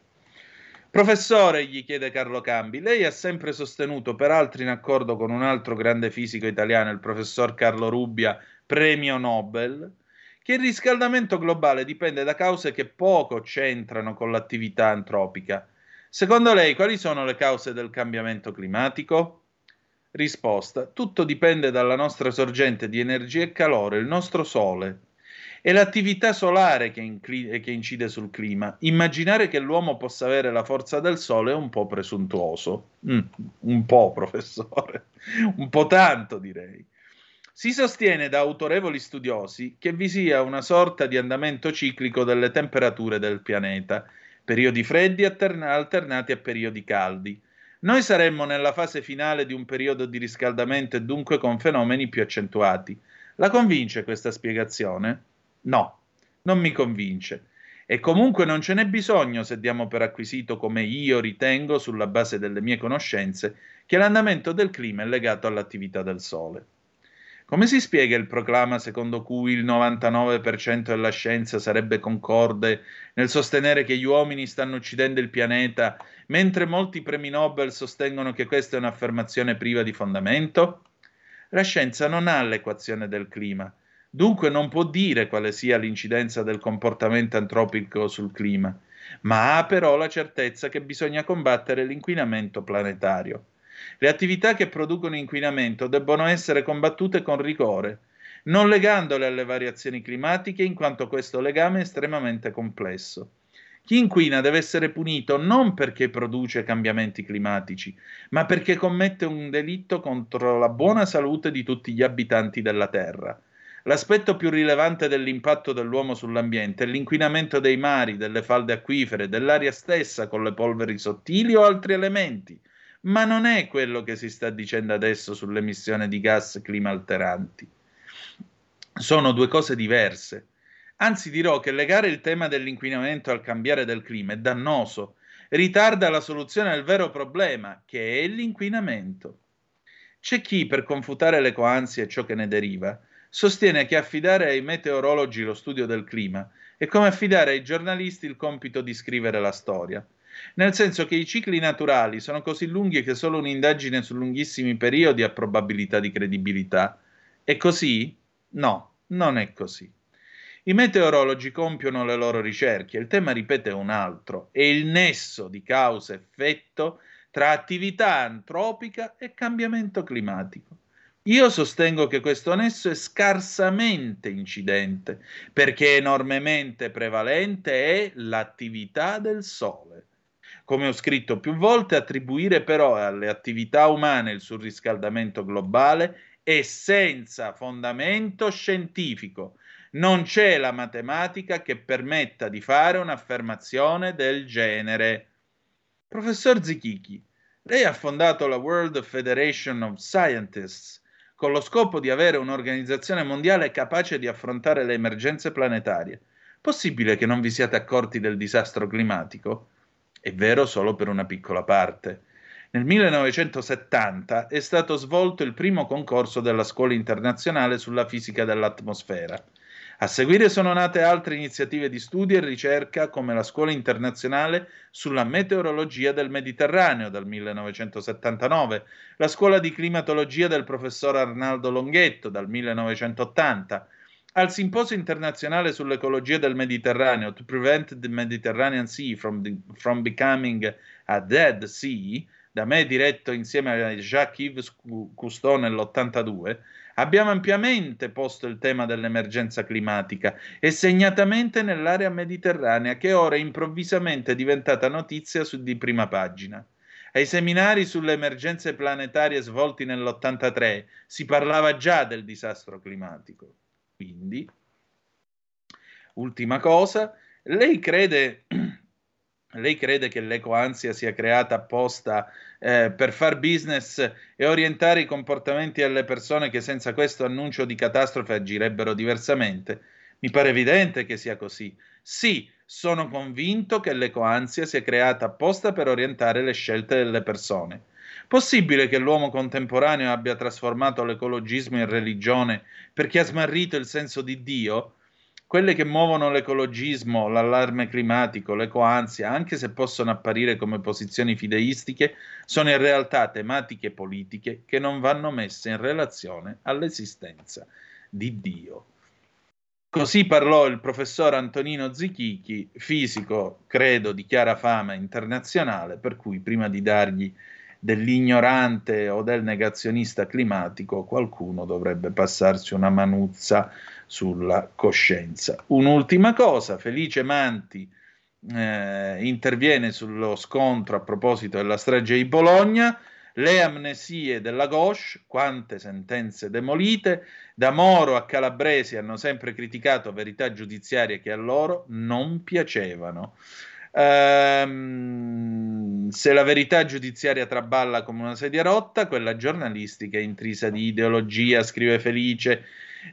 Professore, gli chiede Carlo Cambi, lei ha sempre sostenuto, peraltro in accordo con un altro grande fisico italiano, il professor Carlo Rubbia, premio Nobel, che il riscaldamento globale dipende da cause che poco c'entrano con l'attività antropica. Secondo lei, quali sono le cause del cambiamento climatico? Risposta: tutto dipende dalla nostra sorgente di energia e calore, il nostro Sole. È l'attività solare che, incli- che incide sul clima. Immaginare che l'uomo possa avere la forza del Sole è un po' presuntuoso. Mm, un po', professore. un po' tanto, direi. Si sostiene da autorevoli studiosi che vi sia una sorta di andamento ciclico delle temperature del pianeta, periodi freddi alterna- alternati a periodi caldi. Noi saremmo nella fase finale di un periodo di riscaldamento e dunque con fenomeni più accentuati. La convince questa spiegazione? No, non mi convince. E comunque non ce n'è bisogno se diamo per acquisito, come io ritengo sulla base delle mie conoscenze, che l'andamento del clima è legato all'attività del Sole. Come si spiega il proclama secondo cui il 99% della scienza sarebbe concorde nel sostenere che gli uomini stanno uccidendo il pianeta, mentre molti premi Nobel sostengono che questa è un'affermazione priva di fondamento? La scienza non ha l'equazione del clima, dunque non può dire quale sia l'incidenza del comportamento antropico sul clima, ma ha però la certezza che bisogna combattere l'inquinamento planetario. Le attività che producono inquinamento debbono essere combattute con rigore, non legandole alle variazioni climatiche, in quanto questo legame è estremamente complesso. Chi inquina deve essere punito non perché produce cambiamenti climatici, ma perché commette un delitto contro la buona salute di tutti gli abitanti della Terra. L'aspetto più rilevante dell'impatto dell'uomo sull'ambiente è l'inquinamento dei mari, delle falde acquifere, dell'aria stessa con le polveri sottili o altri elementi, ma non è quello che si sta dicendo adesso sull'emissione di gas climalteranti. Sono due cose diverse. Anzi, dirò che legare il tema dell'inquinamento al cambiare del clima è dannoso, ritarda la soluzione del vero problema, che è l'inquinamento. C'è chi, per confutare le coansie e ciò che ne deriva, sostiene che affidare ai meteorologi lo studio del clima è come affidare ai giornalisti il compito di scrivere la storia nel senso che i cicli naturali sono così lunghi che solo un'indagine su lunghissimi periodi ha probabilità di credibilità. È così? No, non è così. I meteorologi compiono le loro ricerche, il tema, ripete, è un altro, è il nesso di causa-effetto tra attività antropica e cambiamento climatico. Io sostengo che questo nesso è scarsamente incidente, perché enormemente prevalente è l'attività del Sole come ho scritto più volte, attribuire però alle attività umane il surriscaldamento globale è senza fondamento scientifico. Non c'è la matematica che permetta di fare un'affermazione del genere. Professor Zichichi, lei ha fondato la World Federation of Scientists con lo scopo di avere un'organizzazione mondiale capace di affrontare le emergenze planetarie. Possibile che non vi siate accorti del disastro climatico? È vero solo per una piccola parte. Nel 1970 è stato svolto il primo concorso della Scuola internazionale sulla fisica dell'atmosfera. A seguire sono nate altre iniziative di studio e ricerca come la Scuola internazionale sulla meteorologia del Mediterraneo dal 1979, la Scuola di climatologia del professor Arnaldo Longhetto dal 1980, al Simposio internazionale sull'ecologia del Mediterraneo To Prevent the Mediterranean Sea from, the, from Becoming a Dead Sea, da me diretto insieme a Jacques-Yves Cousteau nell'82, abbiamo ampiamente posto il tema dell'emergenza climatica e segnatamente nell'area mediterranea che ora improvvisamente è diventata notizia su di prima pagina. Ai seminari sulle emergenze planetarie svolti nell'83 si parlava già del disastro climatico. Quindi, ultima cosa, lei crede lei crede che l'ecoansia sia creata apposta eh, per far business e orientare i comportamenti delle persone che senza questo annuncio di catastrofe agirebbero diversamente? Mi pare evidente che sia così. Sì, sono convinto che l'ecoansia sia creata apposta per orientare le scelte delle persone. Possibile che l'uomo contemporaneo abbia trasformato l'ecologismo in religione perché ha smarrito il senso di Dio? Quelle che muovono l'ecologismo, l'allarme climatico, l'ecoansia, anche se possono apparire come posizioni fideistiche, sono in realtà tematiche politiche che non vanno messe in relazione all'esistenza di Dio. Così parlò il professor Antonino Zichichi, fisico, credo, di chiara fama internazionale, per cui prima di dargli dell'ignorante o del negazionista climatico qualcuno dovrebbe passarsi una manuzza sulla coscienza. Un'ultima cosa, Felice Manti eh, interviene sullo scontro a proposito della strage di Bologna, le amnesie della Gauche, quante sentenze demolite, da Moro a Calabresi hanno sempre criticato verità giudiziarie che a loro non piacevano. Ehm, se la verità giudiziaria traballa come una sedia rotta, quella giornalistica è intrisa di ideologia, scrive Felice,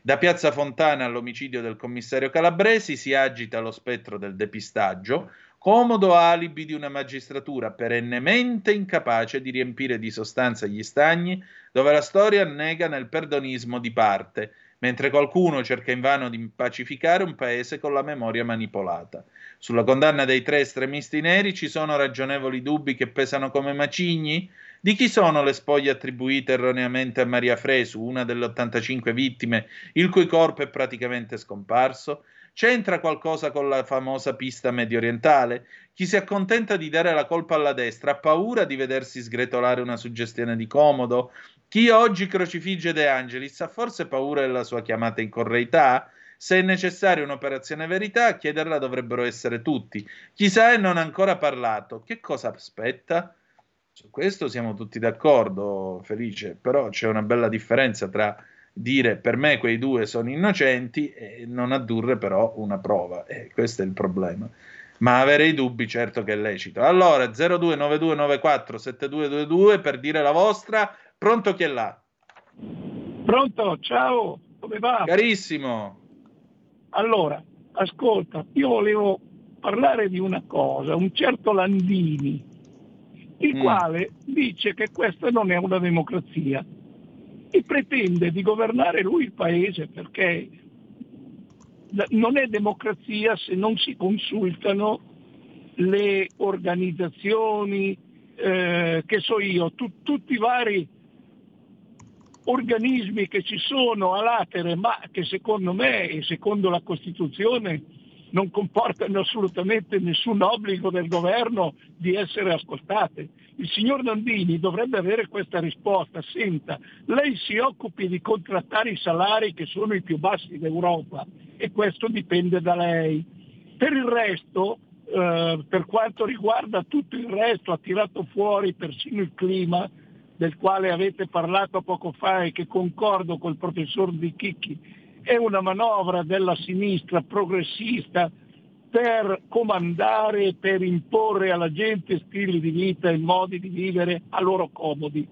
da Piazza Fontana all'omicidio del commissario Calabresi si agita lo spettro del depistaggio, comodo alibi di una magistratura perennemente incapace di riempire di sostanza gli stagni dove la storia nega nel perdonismo di parte, mentre qualcuno cerca invano di pacificare un paese con la memoria manipolata. Sulla condanna dei tre estremisti neri ci sono ragionevoli dubbi che pesano come macigni? Di chi sono le spoglie attribuite erroneamente a Maria Fresu, una delle 85 vittime, il cui corpo è praticamente scomparso? C'entra qualcosa con la famosa pista medio orientale? Chi si accontenta di dare la colpa alla destra ha paura di vedersi sgretolare una suggestione di comodo? Chi oggi crocifigge De Angelis ha forse paura della sua chiamata in correità? Se è necessaria un'operazione verità, chiederla dovrebbero essere tutti. Chi sa e non ha ancora parlato, che cosa aspetta? Su questo siamo tutti d'accordo, Felice, però c'è una bella differenza tra dire per me quei due sono innocenti e non addurre però una prova. E questo è il problema. Ma avere i dubbi certo che è lecito. Allora, 0292947222 per dire la vostra. Pronto chi è là? Pronto, ciao, come va? Carissimo. Allora, ascolta, io volevo parlare di una cosa, un certo Landini il mm. quale dice che questa non è una democrazia e pretende di governare lui il paese perché non è democrazia se non si consultano le organizzazioni, eh, che so io, tu, tutti i vari organismi che ci sono a latere, ma che secondo me e secondo la Costituzione non comportano assolutamente nessun obbligo del governo di essere ascoltate. Il signor Nandini dovrebbe avere questa risposta, senta, lei si occupi di contrattare i salari che sono i più bassi d'Europa e questo dipende da lei. Per il resto, eh, per quanto riguarda tutto il resto, ha tirato fuori persino il clima, del quale avete parlato poco fa e che concordo col professor Di Chicchi, è una manovra della sinistra progressista per comandare per imporre alla gente stili di vita e modi di vivere a loro comodi.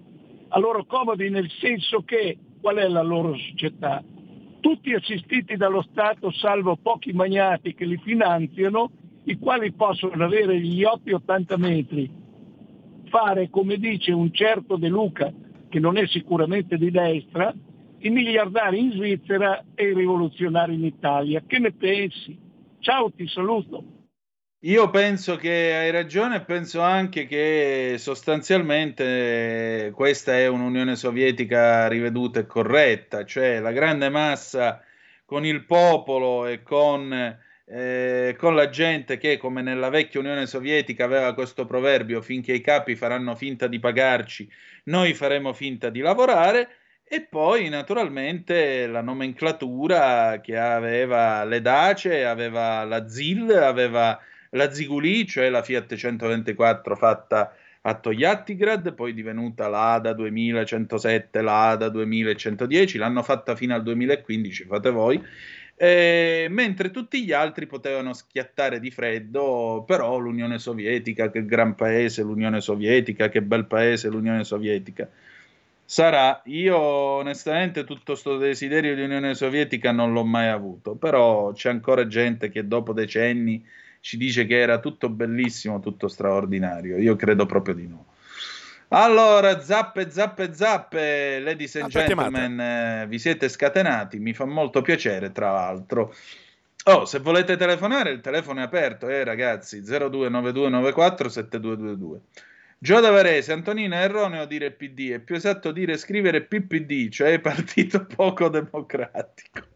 A loro comodi nel senso che qual è la loro società? Tutti assistiti dallo Stato salvo pochi magnati che li finanziano, i quali possono avere gli yacht 80 metri, fare come dice un certo De Luca, che non è sicuramente di destra, i miliardari in Svizzera e i rivoluzionari in Italia. Che ne pensi? Ciao, ti saluto. Io penso che hai ragione e penso anche che sostanzialmente questa è un'Unione Sovietica riveduta e corretta, cioè la grande massa con il popolo e con, eh, con la gente che come nella vecchia Unione Sovietica aveva questo proverbio finché i capi faranno finta di pagarci, noi faremo finta di lavorare e poi naturalmente la nomenclatura che aveva le Dace, aveva la ZIL, aveva la Ziguli, cioè la Fiat 124 fatta a Togliattigrad, poi divenuta l'Ada 2107, l'Ada 2110, l'hanno fatta fino al 2015, fate voi, eh, mentre tutti gli altri potevano schiattare di freddo, però l'Unione Sovietica, che gran paese l'Unione Sovietica, che bel paese l'Unione Sovietica sarà. Io onestamente tutto questo desiderio di Unione Sovietica non l'ho mai avuto, però c'è ancora gente che dopo decenni ci dice che era tutto bellissimo, tutto straordinario. Io credo proprio di no. Allora, zappe, zappe, zappe, ladies and Altra gentlemen, eh, vi siete scatenati, mi fa molto piacere, tra l'altro. Oh, se volete telefonare, il telefono è aperto, eh ragazzi, 029294 7222. Gio da Varese, Antonino, è erroneo dire PD, è più esatto dire scrivere PPD, cioè partito poco democratico.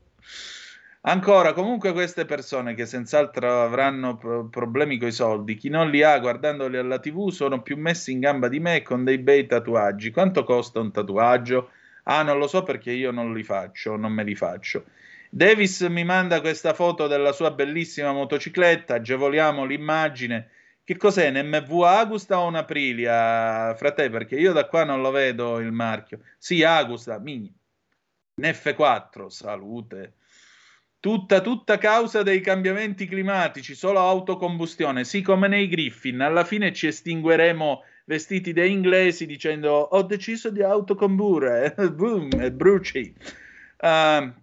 Ancora, comunque queste persone che senz'altro avranno pro- problemi con i soldi, chi non li ha guardandoli alla tv sono più messi in gamba di me con dei bei tatuaggi. Quanto costa un tatuaggio? Ah, non lo so perché io non li faccio, non me li faccio. Davis mi manda questa foto della sua bellissima motocicletta, agevoliamo l'immagine. Che cos'è? Un MV Agusta o un Aprilia, frate? Perché io da qua non lo vedo il marchio. Sì, Agusta, mini. Un F4, salute. Tutta, tutta causa dei cambiamenti climatici, solo autocombustione. Sì, come nei Griffin, alla fine ci estingueremo vestiti da inglesi dicendo ho deciso di autocomburre, boom, e bruci. Uh,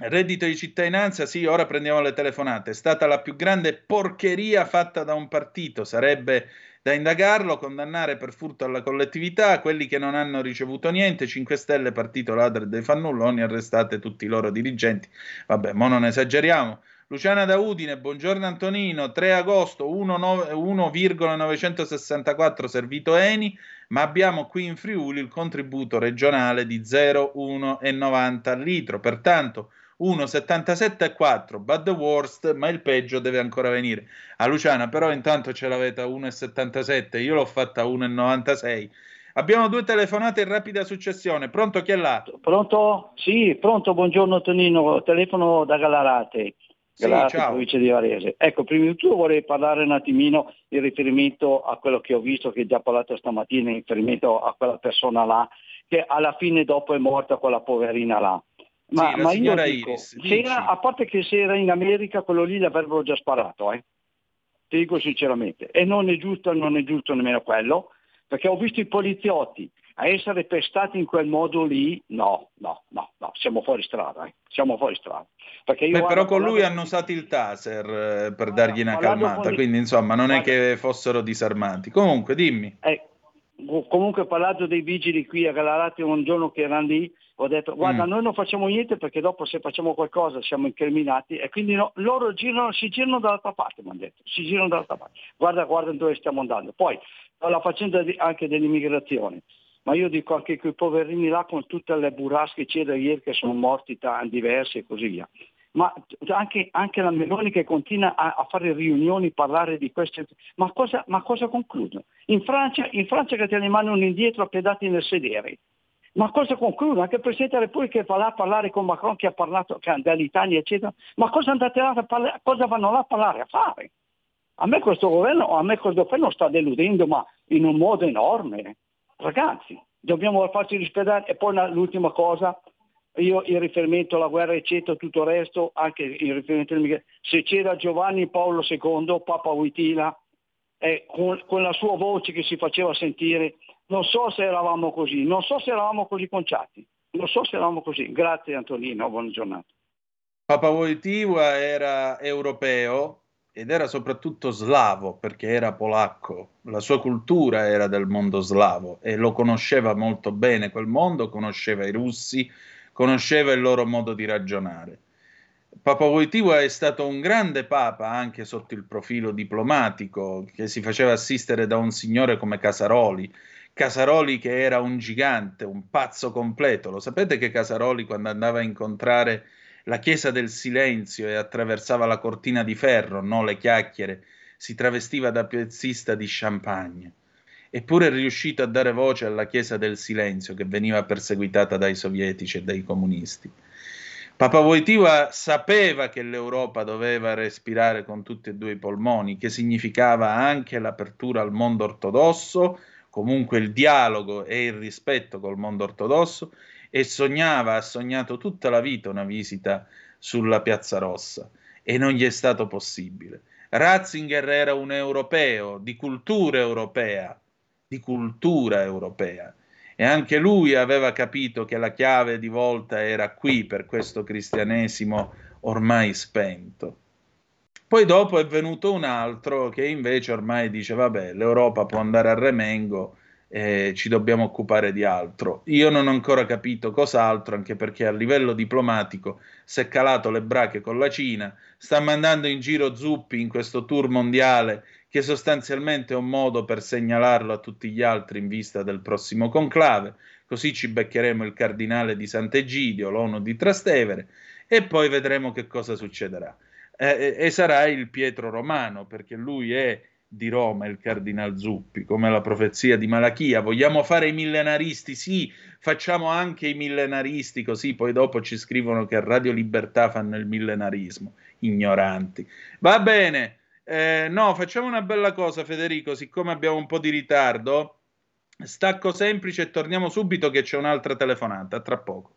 reddito di cittadinanza, sì, ora prendiamo le telefonate. È stata la più grande porcheria fatta da un partito. Sarebbe da indagarlo, condannare per furto alla collettività quelli che non hanno ricevuto niente. 5 Stelle, partito ladro dei fannulloni, arrestate tutti i loro dirigenti. Vabbè, ma non esageriamo. Luciana da Udine, buongiorno Antonino, 3 agosto 1,964 servito Eni, ma abbiamo qui in Friuli il contributo regionale di 0,190 al litro, pertanto 1,77,4, but the worst, ma il peggio deve ancora venire. A Luciana, però intanto ce l'avete a 1,77, io l'ho fatta a 1,96. Abbiamo due telefonate in rapida successione. Pronto chi è là? Pronto? Sì, pronto, buongiorno Tonino, telefono da Galarate. Sì, Galarate, ciao. provincia di Varese. Ecco, prima di tutto vorrei parlare un attimino in riferimento a quello che ho visto, che già parlato stamattina, in riferimento a quella persona là, che alla fine dopo è morta quella poverina là. Ma, Sì, ma io dico, Iris, era- a parte che se era in America, quello lì l'avrebbero già sparato, eh. Ti dico sinceramente. E non è giusto, non è giusto nemmeno quello, perché ho visto i poliziotti a essere pestati in quel modo lì, no, no, no, no, siamo fuori strada, eh. siamo fuori strada. Perché Beh, però con lui hanno usato il taser eh, per dargli una calmata, con- quindi insomma non è che fossero disarmanti. Comunque, dimmi. Eh, comunque parlando dei vigili qui a Galarate un giorno che erano lì, ho detto guarda Mm. noi non facciamo niente perché dopo se facciamo qualcosa siamo incriminati e quindi no- loro girano, si girano dall'altra parte, mi hanno detto, si girano dall'altra parte. Guarda, guarda dove stiamo andando. Poi la faccenda anche dell'immigrazione. Ma io dico anche quei poverini là con tutte le burrasche che c'era ieri che sono morti ta- diversi e così via. Ma anche, anche la Meloni che continua a, a fare riunioni, parlare di queste... Ma cosa, ma cosa concludono? In Francia, in Francia che te ne mandano indietro appedati nel sedere. Ma cosa concludono? Anche il Presidente della Repubblica va là a parlare con Macron che ha parlato che- dall'Italia, eccetera. Ma cosa andate là a parlare? Cosa vanno là a parlare a fare? A me questo governo, a me questo governo sta deludendo, ma in un modo enorme. Ragazzi, dobbiamo farci rispettare. E poi una- l'ultima cosa, io in riferimento alla guerra eccetera, tutto il resto, anche in riferimento all'immigrazione, se c'era Giovanni Paolo II, Papa Wojtyla, eh, con, con la sua voce che si faceva sentire, non so se eravamo così, non so se eravamo così conciati, non so se eravamo così. Grazie Antonino, buona giornata. Papa Wojtyła era europeo ed era soprattutto slavo perché era polacco. La sua cultura era del mondo slavo e lo conosceva molto bene quel mondo, conosceva i russi, conosceva il loro modo di ragionare. Papa Wojtyła è stato un grande papa anche sotto il profilo diplomatico, che si faceva assistere da un signore come Casaroli. Casaroli che era un gigante, un pazzo completo. Lo sapete che Casaroli quando andava a incontrare la Chiesa del Silenzio e attraversava la cortina di ferro, non le chiacchiere, si travestiva da piazzista di champagne. Eppure è riuscito a dare voce alla Chiesa del Silenzio che veniva perseguitata dai sovietici e dai comunisti. Papa Wojtyła sapeva che l'Europa doveva respirare con tutti e due i polmoni, che significava anche l'apertura al mondo ortodosso, comunque il dialogo e il rispetto col mondo ortodosso, e sognava, ha sognato tutta la vita una visita sulla Piazza Rossa e non gli è stato possibile. Ratzinger era un europeo, di cultura europea, di cultura europea e anche lui aveva capito che la chiave di volta era qui per questo cristianesimo ormai spento. Poi dopo è venuto un altro che invece ormai dice vabbè l'Europa può andare a remengo eh, ci dobbiamo occupare di altro. Io non ho ancora capito cos'altro, anche perché a livello diplomatico si è calato le brache con la Cina, sta mandando in giro zuppi in questo tour mondiale che sostanzialmente è un modo per segnalarlo a tutti gli altri in vista del prossimo conclave, così ci beccheremo il cardinale di Sant'Egidio, l'ONU di Trastevere, e poi vedremo che cosa succederà. Eh, e sarà il Pietro Romano, perché lui è di Roma, il cardinal Zuppi, come la profezia di Malachia. Vogliamo fare i millenaristi? Sì, facciamo anche i millenaristi, così poi dopo ci scrivono che Radio Libertà fanno il millenarismo. Ignoranti. Va bene. Eh, no, facciamo una bella cosa, Federico, siccome abbiamo un po' di ritardo. Stacco semplice e torniamo subito che c'è un'altra telefonata. Tra poco.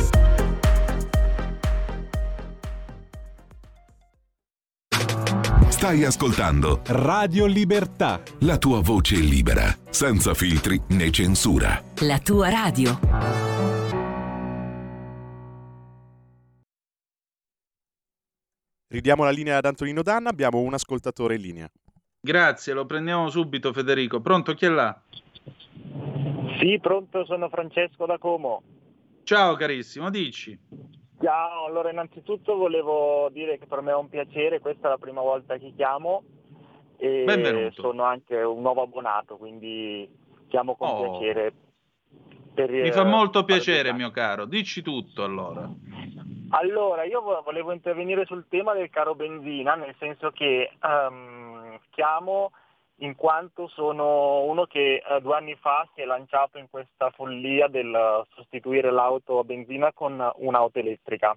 Stai ascoltando Radio Libertà. La tua voce libera, senza filtri né censura. La tua radio. Ridiamo la linea ad Antonino Danna, abbiamo un ascoltatore in linea. Grazie, lo prendiamo subito Federico. Pronto, chi è là? Sì, pronto, sono Francesco da Como. Ciao carissimo, dici. Ciao, allora innanzitutto volevo dire che per me è un piacere, questa è la prima volta che chiamo e Benvenuto. sono anche un nuovo abbonato, quindi chiamo con Oh. piacere. Per, Mi fa molto piacere, mio caro. Dici tutto allora. Allora, io vo- volevo intervenire sul tema del caro benzina, nel senso che ehm, chiamo in quanto sono uno che eh, due anni fa si è lanciato in questa follia del eh, sostituire l'auto a benzina con un'auto elettrica.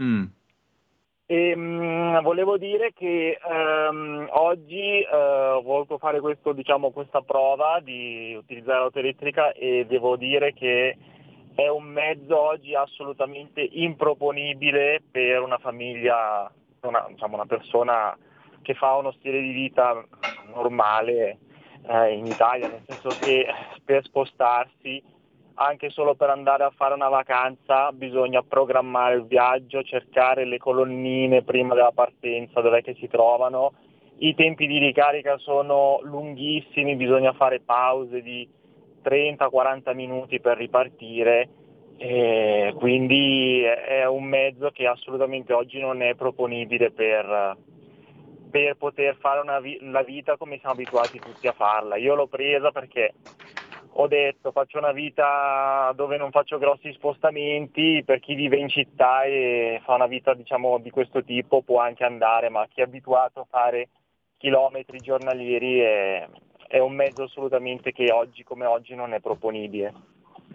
Mm. E, mh, volevo dire che ehm, oggi eh, ho voluto fare questo, diciamo, questa prova di utilizzare l'auto elettrica e devo dire che è un mezzo oggi assolutamente improponibile per una famiglia, una, diciamo, una persona che fa uno stile di vita normale eh, in Italia, nel senso che per spostarsi anche solo per andare a fare una vacanza bisogna programmare il viaggio, cercare le colonnine prima della partenza, dov'è che si trovano. I tempi di ricarica sono lunghissimi, bisogna fare pause di 30-40 minuti per ripartire. Quindi è un mezzo che assolutamente oggi non è proponibile per, per poter fare una vi- la vita come siamo abituati tutti a farla. Io l'ho presa perché ho detto faccio una vita dove non faccio grossi spostamenti, per chi vive in città e fa una vita diciamo di questo tipo può anche andare, ma chi è abituato a fare chilometri giornalieri è, è un mezzo assolutamente che oggi come oggi non è proponibile.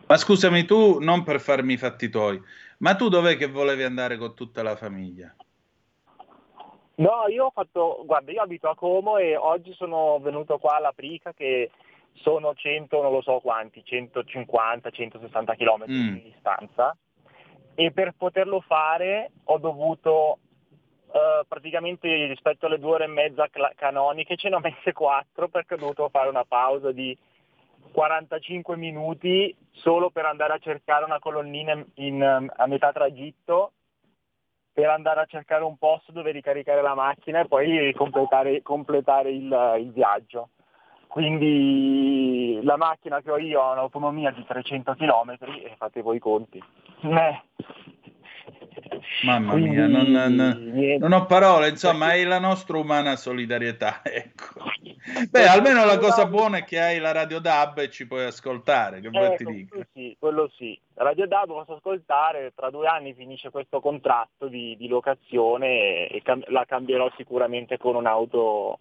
Ma scusami tu, non per farmi i fatti tuoi, ma tu dov'è che volevi andare con tutta la famiglia? No, io ho fatto, guarda, io abito a Como e oggi sono venuto qua alla Prica che sono 100, non lo so quanti, 150, 160 km Mm. di distanza e per poterlo fare ho dovuto eh, praticamente rispetto alle due ore e mezza cla- canoniche ce ne ho messe quattro perché ho dovuto fare una pausa di 45 minuti solo per andare a cercare una colonnina in- in- a metà tragitto per andare a cercare un posto dove ricaricare la macchina e poi completare, completare il, il viaggio. Quindi la macchina che ho io ha un'autonomia di 300 km e fate voi i conti. Eh, Mamma Quindi, mia, non, non- non ho parole, insomma, hai la nostra umana solidarietà, ecco. Beh, almeno la cosa buona è che hai la radio DAB e ci puoi ascoltare, che vuoi ti quello sì, quello sì. Radio DAB posso ascoltare, tra due anni finisce questo contratto di, di locazione e, e cam- la cambierò sicuramente con un'auto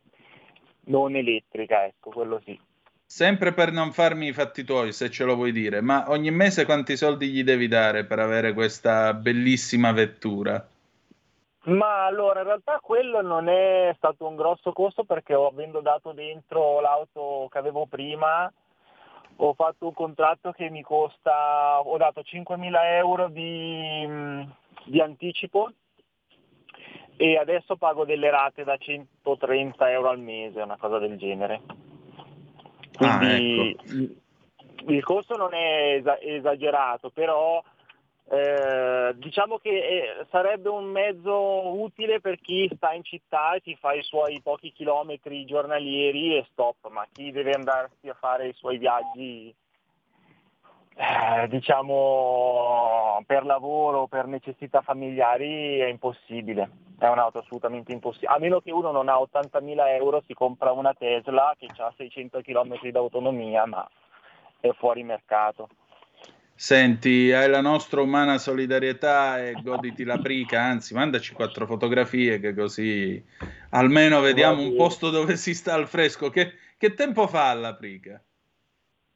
non elettrica, ecco, quello sì. Sempre per non farmi i fatti tuoi, se ce lo vuoi dire, ma ogni mese quanti soldi gli devi dare per avere questa bellissima vettura? Ma allora, in realtà quello non è stato un grosso costo perché avendo dato dentro l'auto che avevo prima, ho fatto un contratto che mi costa, ho dato 5.000 euro di, mh, di anticipo e adesso pago delle rate da 130 euro al mese, una cosa del genere. Ah, Quindi ecco. il- costo non è esa- esagerato, però eh, diciamo che eh, sarebbe un mezzo utile per chi sta in città e ti fa i suoi pochi chilometri giornalieri e stop, ma chi deve andarsi a fare i suoi viaggi eh, diciamo per lavoro, per necessità familiari è impossibile, è un'auto assolutamente impossibile, a meno che uno non ha 80.000 euro si compra una Tesla che ha 600 km d'autonomia ma è fuori mercato. Senti, hai la nostra umana solidarietà e goditi la prica, anzi, mandaci quattro fotografie che così almeno vediamo un posto dove si sta al fresco. Che, che tempo fa alla prica?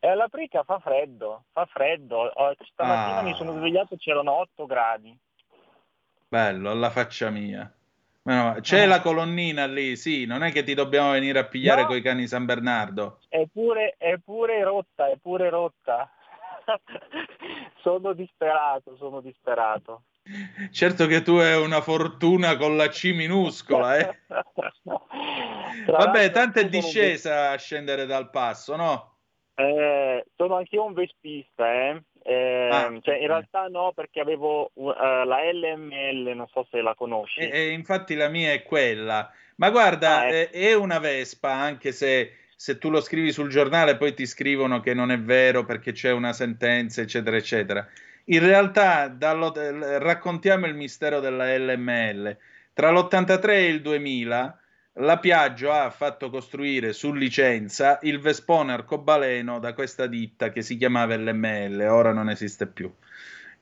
E alla Prica fa freddo, fa freddo, Oh, stamattina Ah. mi sono svegliato e c'erano 8 gradi. Bello, alla faccia mia. Male. C'è Ah. la colonnina lì, sì, non è che ti dobbiamo venire a pigliare No. coi cani San Bernardo. È pure, è pure rotta, è pure rotta. sono disperato, sono disperato. Certo che tu hai una fortuna con la C minuscola, eh. Vabbè, tanto è discesa a scendere dal passo, no? Eh, sono anch'io un vespista, eh. Eh, Ah, cioè, in realtà no, perché avevo uh, la LML, non so se la conosci. E, infatti la mia è quella. Ma guarda, eh, è una Vespa, anche se, se tu lo scrivi sul giornale poi ti scrivono che non è vero perché c'è una sentenza, eccetera, eccetera. In realtà, eh, raccontiamo il mistero della LML. Tra l'83 e il 2000, la Piaggio ha fatto costruire su licenza il Vespone arcobaleno da questa ditta che si chiamava LML, ora non esiste più.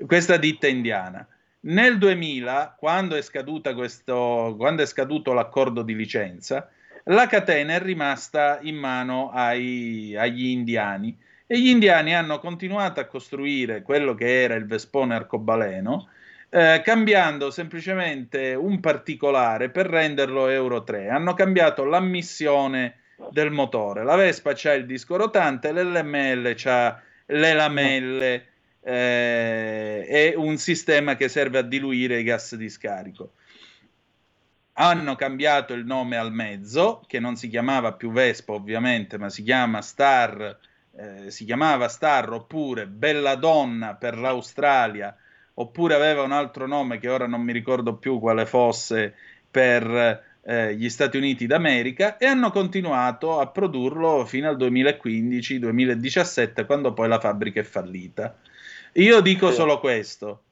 Questa ditta indiana. Nel 2000, quando è, questo, quando è scaduto l'accordo di licenza, la catena è rimasta in mano ai- agli indiani e gli indiani hanno continuato a costruire quello che era il Vespone arcobaleno, eh, cambiando semplicemente un particolare per renderlo Euro 3. Hanno cambiato l'ammissione del motore. La Vespa c'ha il disco rotante, l'LML c'ha le lamelle eh, e un sistema che serve a diluire i gas di scarico. Hanno cambiato il nome al mezzo, che non si chiamava più Vespa ovviamente, ma si chiama Star, eh, si chiamava Star oppure Bella Donna per l'Australia, oppure aveva un altro nome che ora non mi ricordo più quale fosse per eh, gli Stati Uniti d'America e hanno continuato a produrlo fino al 2015-2017 quando poi la fabbrica è fallita. Io dico solo questo.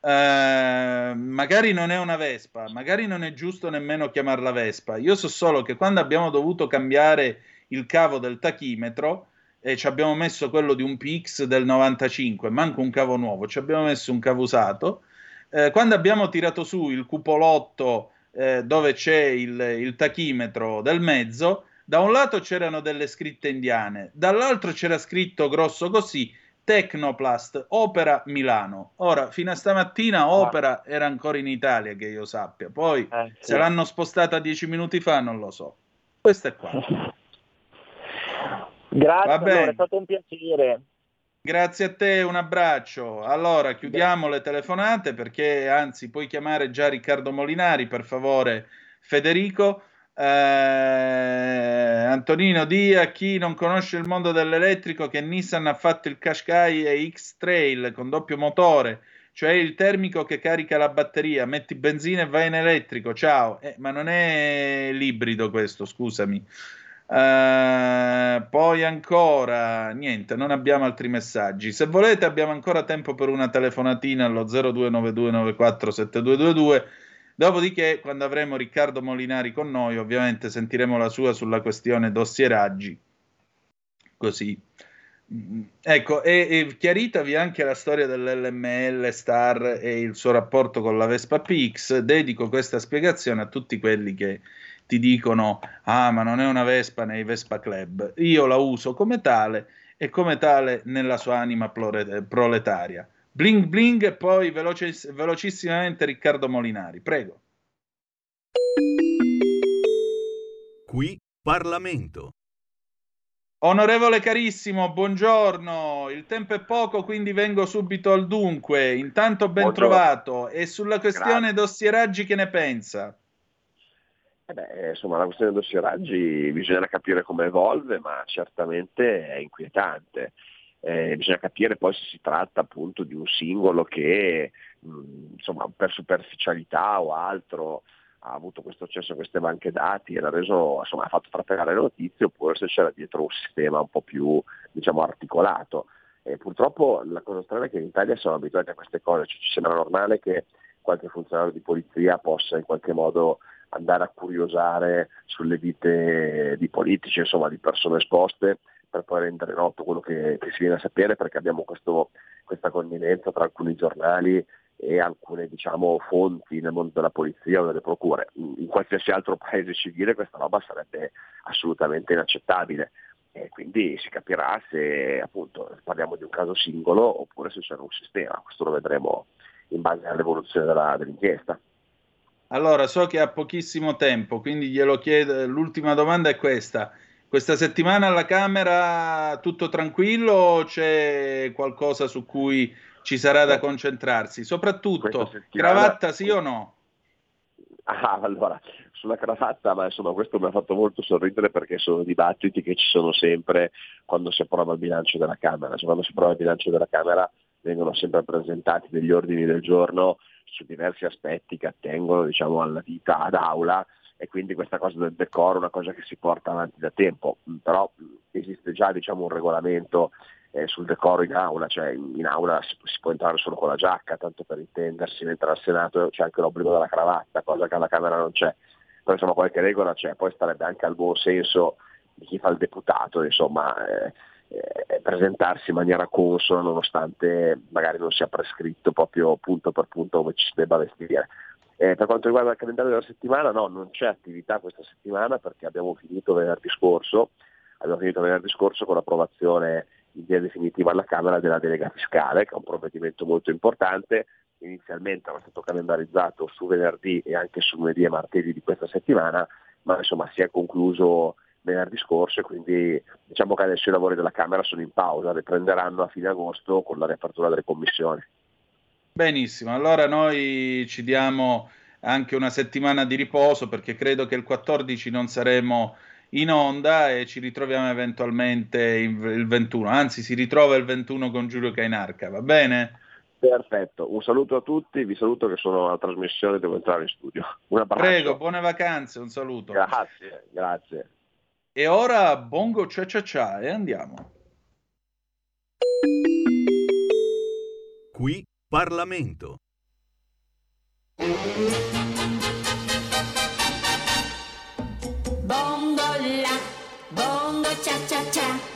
Eh, magari non è una Vespa, magari non è giusto nemmeno chiamarla Vespa. Io so solo che quando abbiamo dovuto cambiare il cavo del tachimetro e ci abbiamo messo quello di un PX del 95, manco un cavo nuovo, ci abbiamo messo un cavo usato. Eh, quando abbiamo tirato su il cupolotto eh, dove c'è il, il tachimetro del mezzo, da un lato c'erano delle scritte indiane, dall'altro c'era scritto grosso così Tecnoplast, Opera Milano. Ora, fino a stamattina Opera era ancora in Italia, che io sappia. Poi, Eh, sì. se l'hanno spostata dieci minuti fa, non lo so. Questo è qua. Grazie, allora, è stato un piacere. Grazie a te, un abbraccio. Allora, chiudiamo le telefonate perché, anzi, puoi chiamare già Riccardo Molinari, per favore, Federico. Eh, Antonino, di a chi non conosce il mondo dell'elettrico che Nissan ha fatto il Qashqai e X-Trail con doppio motore, cioè il termico che carica la batteria, metti benzina e vai in elettrico, ciao. Eh, ma non è l'ibrido questo, scusami. Eh, poi ancora niente, non abbiamo altri messaggi. Se volete, abbiamo ancora tempo per una telefonatina allo 0292947222. Dopodiché, quando avremo Riccardo Molinari con noi, ovviamente sentiremo la sua sulla questione dossieraggi. Così. Mm, Ecco, e, e chiaritavi anche la storia dell'LML Star e il suo rapporto con la Vespa PX. Dedico questa spiegazione a tutti quelli che ti dicono: Ah, ma non è una Vespa nei Vespa Club. Io la uso come tale e come tale nella sua anima proletaria. Bling bling e poi veloce- velocissimamente Riccardo Molinari, prego. Qui Parlamento. Onorevole carissimo, buongiorno. Il tempo è poco, quindi vengo subito al dunque. Intanto ben Buongiorno. trovato. E sulla questione Grazie. dossieraggi che ne pensa? Eh beh, insomma, la questione dei dossieraggi bisogna capire come evolve, ma certamente è inquietante. Eh, bisogna capire poi se si tratta appunto di un singolo che mh, insomma, per superficialità o altro ha avuto questo accesso a queste banche dati e l'ha reso, insomma, ha fatto trapelare le notizie oppure se c'era dietro un sistema un po' più diciamo, articolato. E purtroppo la cosa strana è che in Italia siamo abituati a queste cose, cioè, ci sembra normale che qualche funzionario di polizia possa in qualche modo andare a curiosare sulle vite di politici, insomma di persone esposte, per poi rendere noto quello che, che si viene a sapere, perché abbiamo questo- questa connivenza tra alcuni giornali e alcune diciamo, fonti nel mondo della polizia o delle procure. In qualsiasi altro paese civile questa roba sarebbe assolutamente inaccettabile. E quindi si capirà se appunto parliamo di un caso singolo oppure se c'è un sistema, questo lo vedremo in base all'evoluzione della- dell'inchiesta. Allora, so che ha pochissimo tempo, quindi glielo chiedo. L'ultima domanda è questa. Questa settimana alla Camera tutto tranquillo o c'è qualcosa su cui ci sarà da concentrarsi? Soprattutto, cravatta sì o no? Ah, allora, sulla cravatta, ma insomma questo mi ha fatto molto sorridere perché sono dibattiti che ci sono sempre quando si approva il bilancio della Camera. Cioè, quando si approva il bilancio della Camera vengono sempre presentati degli ordini del giorno su diversi aspetti che attengono diciamo, alla vita d'aula e quindi questa cosa del decoro è una cosa che si porta avanti da tempo, Mm, però mm, esiste già diciamo, un regolamento eh, sul decoro in aula, cioè in in aula si, si può entrare solo con la giacca, tanto per intendersi, mentre al Senato c'è anche l'obbligo della cravatta, cosa che alla Camera non c'è. Però insomma qualche regola c'è, poi starebbe anche al buon senso di chi fa il deputato, insomma, eh, eh, presentarsi in maniera consona nonostante magari non sia prescritto proprio punto per punto come ci si debba vestire. Eh, per quanto riguarda il calendario della settimana, no, non c'è attività questa settimana perché abbiamo finito venerdì scorso, abbiamo finito venerdì scorso con l'approvazione in via definitiva alla Camera della delega fiscale, che è un provvedimento molto importante. Inizialmente era stato calendarizzato su venerdì e anche su lunedì e martedì di questa settimana, ma insomma si è concluso venerdì scorso e quindi diciamo che adesso i lavori della Camera sono in pausa, riprenderanno a fine agosto con la riapertura delle commissioni. Benissimo, allora noi ci diamo anche una settimana di riposo perché credo che il 14 non saremo in onda e ci ritroviamo eventualmente il il 21, anzi si ritrova il 21 con Giulio Cainarca, va bene? Perfetto, un saluto a tutti, vi saluto che sono alla trasmissione, devo entrare in studio. Prego, buone vacanze, un saluto. Grazie, grazie. E ora bongo cia cia cia e andiamo. Qui Parlamento. Bongo la, bongo cha cha cha,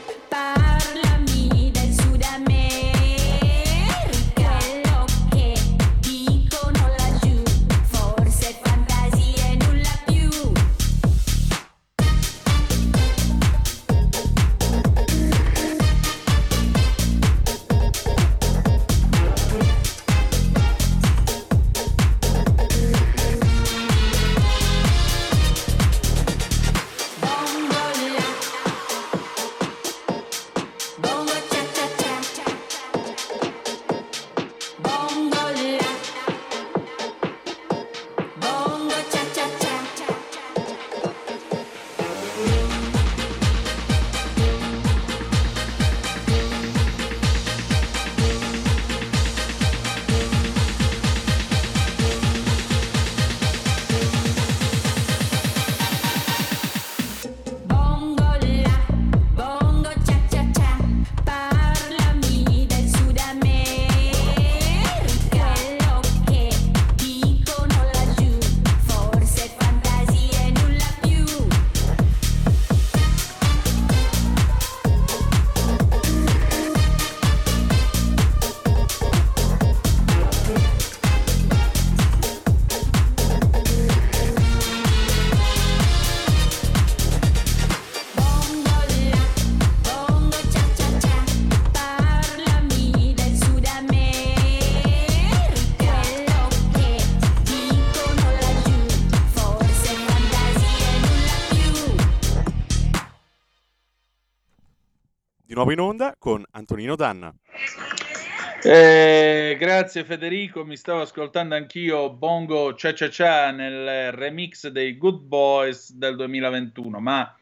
Nuovo in onda con Antonino Danna. Eh, grazie Federico, mi stavo ascoltando anch'io Bongo Cia Cia Cia nel remix dei Good Boys del 2021, ma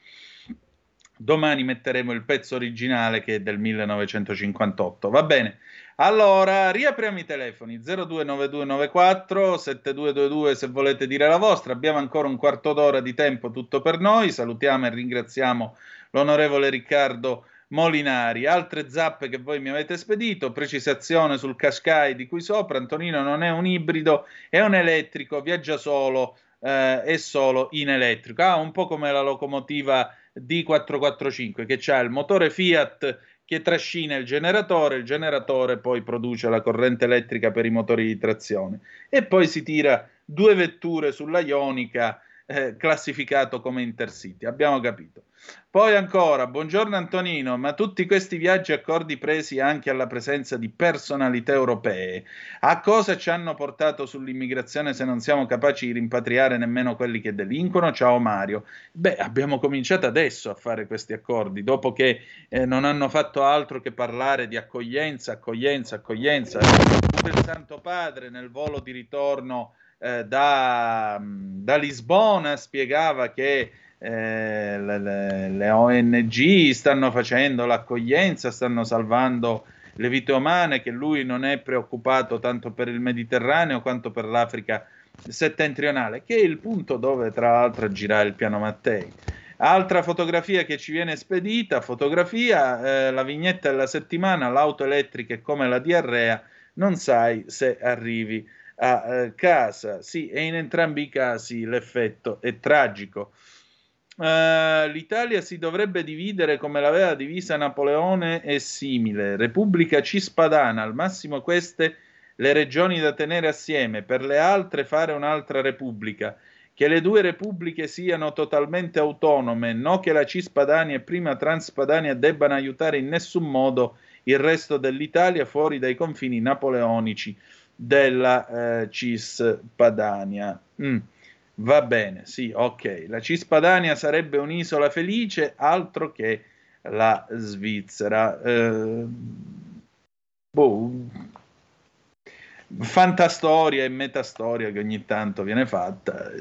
domani metteremo il pezzo originale che è del 1958. Va bene. Allora, riapriamo i telefoni 029294 7222 se volete dire la vostra. Abbiamo ancora un quarto d'ora di tempo tutto per noi. Salutiamo e ringraziamo l'onorevole Riccardo Molinari. Altre zappe che voi mi avete spedito, precisazione sul Qashqai di qui sopra. Antonino non è un ibrido, è un elettrico, viaggia solo eh, e solo in elettrico. Ah, un po' come la locomotiva D445 che ha il motore Fiat che trascina il generatore, il generatore poi produce la corrente elettrica per i motori di trazione e poi si tira due vetture sulla Ionica eh, classificato come intercity. Abbiamo capito. Poi ancora, buongiorno Antonino, ma tutti questi viaggi accordi presi anche alla presenza di personalità europee, a cosa ci hanno portato sull'immigrazione se non siamo capaci di rimpatriare nemmeno quelli che delinquono? Ciao Mario. Beh, abbiamo cominciato adesso a fare questi accordi, dopo che eh, non hanno fatto altro che parlare di accoglienza, accoglienza, accoglienza. Il Santo Padre nel volo di ritorno eh, da, da Lisbona spiegava che eh, le, le, ONG stanno facendo l'accoglienza, stanno salvando le vite umane, che lui non è preoccupato tanto per il Mediterraneo quanto per l'Africa settentrionale, che è il punto dove tra l'altro gira il piano Mattei. Altra fotografia che ci viene spedita, fotografia, eh, la vignetta della settimana, l'auto elettrica è come la diarrea, non sai se arrivi a casa. Sì, e in entrambi i casi l'effetto è tragico. Uh, L'Italia si dovrebbe dividere come l'aveva divisa Napoleone e simile, Repubblica Cispadana, al massimo queste le regioni da tenere assieme, per le altre fare un'altra repubblica, che le due repubbliche siano totalmente autonome, no che la Cispadania e prima Transpadania debbano aiutare in nessun modo il resto dell'Italia fuori dai confini napoleonici della eh, Cispadania. Mm. Va bene, sì, ok. La Cispadania sarebbe un'isola felice, altro che la Svizzera. Eh, boh, fantastoria e metastoria che ogni tanto viene fatta.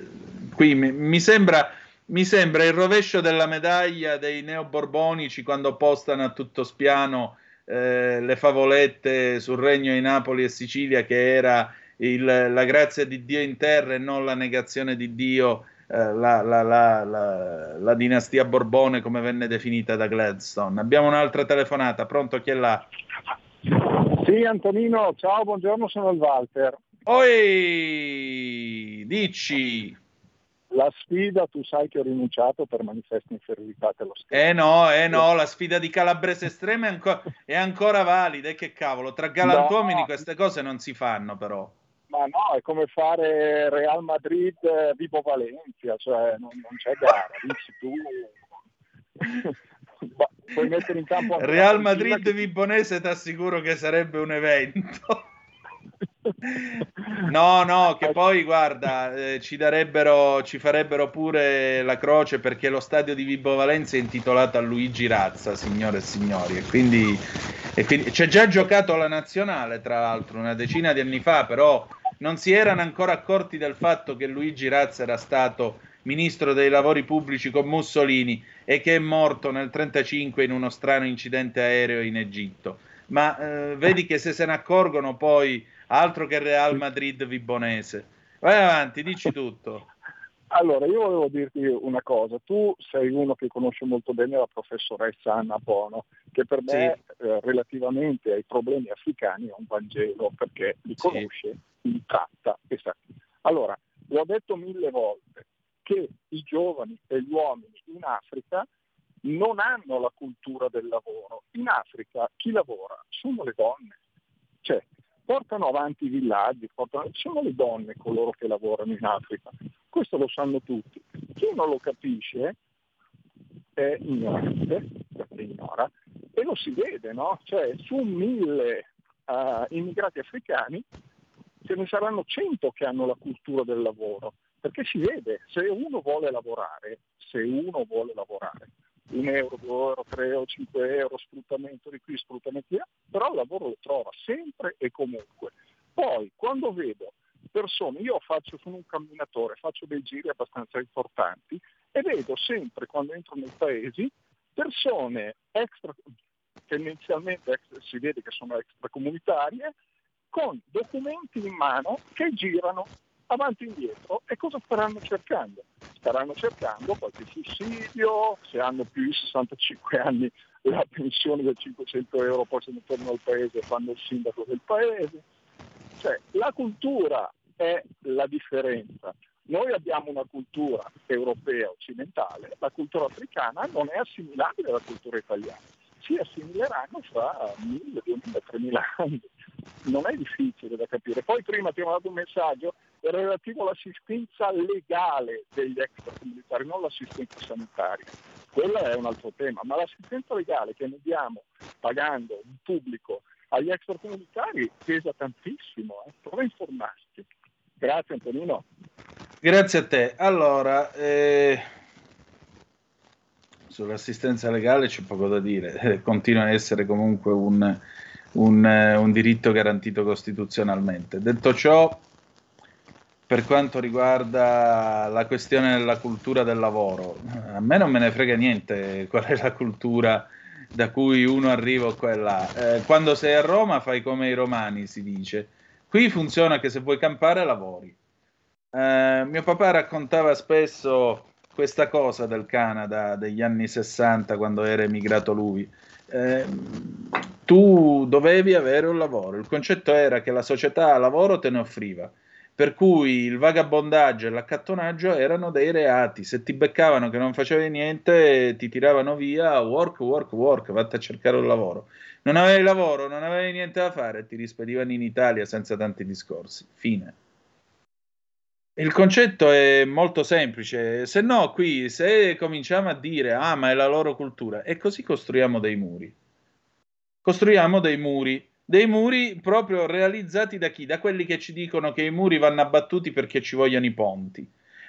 Qui mi, mi, sembra, mi sembra il rovescio della medaglia dei neoborbonici quando postano a tutto spiano eh, le favolette sul regno di Napoli e Sicilia che era il, la grazia di Dio in terra e non la negazione di Dio, eh, la, la, la, la, dinastia Borbone come venne definita da Gladstone. Abbiamo un'altra telefonata, pronto chi è là? Sì, Antonino, ciao, buongiorno, sono il Walter. Oi, dici. La sfida, tu sai che ho rinunciato per manifesta inferiorità, te lo stesso. Eh no, eh no, la sfida di Calabrese Estrema è, anco- è ancora valida, e che cavolo, tra galantuomini no. queste cose non si fanno però. Ma no, è come fare Real Madrid eh, Vivo Valencia, cioè non, non c'è gara, dici tu. puoi mettere in campo Real Madrid che... Vibonese ti assicuro che sarebbe un evento. No, no, che poi guarda, eh, ci darebbero, ci farebbero pure la croce perché lo stadio di Vibo Valencia è intitolato a Luigi Razza, signore e signori, e quindi, e quindi c'è già giocato alla nazionale, tra l'altro, una decina di anni fa, però non si erano ancora accorti del fatto che Luigi Razza era stato ministro dei lavori pubblici con Mussolini e che è morto nel 1935 in uno strano incidente aereo in Egitto. Ma eh, vedi che se se ne accorgono poi altro che Real Madrid Vibonese. Vai avanti, dici tutto. Allora, io volevo dirti una cosa. Tu sei uno che conosce molto bene la professoressa Anna Bono, che per me, sì. eh, relativamente ai problemi africani, è un Vangelo, perché li conosce, sì. li tratta e sa. Allora, l'ho detto mille volte, che i giovani e gli uomini in Africa non hanno la cultura del lavoro. In Africa chi lavora sono le donne. Cioè, portano avanti i villaggi, portano... sono le donne coloro che lavorano in Africa. Questo lo sanno tutti. Chi non lo capisce è ignorante, perché ignora, e lo si vede, no? Cioè su mille uh, immigrati africani ce ne saranno cento che hanno la cultura del lavoro, perché si vede, se uno vuole lavorare, se uno vuole lavorare, un euro, due euro, tre euro, cinque euro, sfruttamento di qui, sfruttamento di là, però il lavoro lo trova sempre e comunque. Poi quando vedo persone, io faccio, sono un camminatore, faccio dei giri abbastanza importanti e vedo sempre quando entro nei paesi persone extra, tendenzialmente extra- si vede che sono extracomunitarie, con documenti in mano che girano avanti e indietro e cosa staranno cercando? Staranno cercando qualche sussidio, se hanno più di 65 anni la pensione da 500 euro, poi se ne tornano al paese e fanno il sindaco del paese. Cioè, la cultura è la differenza. Noi abbiamo una cultura europea occidentale, la cultura africana non è assimilabile alla cultura italiana. Si assimileranno fra 1000, 2000, 3000 anni. Non è difficile da capire. Poi prima ti ho dato un messaggio relativo all'assistenza legale degli extracomunitari, non l'assistenza sanitaria. Quello è un altro tema, ma l'assistenza legale che noi diamo pagando in pubblico agli extracomunitari pesa tantissimo. Eh. Prova a informarsi. Grazie Antonino. Grazie a te. Allora, eh, sull'assistenza legale c'è poco da dire, continua a essere comunque un, un, eh, un diritto garantito costituzionalmente. Detto ciò, per quanto riguarda la questione della cultura del lavoro, a me non me ne frega niente qual è la cultura da cui uno arriva o quella. Eh, quando sei a Roma fai come i romani, si dice. Qui funziona che se vuoi campare lavori. Eh, mio papà raccontava spesso questa cosa del Canada degli anni 60 quando era emigrato lui. Eh, tu dovevi avere un lavoro, il concetto era che la società lavoro te ne offriva, per cui il vagabondaggio e l'accattonaggio erano dei reati, se ti beccavano che non facevi niente ti tiravano via, work, work, work, vatti a cercare un lavoro. Non avevi lavoro, non avevi niente da fare, ti rispedivano in Italia senza tanti discorsi. Fine. Il concetto è molto semplice, se no qui se cominciamo a dire ah ma è la loro cultura e così costruiamo dei muri. Costruiamo dei muri, dei muri proprio realizzati da chi? Da quelli che ci dicono che i muri vanno abbattuti perché ci vogliono i ponti.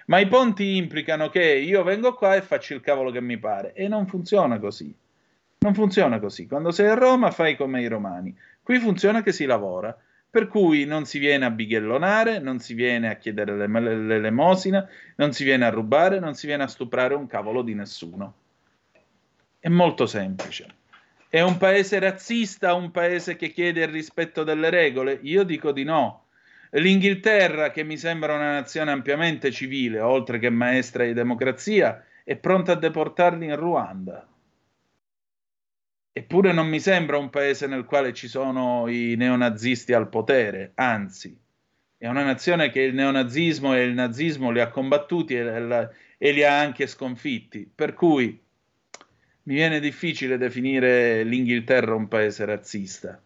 Ma i ponti implicano che io vengo qua e faccio il cavolo che mi pare e non funziona così. Non funziona così. Quando sei a Roma fai come i romani. Qui funziona che si lavora per cui non si viene a bighellonare, non si viene a chiedere l'elemosina, non si viene a rubare, non si viene a stuprare un cavolo di nessuno. È molto semplice. È un paese razzista, un paese che chiede il rispetto delle regole? Io dico di no. L'Inghilterra, che mi sembra una nazione ampiamente civile, oltre che maestra di democrazia, è pronta a deportarli in Ruanda. Eppure non mi sembra un paese nel quale ci sono i neonazisti al potere, anzi, è una nazione che il neonazismo e il nazismo li ha combattuti e, e li ha anche sconfitti, per cui mi viene difficile definire l'Inghilterra un paese razzista.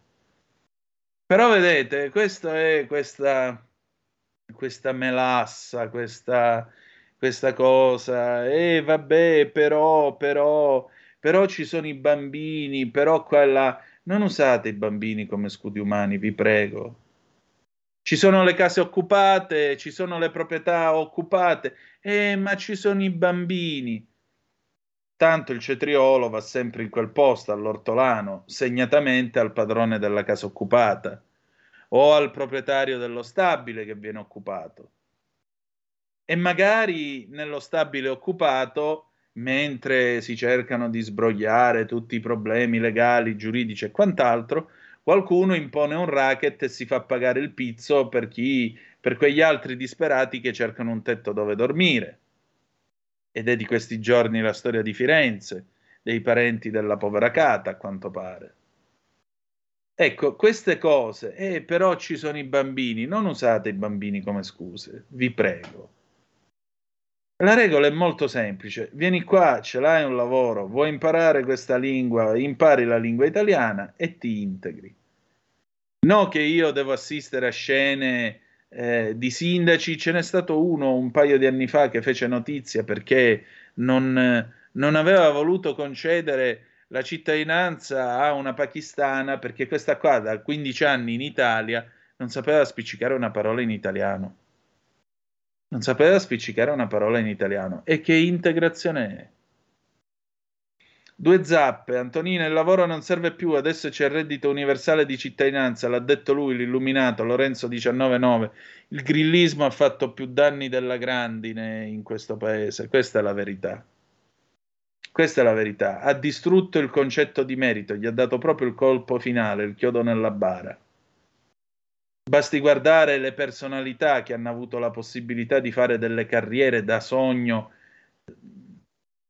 Però vedete, questa è questa, questa melassa, questa, questa cosa, e vabbè, però, però, però ci sono i bambini, però quella... Non usate i bambini come scudi umani, vi prego. Ci sono le case occupate, ci sono le proprietà occupate, eh, ma ci sono i bambini. Tanto il cetriolo va sempre in quel posto, all'ortolano, segnatamente al padrone della casa occupata o al proprietario dello stabile che viene occupato. E magari nello stabile occupato mentre si cercano di sbrogliare tutti i problemi legali, giuridici e quant'altro, qualcuno impone un racket e si fa pagare il pizzo per, chi, per quegli altri disperati che cercano un tetto dove dormire. Ed è di questi giorni la storia di Firenze, dei parenti della povera Cata, a quanto pare. Ecco, queste cose, eh, però ci sono i bambini, non usate i bambini come scuse, vi prego. La regola è molto semplice. Vieni qua, ce l'hai un lavoro, vuoi imparare questa lingua, impari la lingua italiana e ti integri. No che io devo assistere a scene eh, di sindaci, ce n'è stato uno un paio di anni fa che fece notizia perché non, non aveva voluto concedere la cittadinanza a una pakistana perché questa qua da 15 anni in Italia non sapeva spiccicare una parola in italiano non sapeva spiccicare una parola in italiano. E che integrazione è? Due zappe, Antonino, il lavoro non serve più, adesso c'è il reddito universale di cittadinanza, l'ha detto lui, l'illuminato, Lorenzo 199. Il grillismo ha fatto più danni della grandine in questo paese, questa è la verità. Questa è la verità. Ha distrutto il concetto di merito, gli ha dato proprio il colpo finale, il chiodo nella bara. Basti guardare le personalità che hanno avuto la possibilità di fare delle carriere da sogno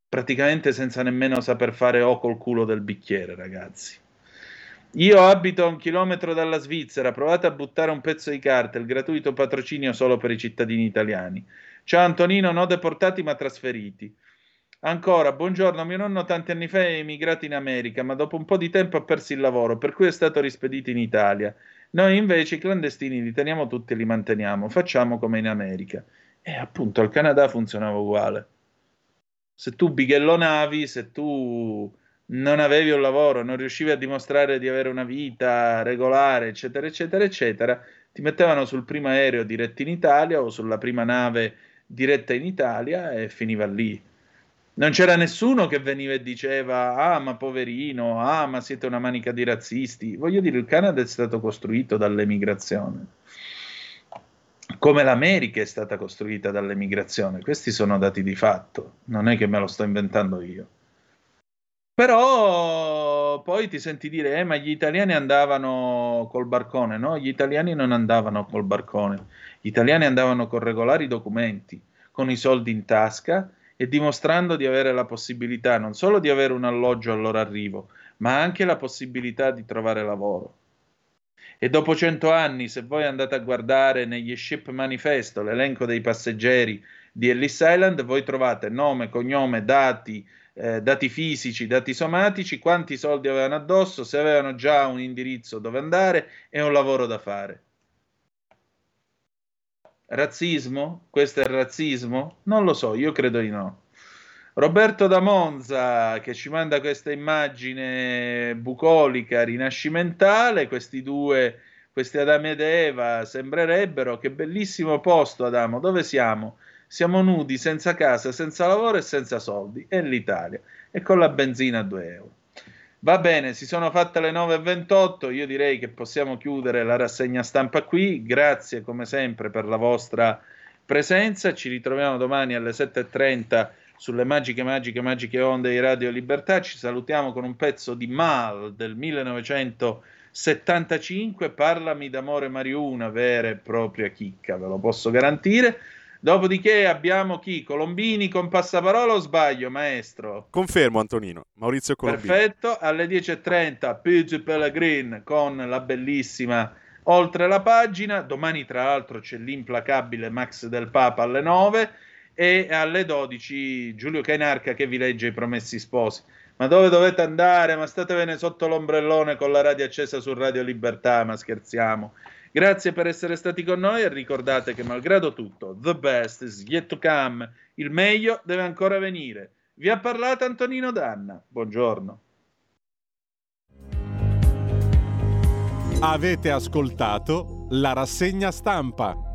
praticamente senza nemmeno saper fare o col culo del bicchiere, ragazzi. Io abito a un chilometro dalla Svizzera, provate a buttare un pezzo di carta, il gratuito patrocinio solo per i cittadini italiani. Ciao Antonino, no deportati ma trasferiti. Ancora, buongiorno, mio nonno tanti anni fa è emigrato in America, ma dopo un po' di tempo ha perso il lavoro, per cui è stato rispedito in Italia. Noi invece i clandestini li teniamo tutti e li manteniamo, facciamo come in America. E appunto al Canada funzionava uguale. Se tu bighellonavi, se tu non avevi un lavoro, non riuscivi a dimostrare di avere una vita regolare, eccetera, eccetera, eccetera, ti mettevano sul primo aereo diretto in Italia o sulla prima nave diretta in Italia e finiva lì. Non c'era nessuno che veniva e diceva: Ah, ma poverino, ah, ma siete una manica di razzisti. Voglio dire, il Canada è stato costruito dall'emigrazione, come l'America è stata costruita dall'emigrazione. Questi sono dati di fatto, non è che me lo sto inventando io. Però poi ti senti dire: eh, ma gli italiani andavano col barcone. No, gli italiani non andavano col barcone, gli italiani andavano con regolari documenti, con i soldi in tasca e dimostrando di avere la possibilità non solo di avere un alloggio al loro arrivo, ma anche la possibilità di trovare lavoro. E dopo cento anni, se voi andate a guardare negli Ship Manifesto l'elenco dei passeggeri di Ellis Island, voi trovate nome, cognome, dati, eh, dati fisici, dati somatici, quanti soldi avevano addosso, se avevano già un indirizzo dove andare e un lavoro da fare. Razzismo? Questo è razzismo? Non lo so, io credo di no. Roberto da Monza che ci manda questa immagine bucolica, rinascimentale, questi due, questi Adamo ed Eva sembrerebbero, che bellissimo posto Adamo, dove siamo? Siamo nudi, senza casa, senza lavoro e senza soldi, è l'Italia, e con la benzina a 2 euro. Va bene, si sono fatte le 9.28, io direi che possiamo chiudere la rassegna stampa qui, grazie come sempre per la vostra presenza, ci ritroviamo domani alle 7.30 sulle magiche, magiche, magiche onde di Radio Libertà, ci salutiamo con un pezzo di Mal del 1975, Parlami d'amore Mario, una vera e propria chicca, ve lo posso garantire. Dopodiché abbiamo chi? Colombini con passaparola o sbaglio, maestro? Confermo, Antonino. Maurizio Colombini. Perfetto. Alle 10.30 Pidge Pellegrin con la bellissima Oltre la pagina. Domani, tra l'altro, c'è l'implacabile Max del Papa alle 9 e alle 12 Giulio Cainarca che vi legge i promessi sposi. Ma dove dovete andare? Ma statevene sotto l'ombrellone con la radio accesa su Radio Libertà, ma scherziamo. Grazie per essere stati con noi e ricordate che malgrado tutto, the best is yet to come, il meglio deve ancora venire. Vi ha parlato Antonino Danna. Buongiorno. Avete ascoltato la rassegna stampa.